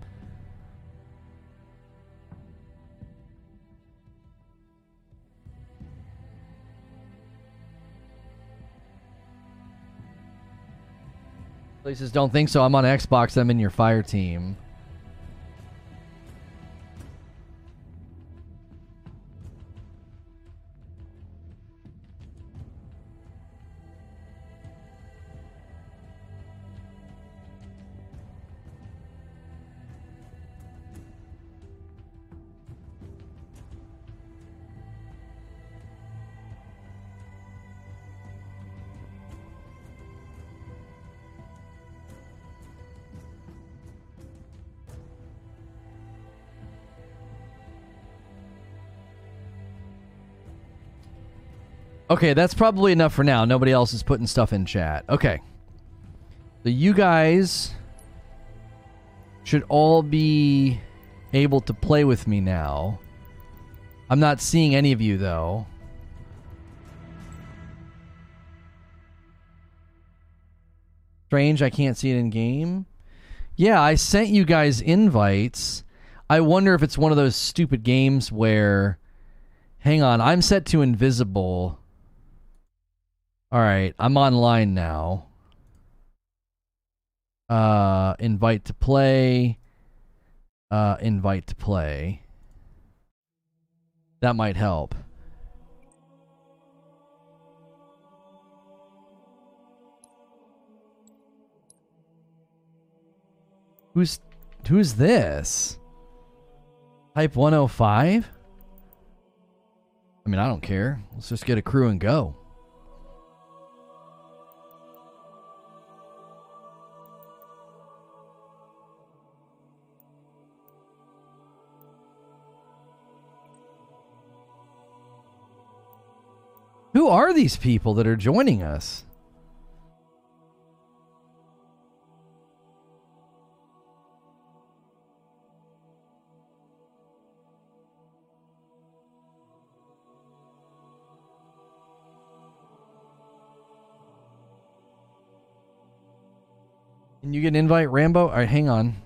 Places don't think so. I'm on Xbox. I'm in your fire team. Okay, that's probably enough for now. Nobody else is putting stuff in chat. Okay. So you guys should all be able to play with me now. I'm not seeing any of you though. Strange, I can't see it in game. Yeah, I sent you guys invites. I wonder if it's one of those stupid games where hang on, I'm set to invisible. All right, I'm online now. Uh, invite to play. Uh, invite to play. That might help. Who's who's this? Type 105? I mean, I don't care. Let's just get a crew and go. Who are these people that are joining us? Can you get an invite, Rambo? All right, hang on.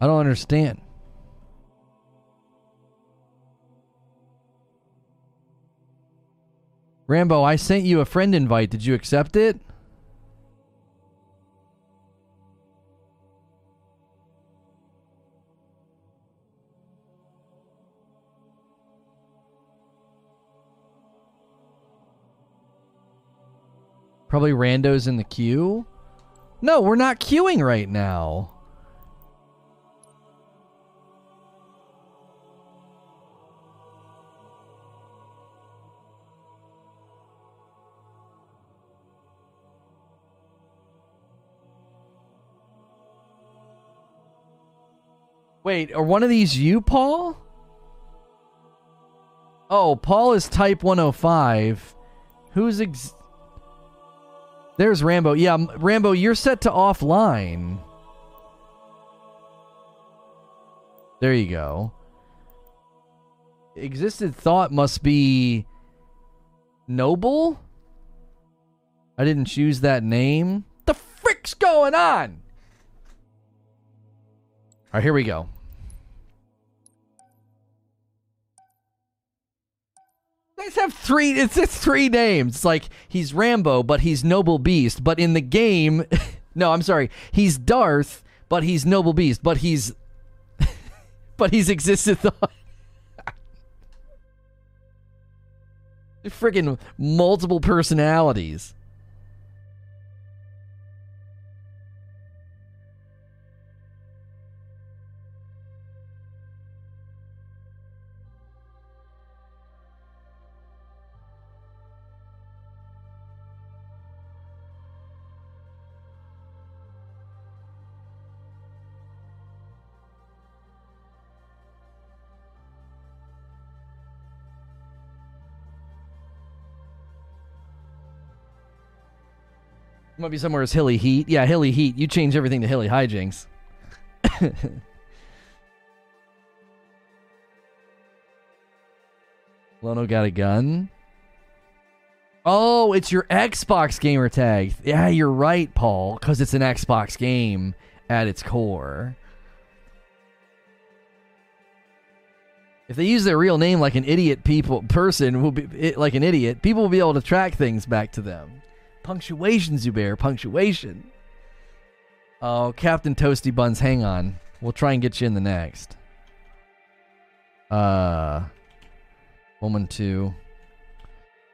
I don't understand. Rambo, I sent you a friend invite. Did you accept it? Probably randos in the queue? No, we're not queuing right now. Wait, are one of these you, Paul? Oh, Paul is type 105. Who's ex- There's Rambo. Yeah, Rambo, you're set to offline. There you go. Existed thought must be noble? I didn't choose that name. The frick's going on? All right, here we go. guys have three. It's it's three names. It's like he's Rambo, but he's Noble Beast. But in the game, no, I'm sorry, he's Darth, but he's Noble Beast. But he's, but he's existed. Freaking multiple personalities. Might be somewhere as Hilly Heat. Yeah, Hilly Heat. You change everything to Hilly Hijinks. Lono got a gun. Oh, it's your Xbox gamer tag. Yeah, you're right, Paul, because it's an Xbox game at its core. If they use their real name like an idiot people person will be like an idiot, people will be able to track things back to them. Punctuation, Zubair. Punctuation. Oh, Captain Toasty Buns, hang on. We'll try and get you in the next. Uh, woman two,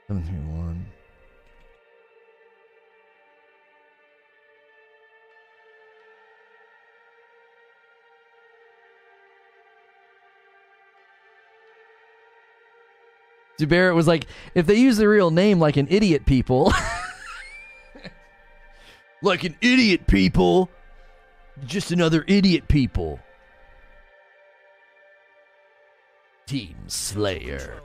seven three one. Zubair it was like, if they use the real name like an idiot people. like an idiot people. Just another idiot people. Team Slayer.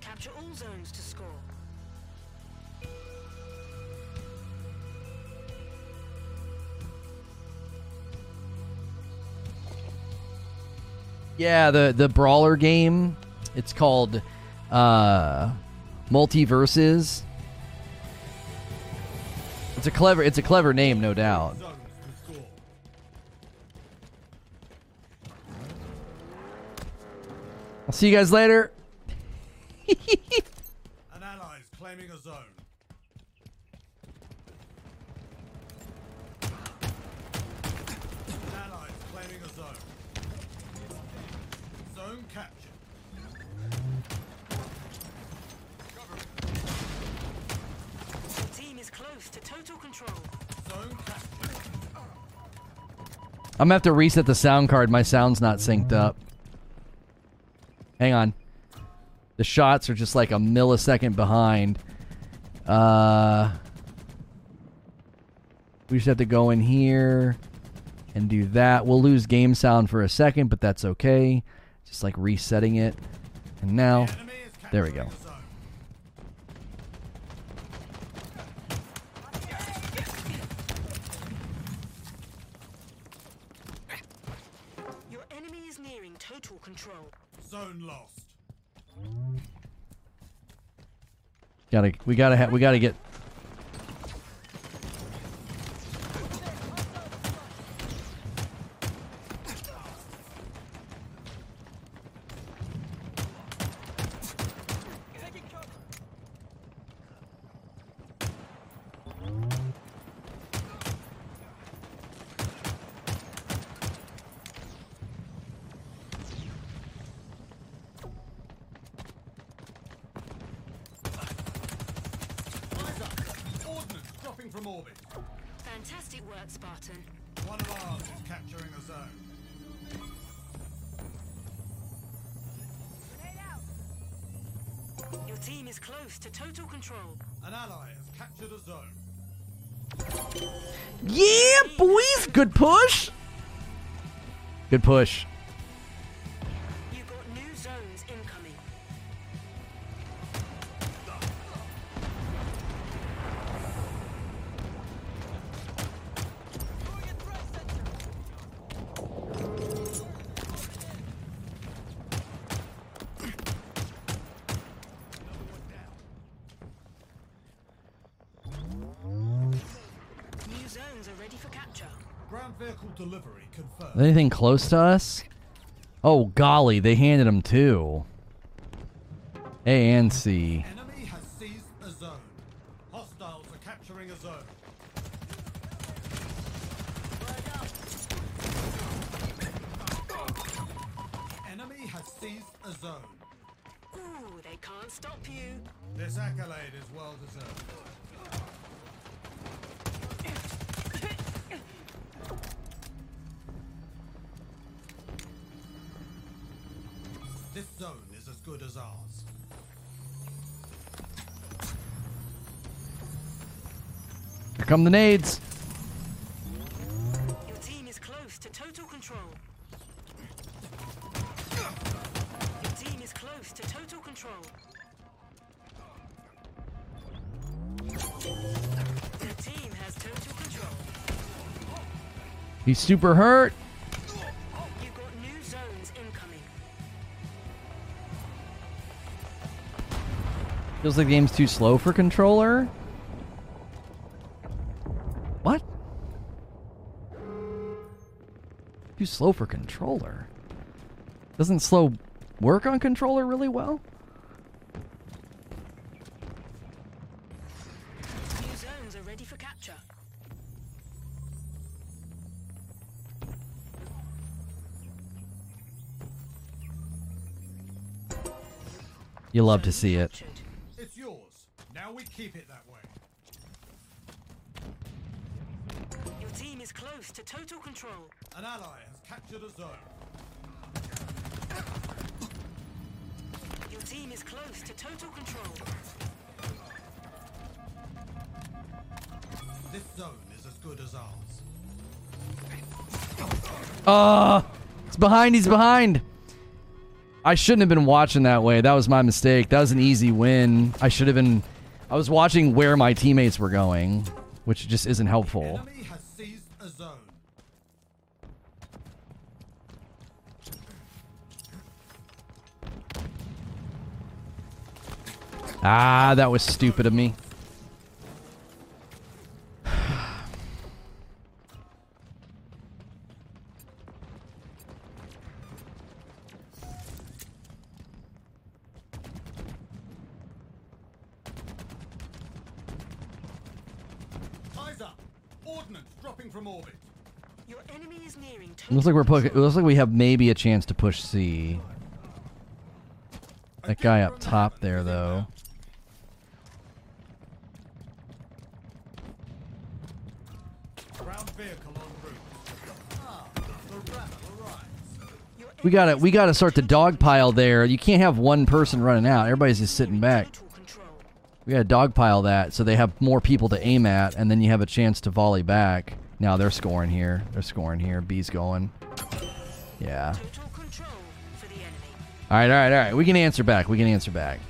Capture all zones to score. Yeah, the the brawler game. It's called uh MultiVersus. It's a clever it's a clever name, no doubt. I'll see you guys later. I'm gonna have to reset the sound card. My sound's not synced up. Hang on. The shots are just like a millisecond behind. Uh, we just have to go in here and do that. We'll lose game sound for a second, but that's okay. Just like resetting it. And now, there we go. Zone lost. Gotta, we gotta, ha- we gotta get Good push. Anything close to us? Oh, golly, they handed him two. A and C. Here come the nades. Your team is close to total control. Your team is close to total control. Your team has total control. He's super hurt. You've got new zones incoming. Feels like the game's too slow for controller. Too slow for controller. Doesn't slow work on controller really well? New zones are ready for capture. You love to see it. It's yours. Now we keep it that way. Team is close to total control. An ally has captured a zone. Your team is close to total control. This zone is as good as ours. Ah, it's behind. He's behind. I shouldn't have been watching that way. That was my mistake. That was an easy win. I should have been. I was watching where my teammates were going, which just isn't helpful. Enemy has seized a zone. Ah, that was stupid of me. Eyes up. Ordnance dropping from orbit. Your enemy is nearing It total looks like we're pu- it looks like we have maybe a chance to push C. That guy up top there, though. We gotta we gotta start the dog pile there. You can't have one person running out. Everybody's just sitting back. We gotta dog pile that so they have more people to aim at, and then you have a chance to volley back. Now they're scoring here. They're scoring here. B's going. Yeah. Total control for the enemy. All right, all right, all right. We can answer back. We can answer back.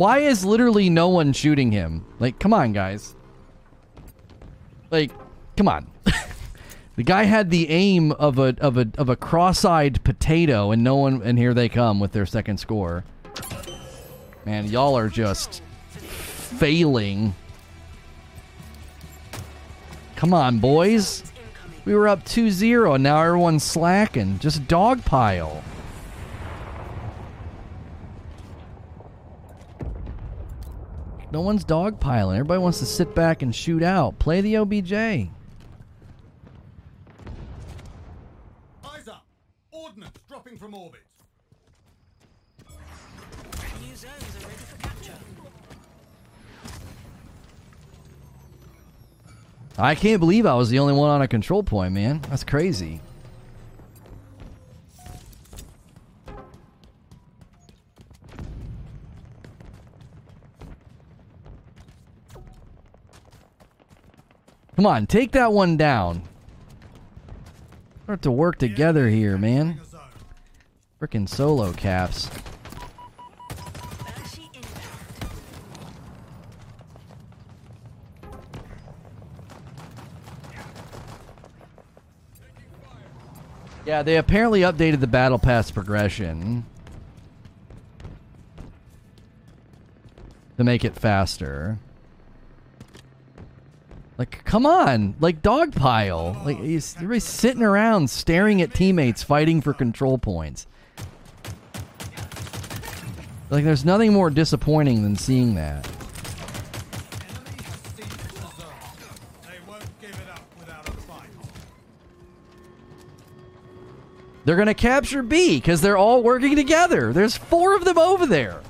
Why is literally no one shooting him? Like, come on, guys. Like, come on. the guy had the aim of a of a of a cross-eyed potato, and no one. And here they come with their second score. Man, y'all are just failing Come on, boys. We were up 2-0 and now everyone's slacking. Just dogpile. No one's dogpiling. Everybody wants to sit back and shoot out. Play the OBJ. Eyes up! Ordnance dropping from orbit. New zones are ready for capture. I can't believe I was the only one on a control point, man. That's crazy. Come on, take that one down. Start to work together here, man. Frickin' solo caps. Yeah, they apparently updated the battle pass progression to make it faster. Like, come on, like dogpile. Like, he's, everybody's sitting around staring at teammates fighting for control points. Like, there's nothing more disappointing than seeing that. They're gonna capture B because they're all working together. There's four of them over there.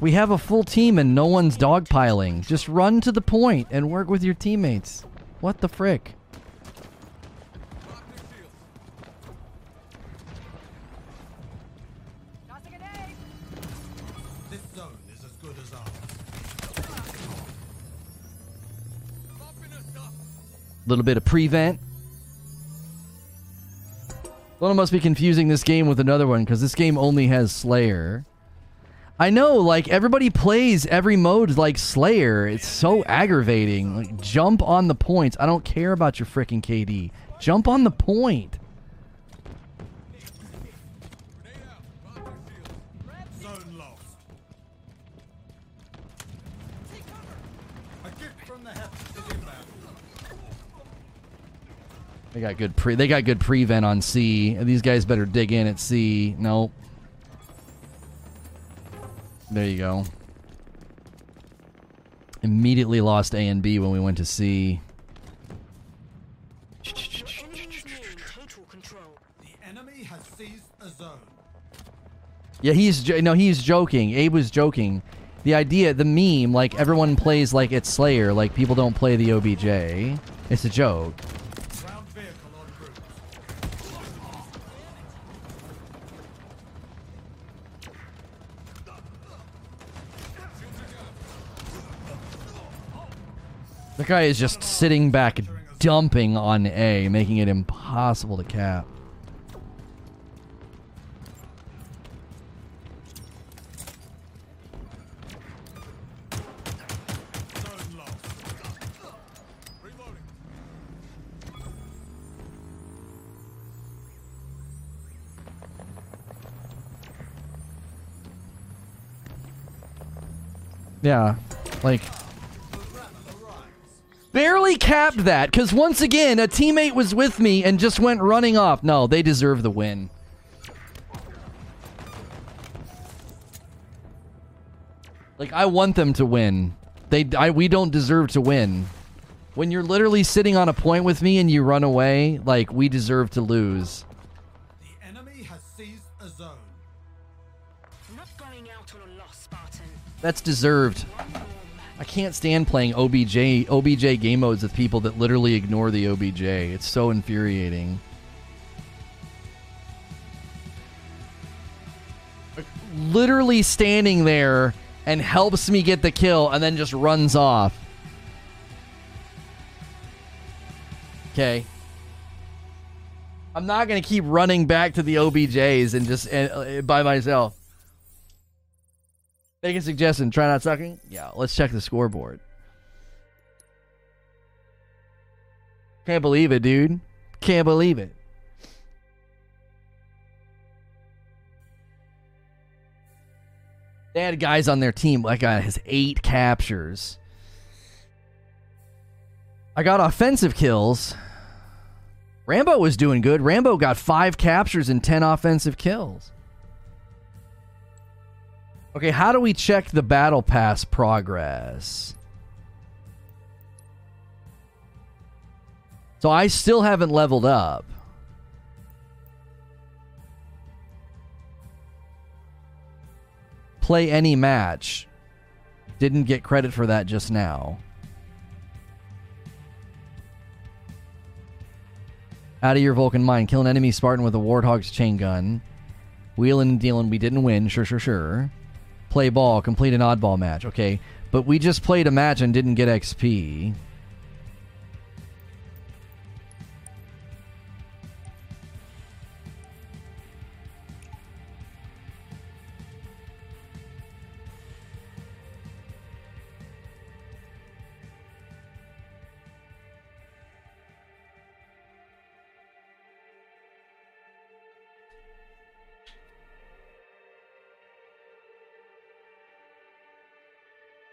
We have a full team and no one's dogpiling. Just run to the point and work with your teammates. What the frick? This zone is as good as ours. little bit of prevent. Well, I must be confusing this game with another one because this game only has Slayer. I know, like everybody plays every mode like Slayer. It's so aggravating. Like, jump on the points. I don't care about your freaking KD. Jump on the point. They got good pre. They got good prevent on C. These guys better dig in at C. Nope. There you go. Immediately lost A and B when we went to C. Yeah, he's no, he's joking. Abe was joking. The idea, the meme, like everyone plays like it's Slayer, like people don't play the OBJ. It's a joke. The guy is just sitting back, dumping on A, making it impossible to cap. Yeah, like barely capped that because once again a teammate was with me and just went running off. No, they deserve the win. Like I want them to win. They, I, we don't deserve to win. When you're literally sitting on a point with me and you run away, like we deserve to lose. The enemy has seized a zone. Not going out on a loss, Spartan. That's deserved. I can't stand playing OBJ OBJ game modes with people that literally ignore the OBJ. It's so infuriating. Literally standing there and helps me get the kill and then just runs off. Okay. I'm not going to keep running back to the OBJs and just uh, by myself. Make a suggestion. Try not sucking. Yeah, let's check the scoreboard. Can't believe it, dude. Can't believe it. They had guys on their team. Like guy has eight captures. I got offensive kills. Rambo was doing good. Rambo got five captures and ten offensive kills. Okay, how do we check the battle pass progress? So I still haven't leveled up. Play any match. Didn't get credit for that just now. Out of your Vulcan mind. Kill an enemy Spartan with a Warthog's chain gun. Wheeling and dealing. We didn't win. Sure, sure, sure. Play ball. Complete an oddball match. Okay. But we just played a match and didn't get XP.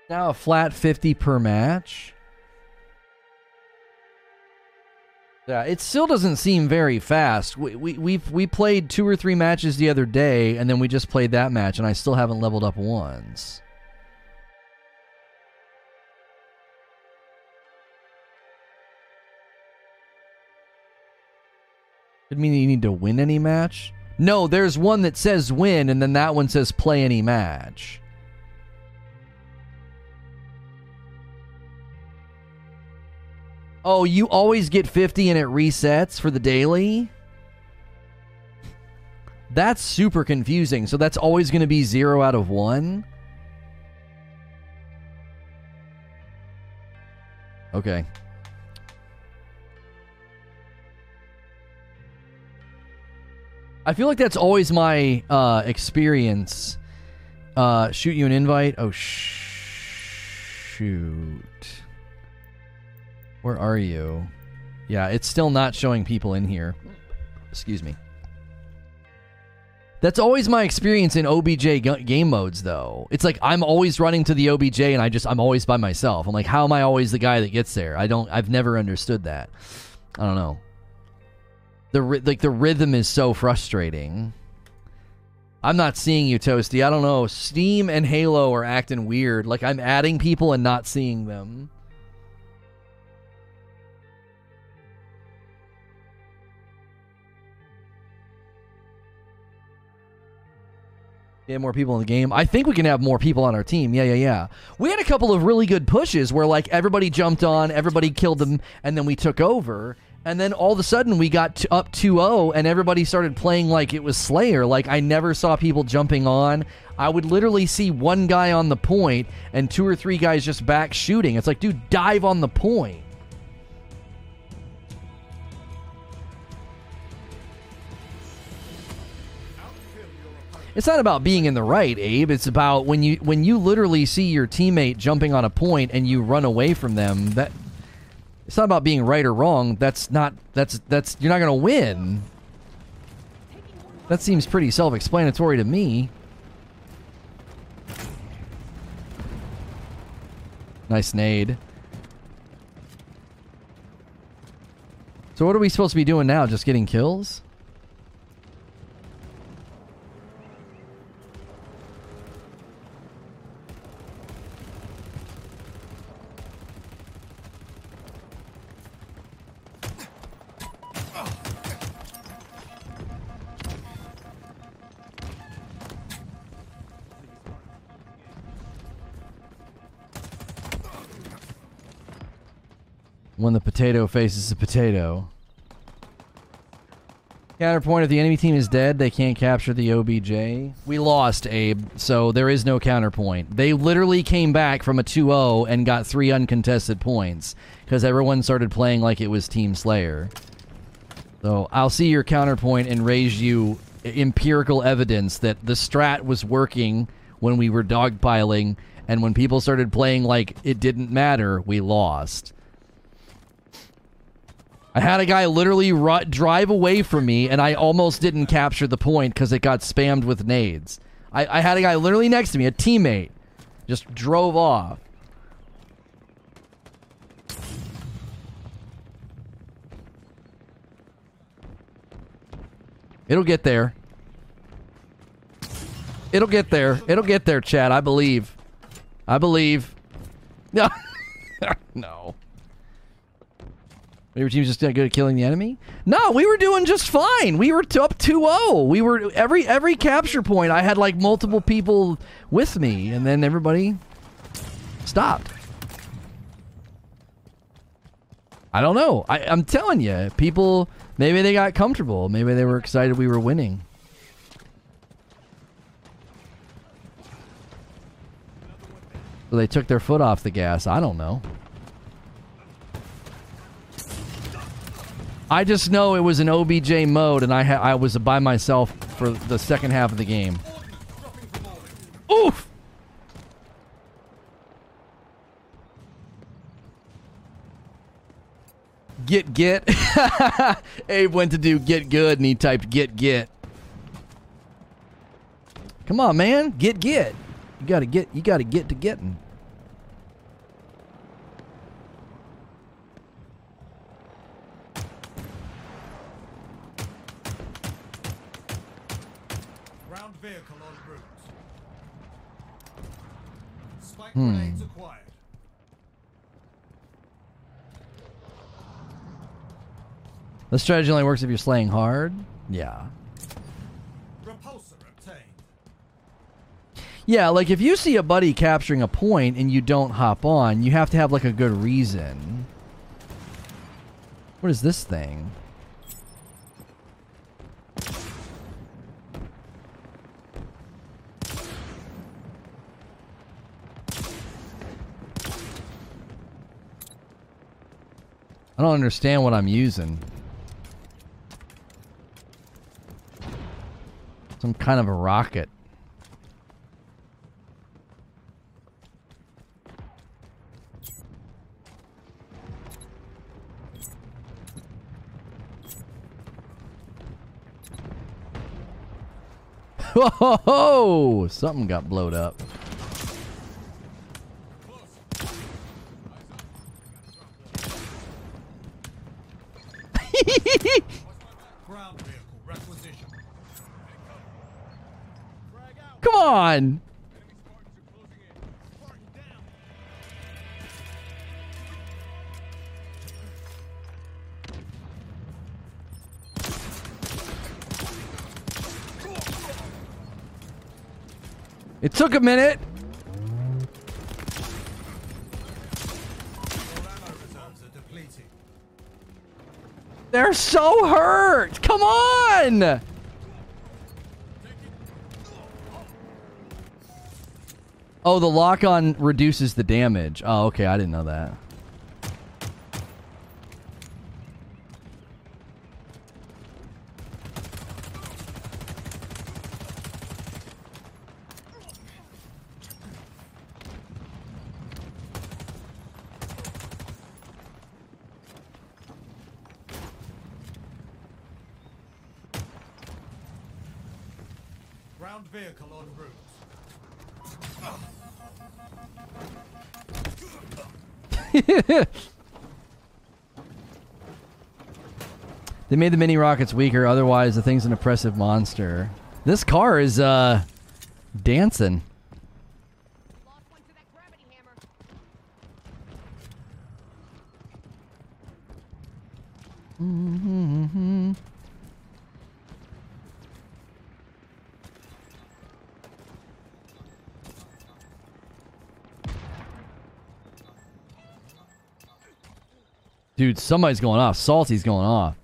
Now a flat 50 per match. Yeah, it still doesn't seem very fast. We we we we played two or three matches the other day, and then we just played that match, and I still haven't leveled up once. Could mean you need to win any match. No, there's one that says win, and then that one says play any match. Oh, you always get 50 and it resets for the daily? That's super confusing. So that's always going to be 0 out of 1? Okay. I feel like that's always my uh, experience. Uh, shoot you an invite? Oh, sh- shoot. Where are you? Yeah, it's still not showing people in here. Excuse me. That's always my experience in OBJ game modes, though. It's like I'm always running to the OBJ, and I just I'm always by myself. I'm like, how am I always the guy that gets there? I don't. I've never understood that. I don't know. The like the rhythm is so frustrating. I'm not seeing you, Toasty. I don't know. Steam and Halo are acting weird. Like I'm adding people and not seeing them. Get more people in the game. I think we can have more people on our team. Yeah, yeah, yeah. We had a couple of really good pushes where like everybody jumped on, everybody killed them, and then we took over. And then all of a sudden we got to up 2-0 and everybody started playing like it was Slayer. Like I never saw people jumping on. I would literally see one guy on the point and two or three guys just back shooting. It's like, dude, dive on the point. It's not about being in the right, Abe. It's about when you when you literally see your teammate jumping on a point and you run away from them. That it's not about being right or wrong. That's not that's that's you're not going to win. That seems pretty self-explanatory to me. Nice nade. So what are we supposed to be doing now? Just getting kills? When the potato faces the potato. Counterpoint if the enemy team is dead, they can't capture the OBJ. We lost, Abe, so there is no counterpoint. They literally came back from a 2 0 and got three uncontested points because everyone started playing like it was Team Slayer. So I'll see your counterpoint and raise you empirical evidence that the strat was working when we were dogpiling, and when people started playing like it didn't matter, we lost. I had a guy literally ru- drive away from me, and I almost didn't capture the point because it got spammed with nades. I, I had a guy literally next to me, a teammate, just drove off. It'll get there. It'll get there. It'll get there, Chad. I believe. I believe. No. no. Your team's just not good at killing the enemy? No, we were doing just fine. We were up 2-0. We were every every capture point I had like multiple people with me and then everybody stopped. I don't know. I, I'm telling you, people maybe they got comfortable. Maybe they were excited we were winning. So they took their foot off the gas. I don't know. I just know it was an OBJ mode, and I I was by myself for the second half of the game. Oof! Get get. Abe went to do get good, and he typed get get. Come on, man, get get. You gotta get. You gotta get to getting. Hmm. The strategy only works if you're slaying hard. Yeah. Yeah, like if you see a buddy capturing a point and you don't hop on, you have to have like a good reason. What is this thing? I don't understand what I'm using. Some kind of a rocket. Whoa! Something got blowed up. Took a minute. They're so hurt. Come on. Oh, the lock on reduces the damage. Oh, okay. I didn't know that. Made the mini rockets weaker. Otherwise, the thing's an oppressive monster. This car is uh dancing. Hammer. Dude, somebody's going off. Salty's going off.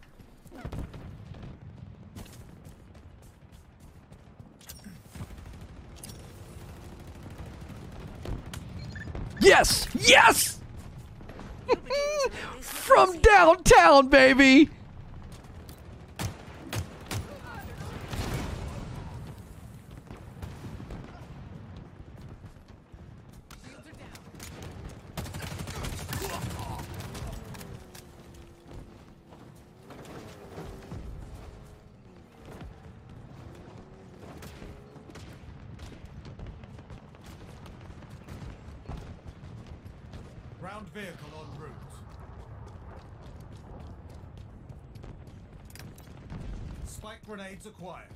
Downtown, baby! Acquired.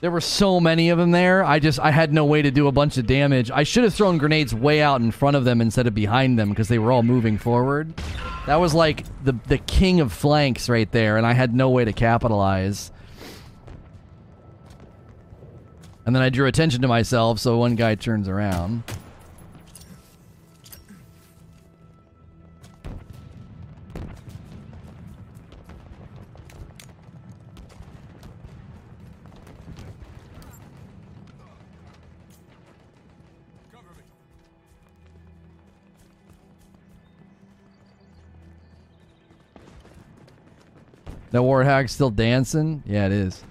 There were so many of them there. I just I had no way to do a bunch of damage. I should have thrown grenades way out in front of them instead of behind them because they were all moving forward. That was like the the king of flanks right there, and I had no way to capitalize. And then I drew attention to myself, so one guy turns around. That warthog's still dancing? Yeah, it is.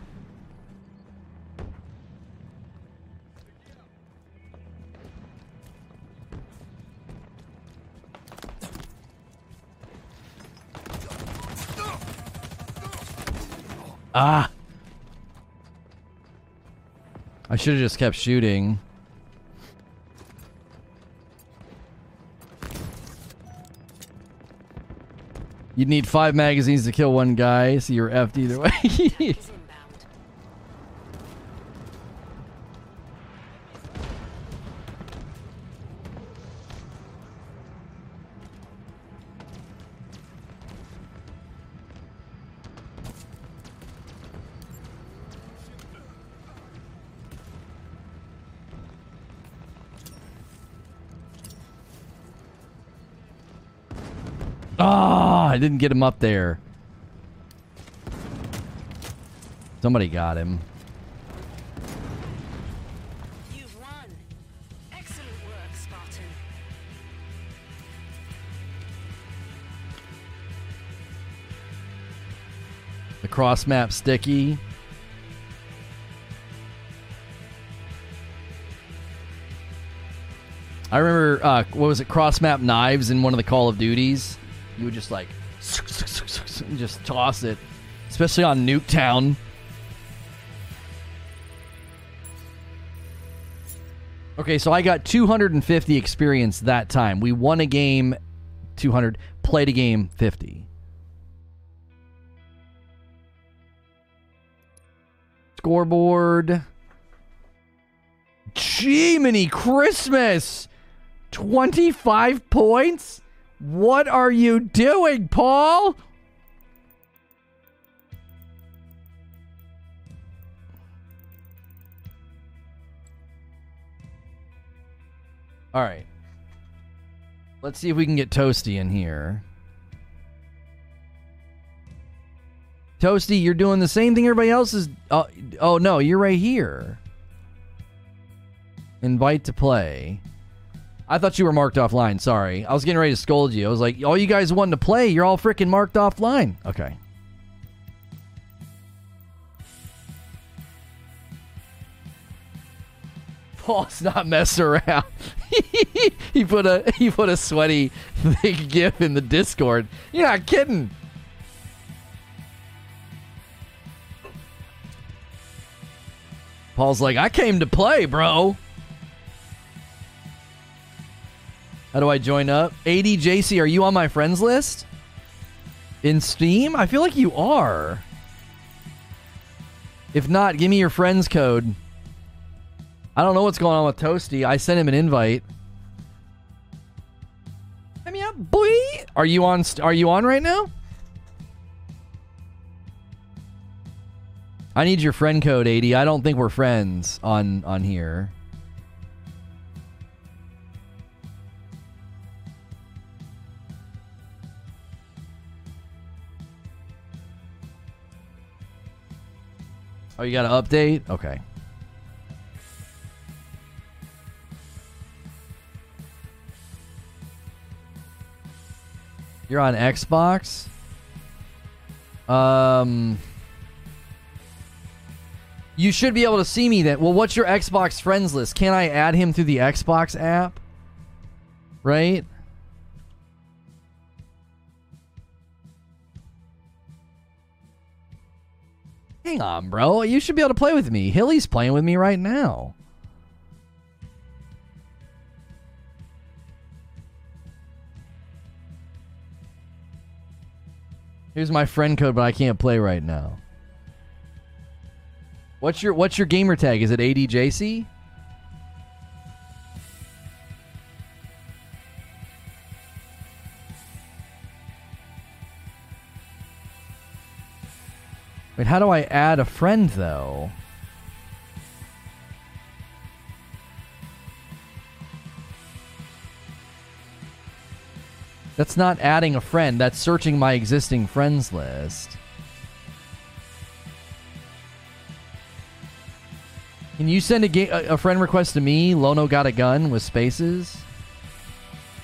Ah! I should have just kept shooting. You'd need five magazines to kill one guy, so you're effed either way. I didn't get him up there. Somebody got him. You've won. Excellent work, Spartan. The cross map sticky. I remember uh, what was it? Cross map knives in one of the Call of Duties. You would just like and just toss it, especially on Nuketown. Okay, so I got 250 experience that time. We won a game 200, played a game 50. Scoreboard. Jiminy Christmas! 25 points? What are you doing, Paul? All right. Let's see if we can get Toasty in here. Toasty, you're doing the same thing everybody else is. Uh, oh, no, you're right here. Invite to play. I thought you were marked offline. Sorry. I was getting ready to scold you. I was like, all you guys wanting to play, you're all freaking marked offline. Okay. Paul's not messing around. he put a he put a sweaty big gif in the Discord. You're not kidding. Paul's like, I came to play, bro. How do I join up? ADJC, are you on my friends list? In Steam? I feel like you are. If not, give me your friends code. I don't know what's going on with Toasty. I sent him an invite. I mean, boy, are you on? Are you on right now? I need your friend code, 80. I don't think we're friends on on here. Oh, you got an update? Okay. You're on Xbox? Um. You should be able to see me then. Well, what's your Xbox friends list? Can I add him through the Xbox app? Right? Hang on, bro. You should be able to play with me. Hilly's playing with me right now. Here's my friend code, but I can't play right now. What's your What's your gamer tag? Is it ADJC? Wait, how do I add a friend though? That's not adding a friend. That's searching my existing friends list. Can you send a, ga- a friend request to me? Lono got a gun with spaces.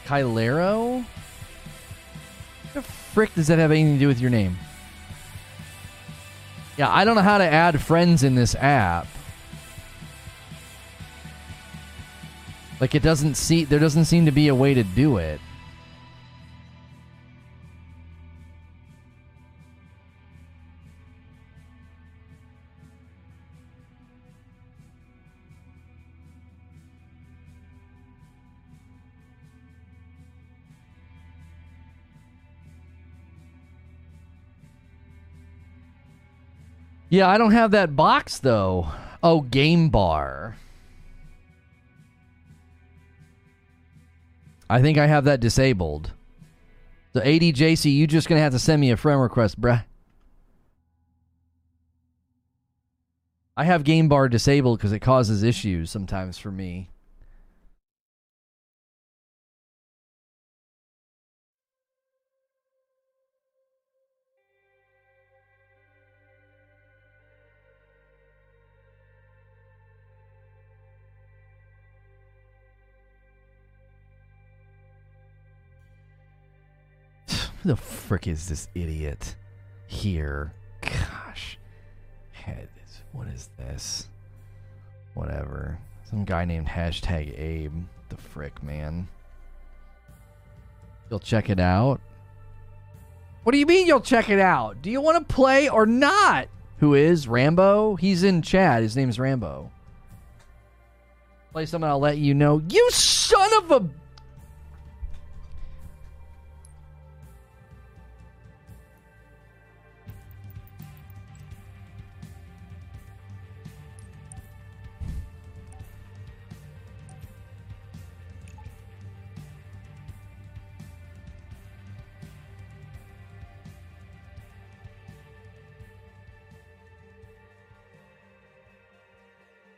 Kylero? What the frick does that have anything to do with your name? Yeah, I don't know how to add friends in this app. Like it doesn't see there doesn't seem to be a way to do it. Yeah, I don't have that box though. Oh, game bar. I think I have that disabled. So ADJC, you just gonna have to send me a friend request, bruh. I have game bar disabled because it causes issues sometimes for me. Who the frick is this idiot here? Gosh. Head what is this? Whatever. Some guy named hashtag Abe. The frick, man. You'll check it out? What do you mean you'll check it out? Do you want to play or not? Who is Rambo? He's in chat. His name's Rambo. Play something, I'll let you know. You son of a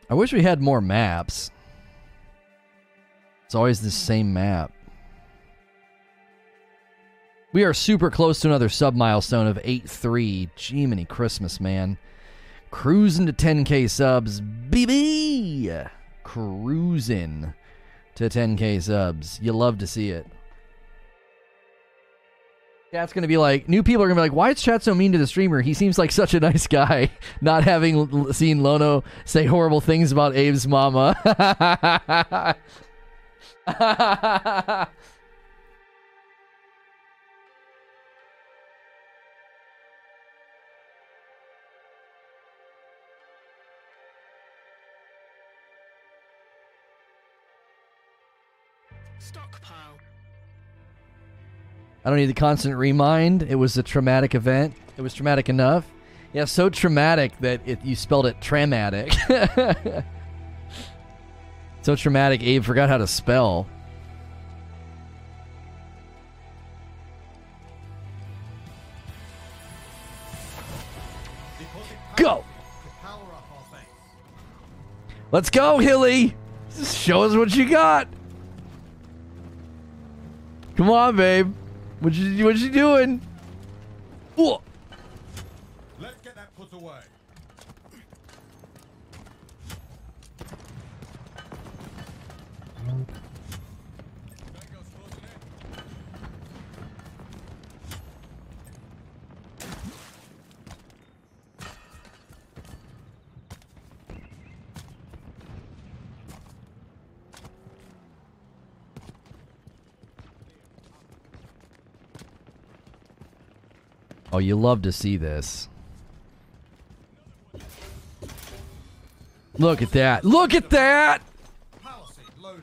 I wish we had more maps. It's always the same map. We are super close to another sub milestone of 8-3. Jiminy Christmas, man. Cruising to 10k subs. BB! Cruising to 10k subs. You love to see it. Chat's gonna be like, new people are gonna be like, why is chat so mean to the streamer? He seems like such a nice guy. Not having seen Lono say horrible things about Abe's mama. I don't need the constant remind. It was a traumatic event. It was traumatic enough. Yeah, so traumatic that it, you spelled it traumatic. so traumatic, Abe forgot how to spell. Go! Let's go, Hilly! Show us what you got! Come on, babe. What you what you doing? Ooh. Oh, you love to see this. Look at that. Look at that. Power seed loaded.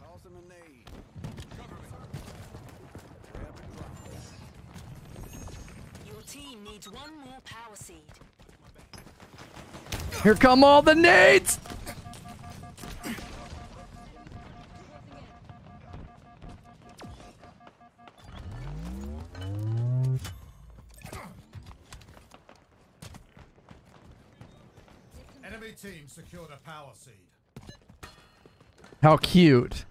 Toss him a nade. Your team needs one more power seed. Here come all the nades. How cute.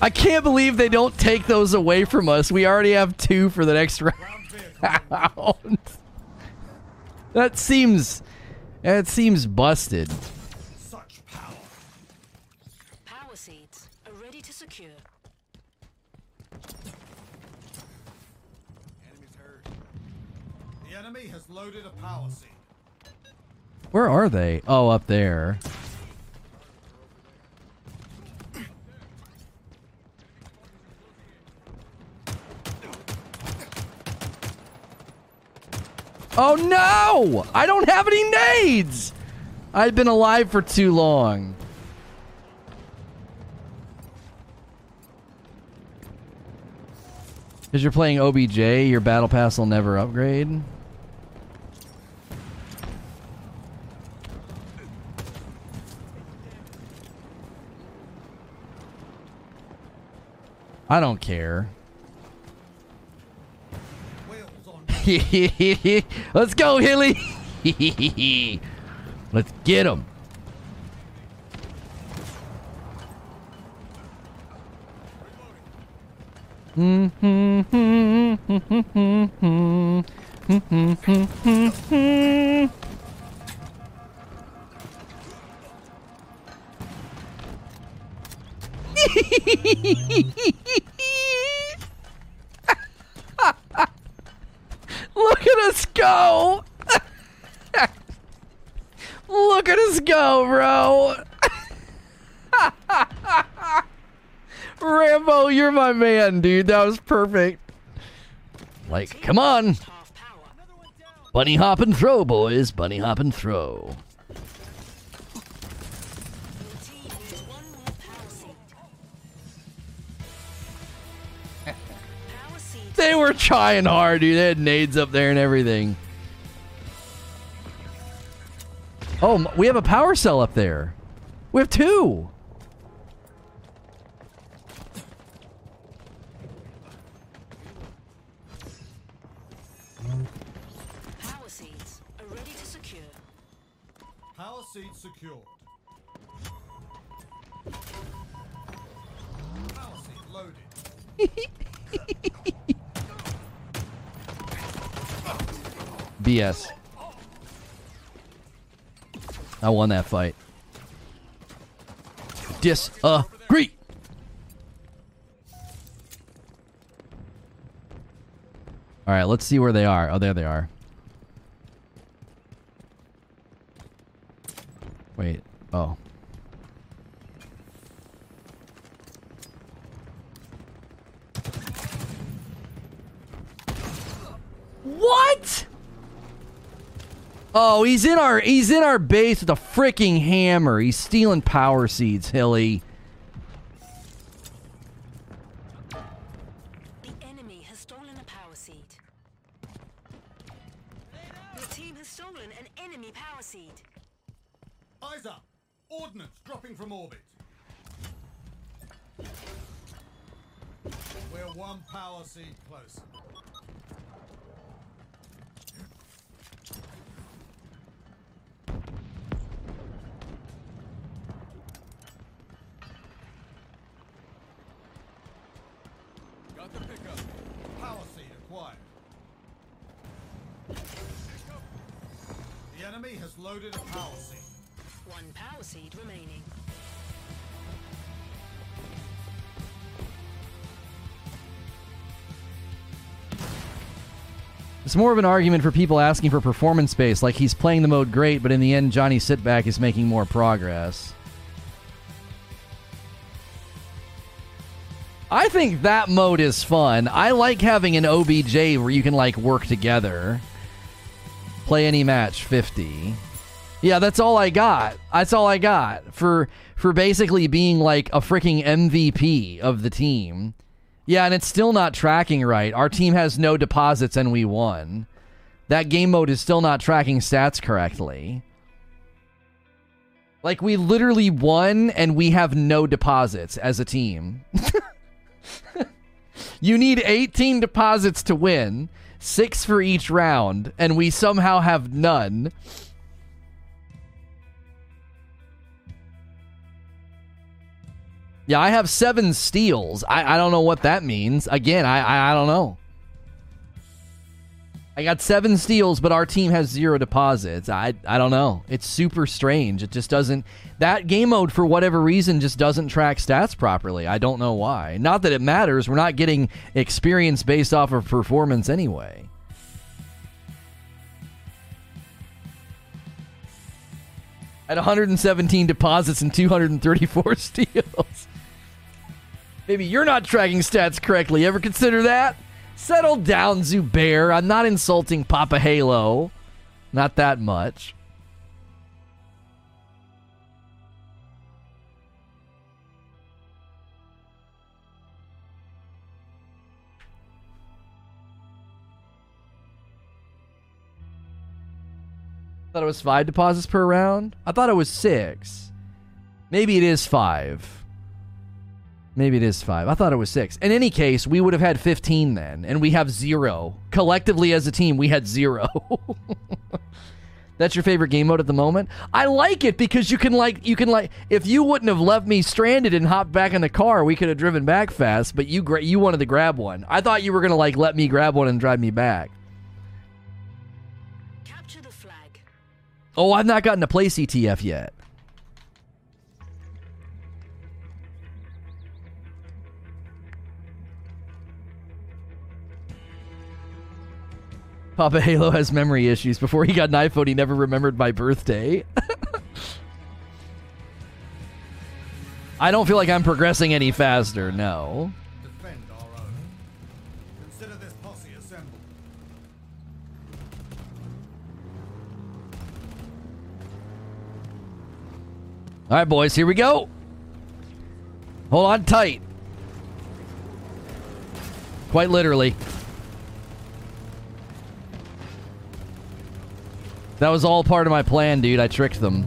I can't believe they don't take those away from us. We already have two for the next round. that seems that seems busted. Such power. Power seeds are ready to secure. Enemy's hurt. The enemy has loaded a power seed. Where are they? Oh, up there. Oh no! I don't have any nades! I've been alive for too long. Because you're playing OBJ, your battle pass will never upgrade. I don't care. Let's go, Hilly. Let's get him. Look at us go. Look at us go, bro. Rambo, you're my man, dude. That was perfect. Like, come on. Bunny hop and throw, boys. Bunny hop and throw. Your team needs one more power seed. power seed. They were trying hard, dude. They had nades up there and everything. Oh, we have a power cell up there. We have two. Power seeds are ready to secure. Power seed secured. Power seed loaded. BS. I won that fight. Disagree. All right, let's see where they are. Oh, there they are. Wait. Oh. What? Oh, he's in our he's in our base with a freaking hammer. He's stealing power seeds, Hilly. The enemy has stolen a power seed. Your team has stolen an enemy power seed. Eyes up. Ordnance dropping from orbit. Enemy loaded a power seed. One power seed remaining. It's more of an argument for people asking for performance space, like he's playing the mode great, but in the end, Johnny Sitback is making more progress. I think that mode is fun. I like having an OBJ where you can like work together. Play any match 50. Yeah, that's all I got. That's all I got for for basically being like a freaking MVP of the team. Yeah, and it's still not tracking right. Our team has no deposits and we won. That game mode is still not tracking stats correctly. Like we literally won and we have no deposits as a team. you need 18 deposits to win, 6 for each round, and we somehow have none. Yeah, I have seven steals. I, I don't know what that means. Again, I, I I don't know. I got seven steals, but our team has zero deposits. I I don't know. It's super strange. It just doesn't. That game mode, for whatever reason, just doesn't track stats properly. I don't know why. Not that it matters. We're not getting experience based off of performance anyway. At 117 deposits and 234 steals. Maybe you're not tracking stats correctly. Ever consider that? Settle down, Zubair. I'm not insulting Papa Halo. Not that much. thought it was five deposits per round. I thought it was six. Maybe it is five. Maybe it is five. I thought it was six. In any case, we would have had 15 then, and we have zero. Collectively as a team, we had zero. That's your favorite game mode at the moment? I like it because you can like you can like if you wouldn't have left me stranded and hopped back in the car, we could have driven back fast, but you gra- you wanted to grab one. I thought you were going to like let me grab one and drive me back. Capture the flag. Oh, I've not gotten to play CTF yet. Papa Halo has memory issues. Before he got an iPhone, he never remembered my birthday. I don't feel like I'm progressing any faster, no. Defend our own. Consider this posse assembled. All right, boys, here we go. Hold on tight. Quite literally. That was all part of my plan, dude. I tricked them.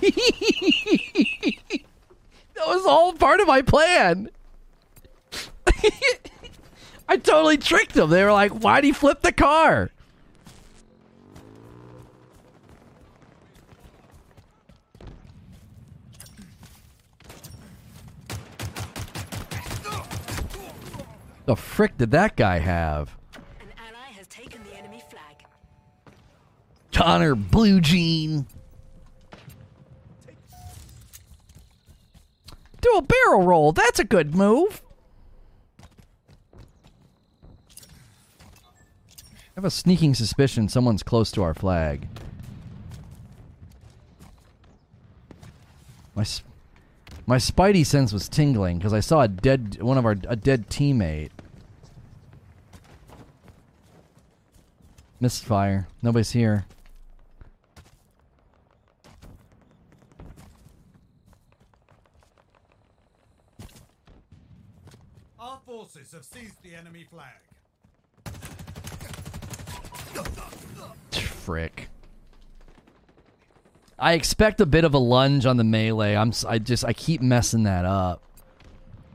that was all part of my plan. I totally tricked them. They were like, why'd he flip the car? The frick did that guy have? An ally has taken the enemy flag. Connor Blue Jean. Do a barrel roll. That's a good move. I have a sneaking suspicion someone's close to our flag. My my spidey sense was tingling because I saw a dead one of our a dead teammate. Missed fire. Nobody's here. Our forces have seized the enemy flag. Frick. I expect a bit of a lunge on the melee. I'm I just I keep messing that up.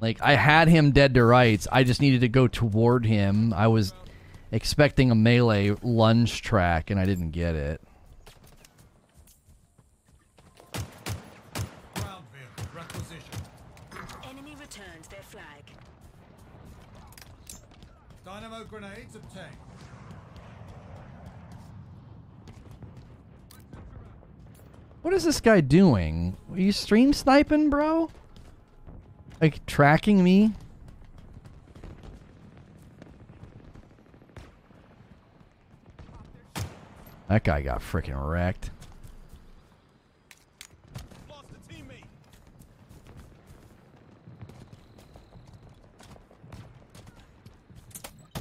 Like I had him dead to rights. I just needed to go toward him. I was expecting a melee lunge track and I didn't get it. Ground vehicle requisitioned. Enemy returns their flag. Dynamo grenades obtained. What is this guy doing? Are you stream sniping, bro? Like tracking me? That guy got freaking wrecked. Lost a teammate.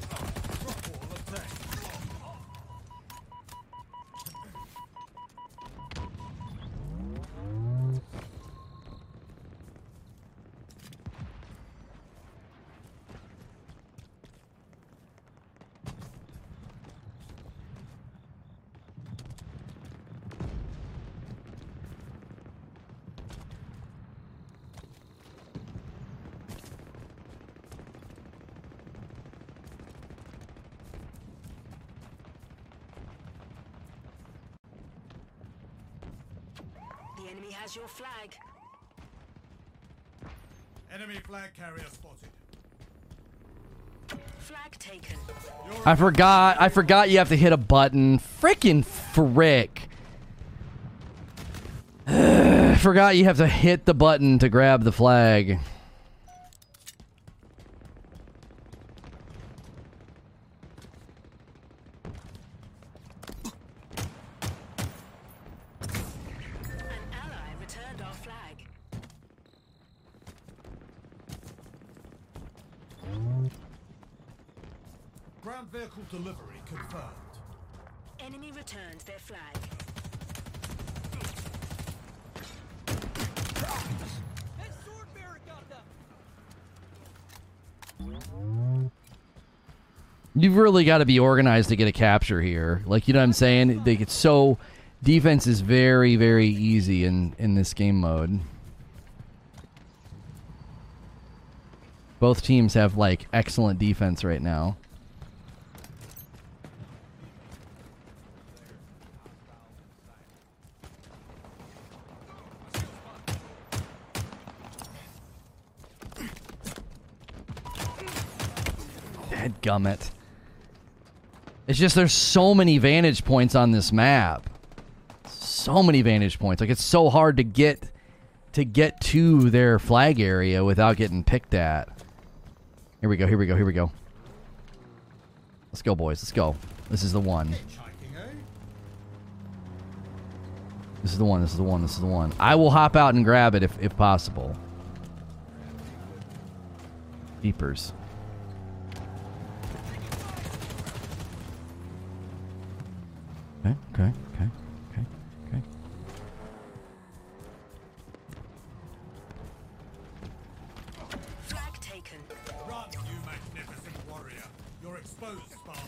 Drop wall obtained. The enemy has your flag. Enemy flag carrier spotted. Flag taken. I forgot. I forgot you have to hit a button. Frickin' frick. I forgot you have to hit the button to grab the flag. Really got to be organized to get a capture here. Like you know what I'm saying? They get so defense is very very easy in in this game mode. Both teams have like excellent defense right now. Gummit. It's just there's so many vantage points on this map. So many vantage points. Like it's so hard to get to get to their flag area without getting picked at. Here we go. Here we go. Here we go. Let's go, boys. Let's go. This is the one. This is the one. This is the one. This is the one. I will hop out and grab it if if possible. Beepers. Okay, okay, okay, okay, okay. Flag taken. Run, you magnificent warrior. You're exposed, Sparta.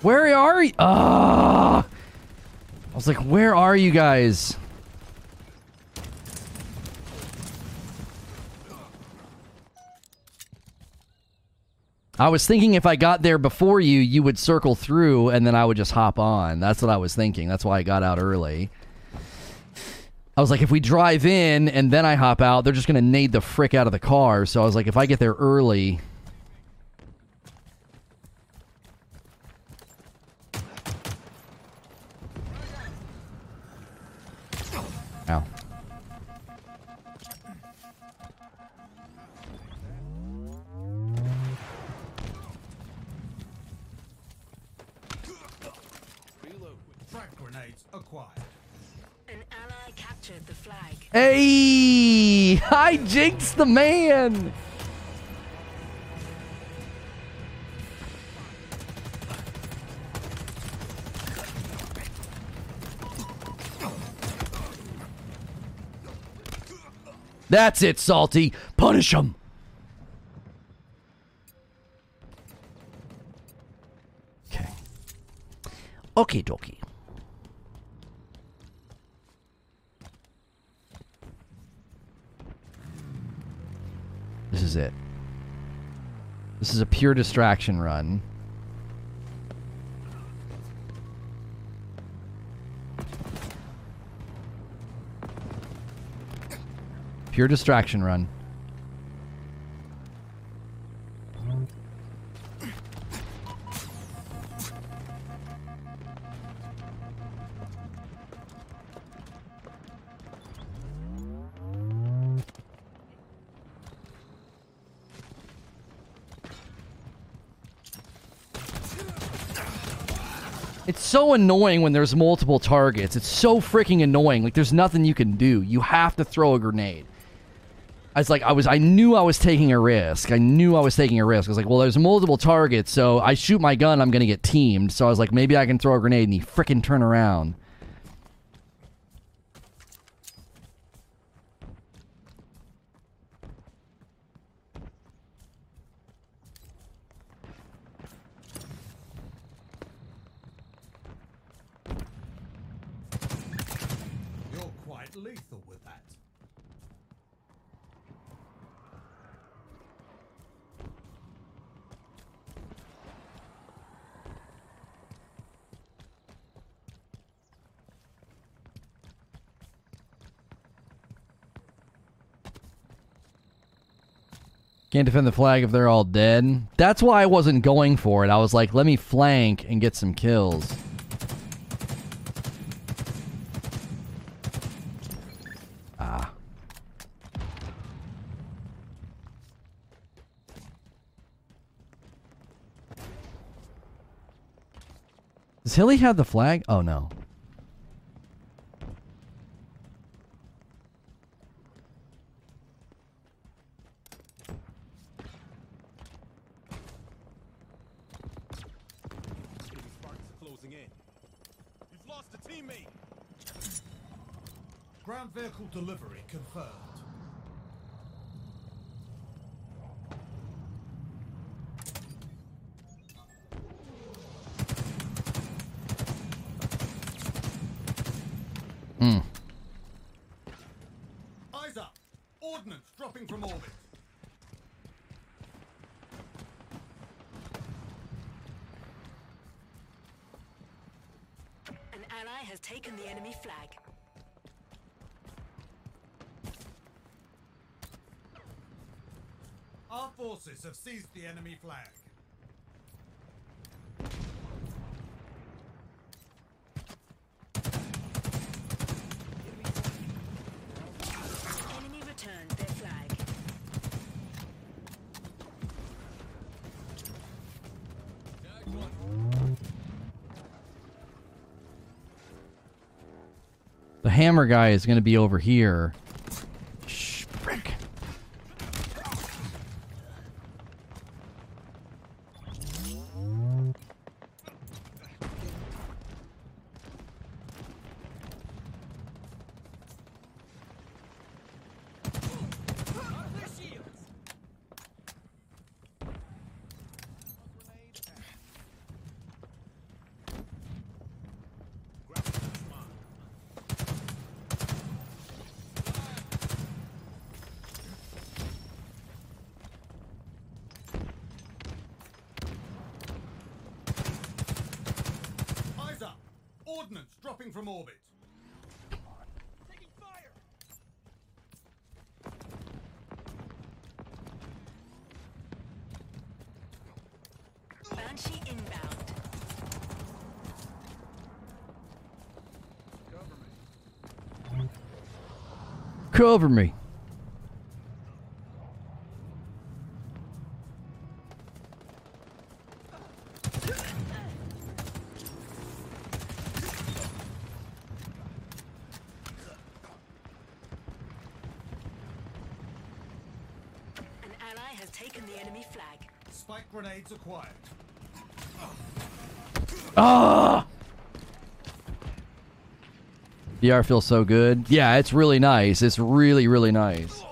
Where are you? Ah! I was like, where are you guys? I was thinking if I got there before you, you would circle through and then I would just hop on. That's what I was thinking. That's why I got out early. I was like, if we drive in and then I hop out, they're just going to nade the frick out of the car. So I was like, if I get there early. The man! That's it, Salty. Punish him. Okay. Okay, dokie. Is it. This is a pure distraction run. Pure distraction run. So annoying when there's multiple targets. It's so freaking annoying. Like there's nothing you can do. You have to throw a grenade. I was like, I was, I knew I was taking a risk. I knew I was taking a risk. I was like, well, there's multiple targets, so I shoot my gun, I'm gonna get teamed. So I was like, maybe I can throw a grenade, and he freaking turn around. You're quite lethal with that. Can't defend the flag if they're all dead. That's why I wasn't going for it. I was like, let me flank and get some kills. Ah. Does Hilly have the flag? Oh no. Enemy sparks are closing in. You've lost a teammate. Ground vehicle delivery confirmed. Hmm. Eyes up! Ordnance dropping from orbit. An ally has taken the enemy flag. Our forces have seized the enemy flag. Enemy returned their flag. The hammer guy is going to be over here. Ordnance dropping from orbit. Taking fire. Banshee inbound. Cover me. An DR feels so good. Yeah, it's really nice. It's really, really nice.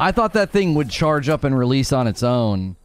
I thought that thing would charge up and release on its own.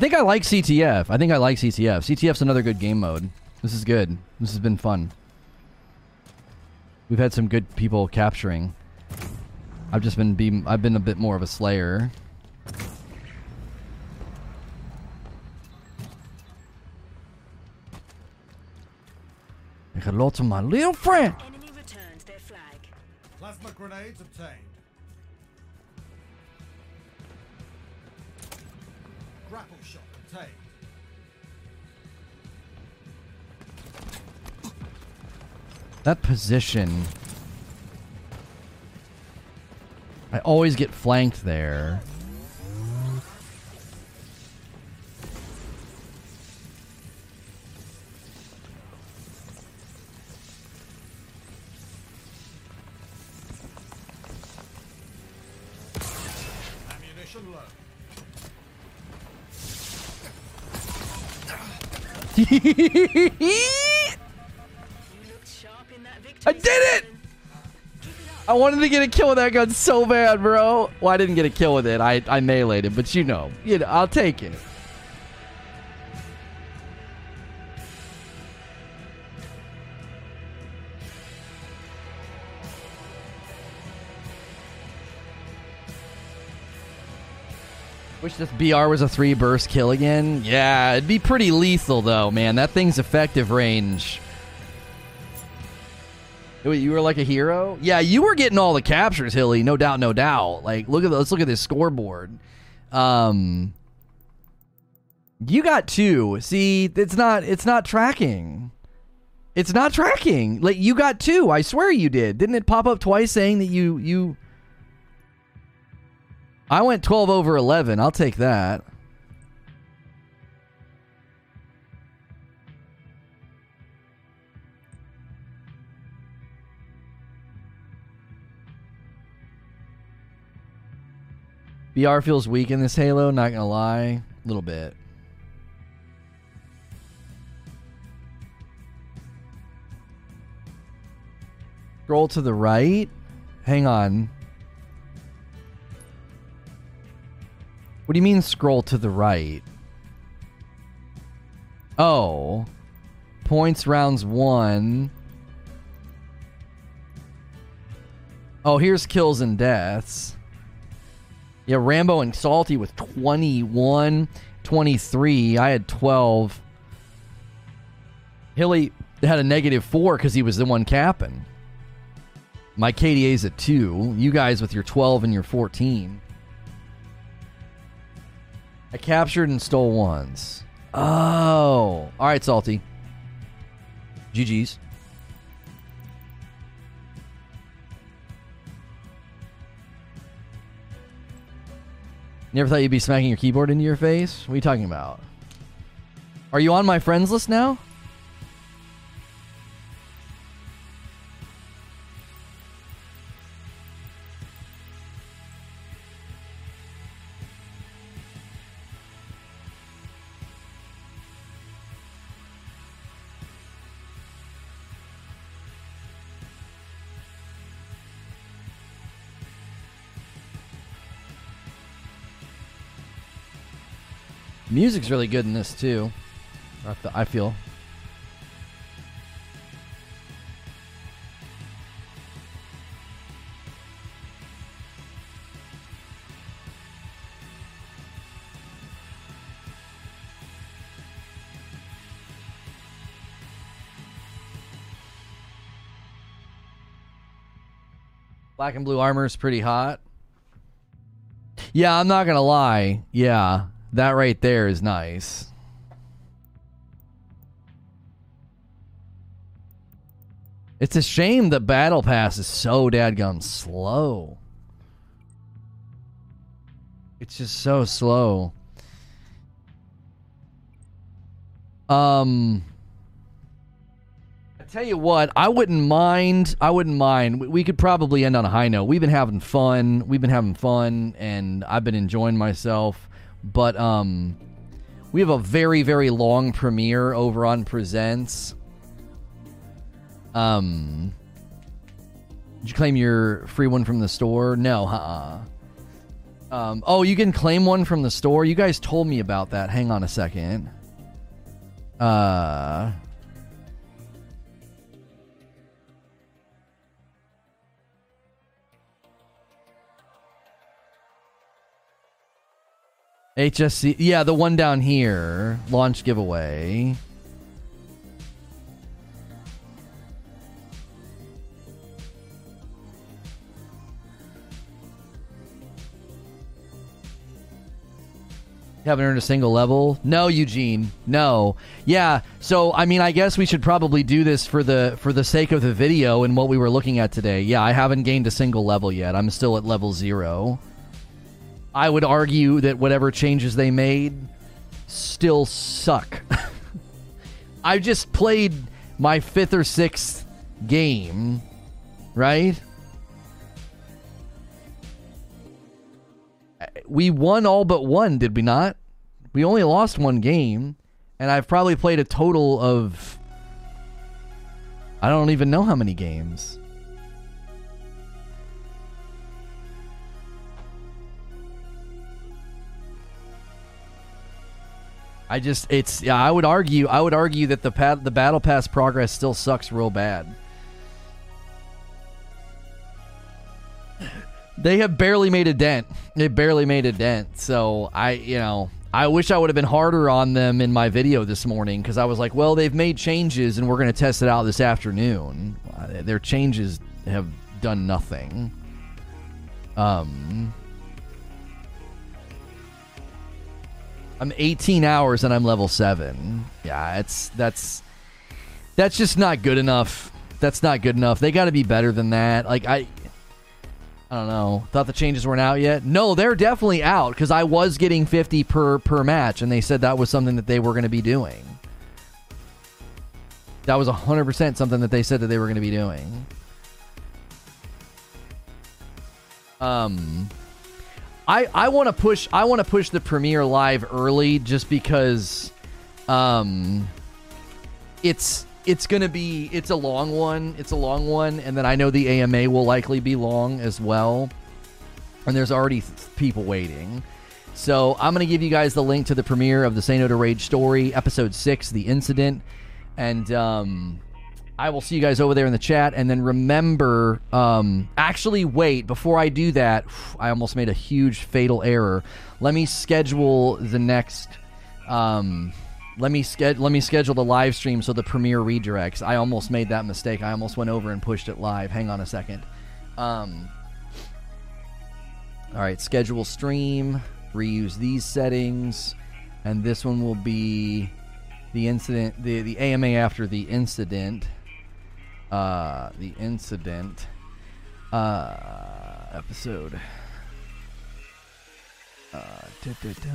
Think I like CTF. I think I like CTF. CTF's another good game mode. This is good. This has been fun. We've had some good people capturing. I've just been be I've been a bit more of a slayer. Say hello to my little friend. Enemy returned their flag. Plasma grenades obtained. That position. I always get flanked there. wanted to get a kill with that gun so bad, bro. Well, I didn't get a kill with it. I, I meleeed it, but you know, you know, I'll take it. Wish this BR was a three burst kill again. Yeah, it'd be pretty lethal though, man. That thing's effective range. Wait, you were like a hero? Yeah, you were getting all the captures, Hilly. No doubt, no doubt. Like, look at let's look at this scoreboard. Um, you got two. See, it's not it's not tracking. It's not tracking. Like you got two. I swear you did. Didn't it pop up twice saying that you you? I went twelve over eleven. I'll take that. BR feels weak in this Halo, not gonna lie. A little bit. Scroll to the right. Hang on. What do you mean scroll to the right? Oh. Points rounds one. Oh, here's kills and deaths. Yeah, Rambo and Salty with 21, 23. I had 12. Hilly had a negative four because he was the one capping. My KDA's at two. You guys with your 12 and your 14. I captured and stole ones. Oh. All right, Salty. GG's. Never thought you'd be smacking your keyboard into your face? What are you talking about? Are you on my friends list now? Music's really good in this too. I feel. Black and blue armor is pretty hot. Yeah, I'm not gonna lie. Yeah, that right there is nice. It's a shame the battle pass is so dadgum slow. It's just so slow. Um I tell you what, I wouldn't mind. I wouldn't mind. We, we could probably end on a high note. We've been having fun. We've been having fun and I've been enjoying myself. But um we have a very very long premiere over on Presents. Um Did you claim your free one from the store? No, uh-uh. Um, oh, you can claim one from the store. You guys told me about that. Hang on a second. Uh, HSC. Yeah, the one down here. Launch giveaway. Haven't earned a single level? No, Eugene. No. Yeah. So I mean, I guess we should probably do this for the for the sake of the video and what we were looking at today. Yeah, I haven't gained a single level yet. I'm still at level zero. I would argue that whatever changes they made still suck. I just played my fifth or sixth game, right? we won all but one, did we not? We only lost one game, and I've probably played a total of I don't even know how many games. I just it's yeah, I would argue I would argue that the pat, the battle pass progress still sucks real bad. They have barely made a dent. They barely made a dent. So I, you know, I wish I would have been harder on them in my video this morning because I was like, well, they've made changes and we're going to test it out this afternoon. Uh, Their changes have done nothing. Um, I'm 18 hours and I'm level seven. Yeah, it's that's that's just not good enough. That's not good enough. They got to be better than that. Like I, I don't know. Thought the changes weren't out yet. No, they're definitely out because I was getting 50 per per match, and they said that was something that they were going to be doing. That was 100% something that they said that they were going to be doing. Um, I I want to push I want to push the premiere live early just because, um, it's it's gonna be it's a long one it's a long one and then i know the ama will likely be long as well. And there's already th- people waiting. So i'm gonna give you guys the link to the premiere of the say no to rage story episode 6 the incident. And um i will see you guys over there in the chat and then remember um actually wait before i do that i almost made a huge fatal error let me schedule the next um let me sched- let me schedule the live stream so the premiere redirects. I almost made that mistake. I almost went over and pushed it live. Hang on a second. Um, all right, schedule stream. Reuse these settings, and this one will be the incident. the The AMA after the incident. Uh, the incident. Uh, episode. Uh, da, da, da.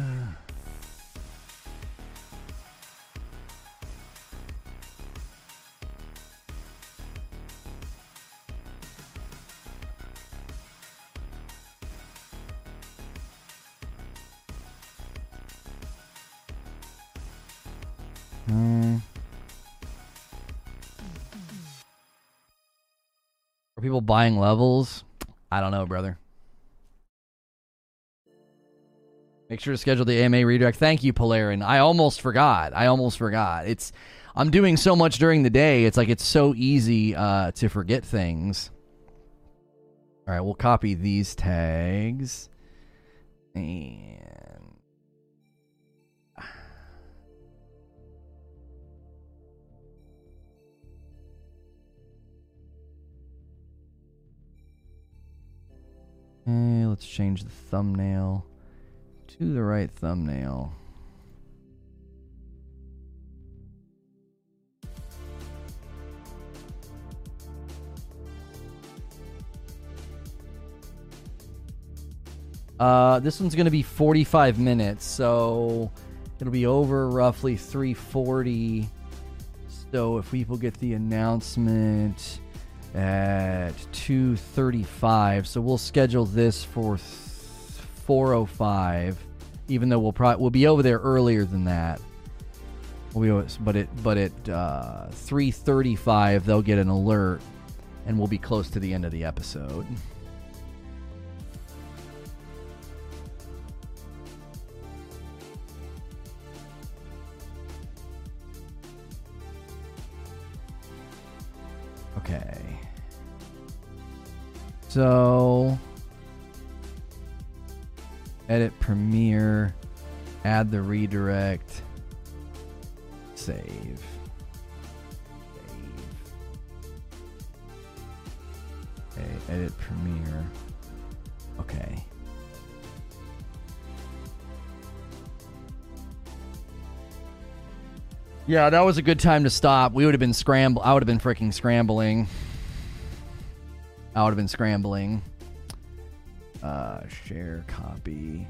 Hmm. People buying levels? I don't know, brother. Make sure to schedule the AMA redirect. Thank you, Polarin. I almost forgot. I almost forgot. It's I'm doing so much during the day. It's like it's so easy uh, to forget things. All right, we'll copy these tags and let's change the thumbnail to the right thumbnail. Uh, this one's going to be 45 minutes, so it'll be over roughly 340. So if people get the announcement at 2:35, so we'll schedule this for 4:05, even though we'll probably we'll be over there earlier than that. We'll be, but it but at uh, 3:35 they'll get an alert, and we'll be close to the end of the episode. Okay. So edit premiere, add the redirect, save. Save. Okay, edit premiere. Okay. Yeah, that was a good time to stop. We would have been scramble. I would have been freaking scrambling. I would have been scrambling. Uh, share copy.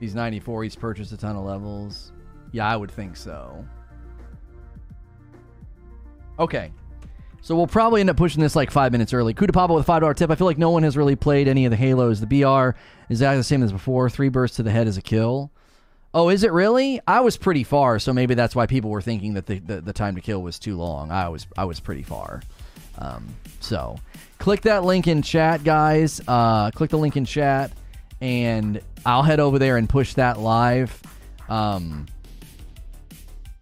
He's 94. He's purchased a ton of levels. Yeah, I would think so. Okay. So we'll probably end up pushing this like five minutes early. Kuda Papa with a five dollar tip. I feel like no one has really played any of the Halos. The BR is exactly the same as before. Three bursts to the head is a kill. Oh, is it really? I was pretty far, so maybe that's why people were thinking that the, the, the time to kill was too long. I was I was pretty far. Um, so click that link in chat, guys. Uh, click the link in chat, and I'll head over there and push that live. Um,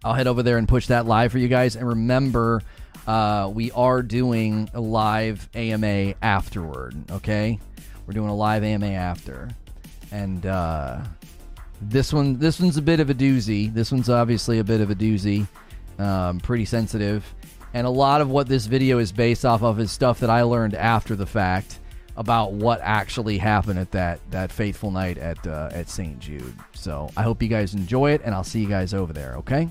I'll head over there and push that live for you guys. And remember, uh, we are doing a live AMA afterward. Okay, we're doing a live AMA after, and uh, this one, this one's a bit of a doozy. This one's obviously a bit of a doozy. Um, pretty sensitive, and a lot of what this video is based off of is stuff that I learned after the fact about what actually happened at that that fateful night at uh, at St. Jude. So I hope you guys enjoy it, and I'll see you guys over there. Okay.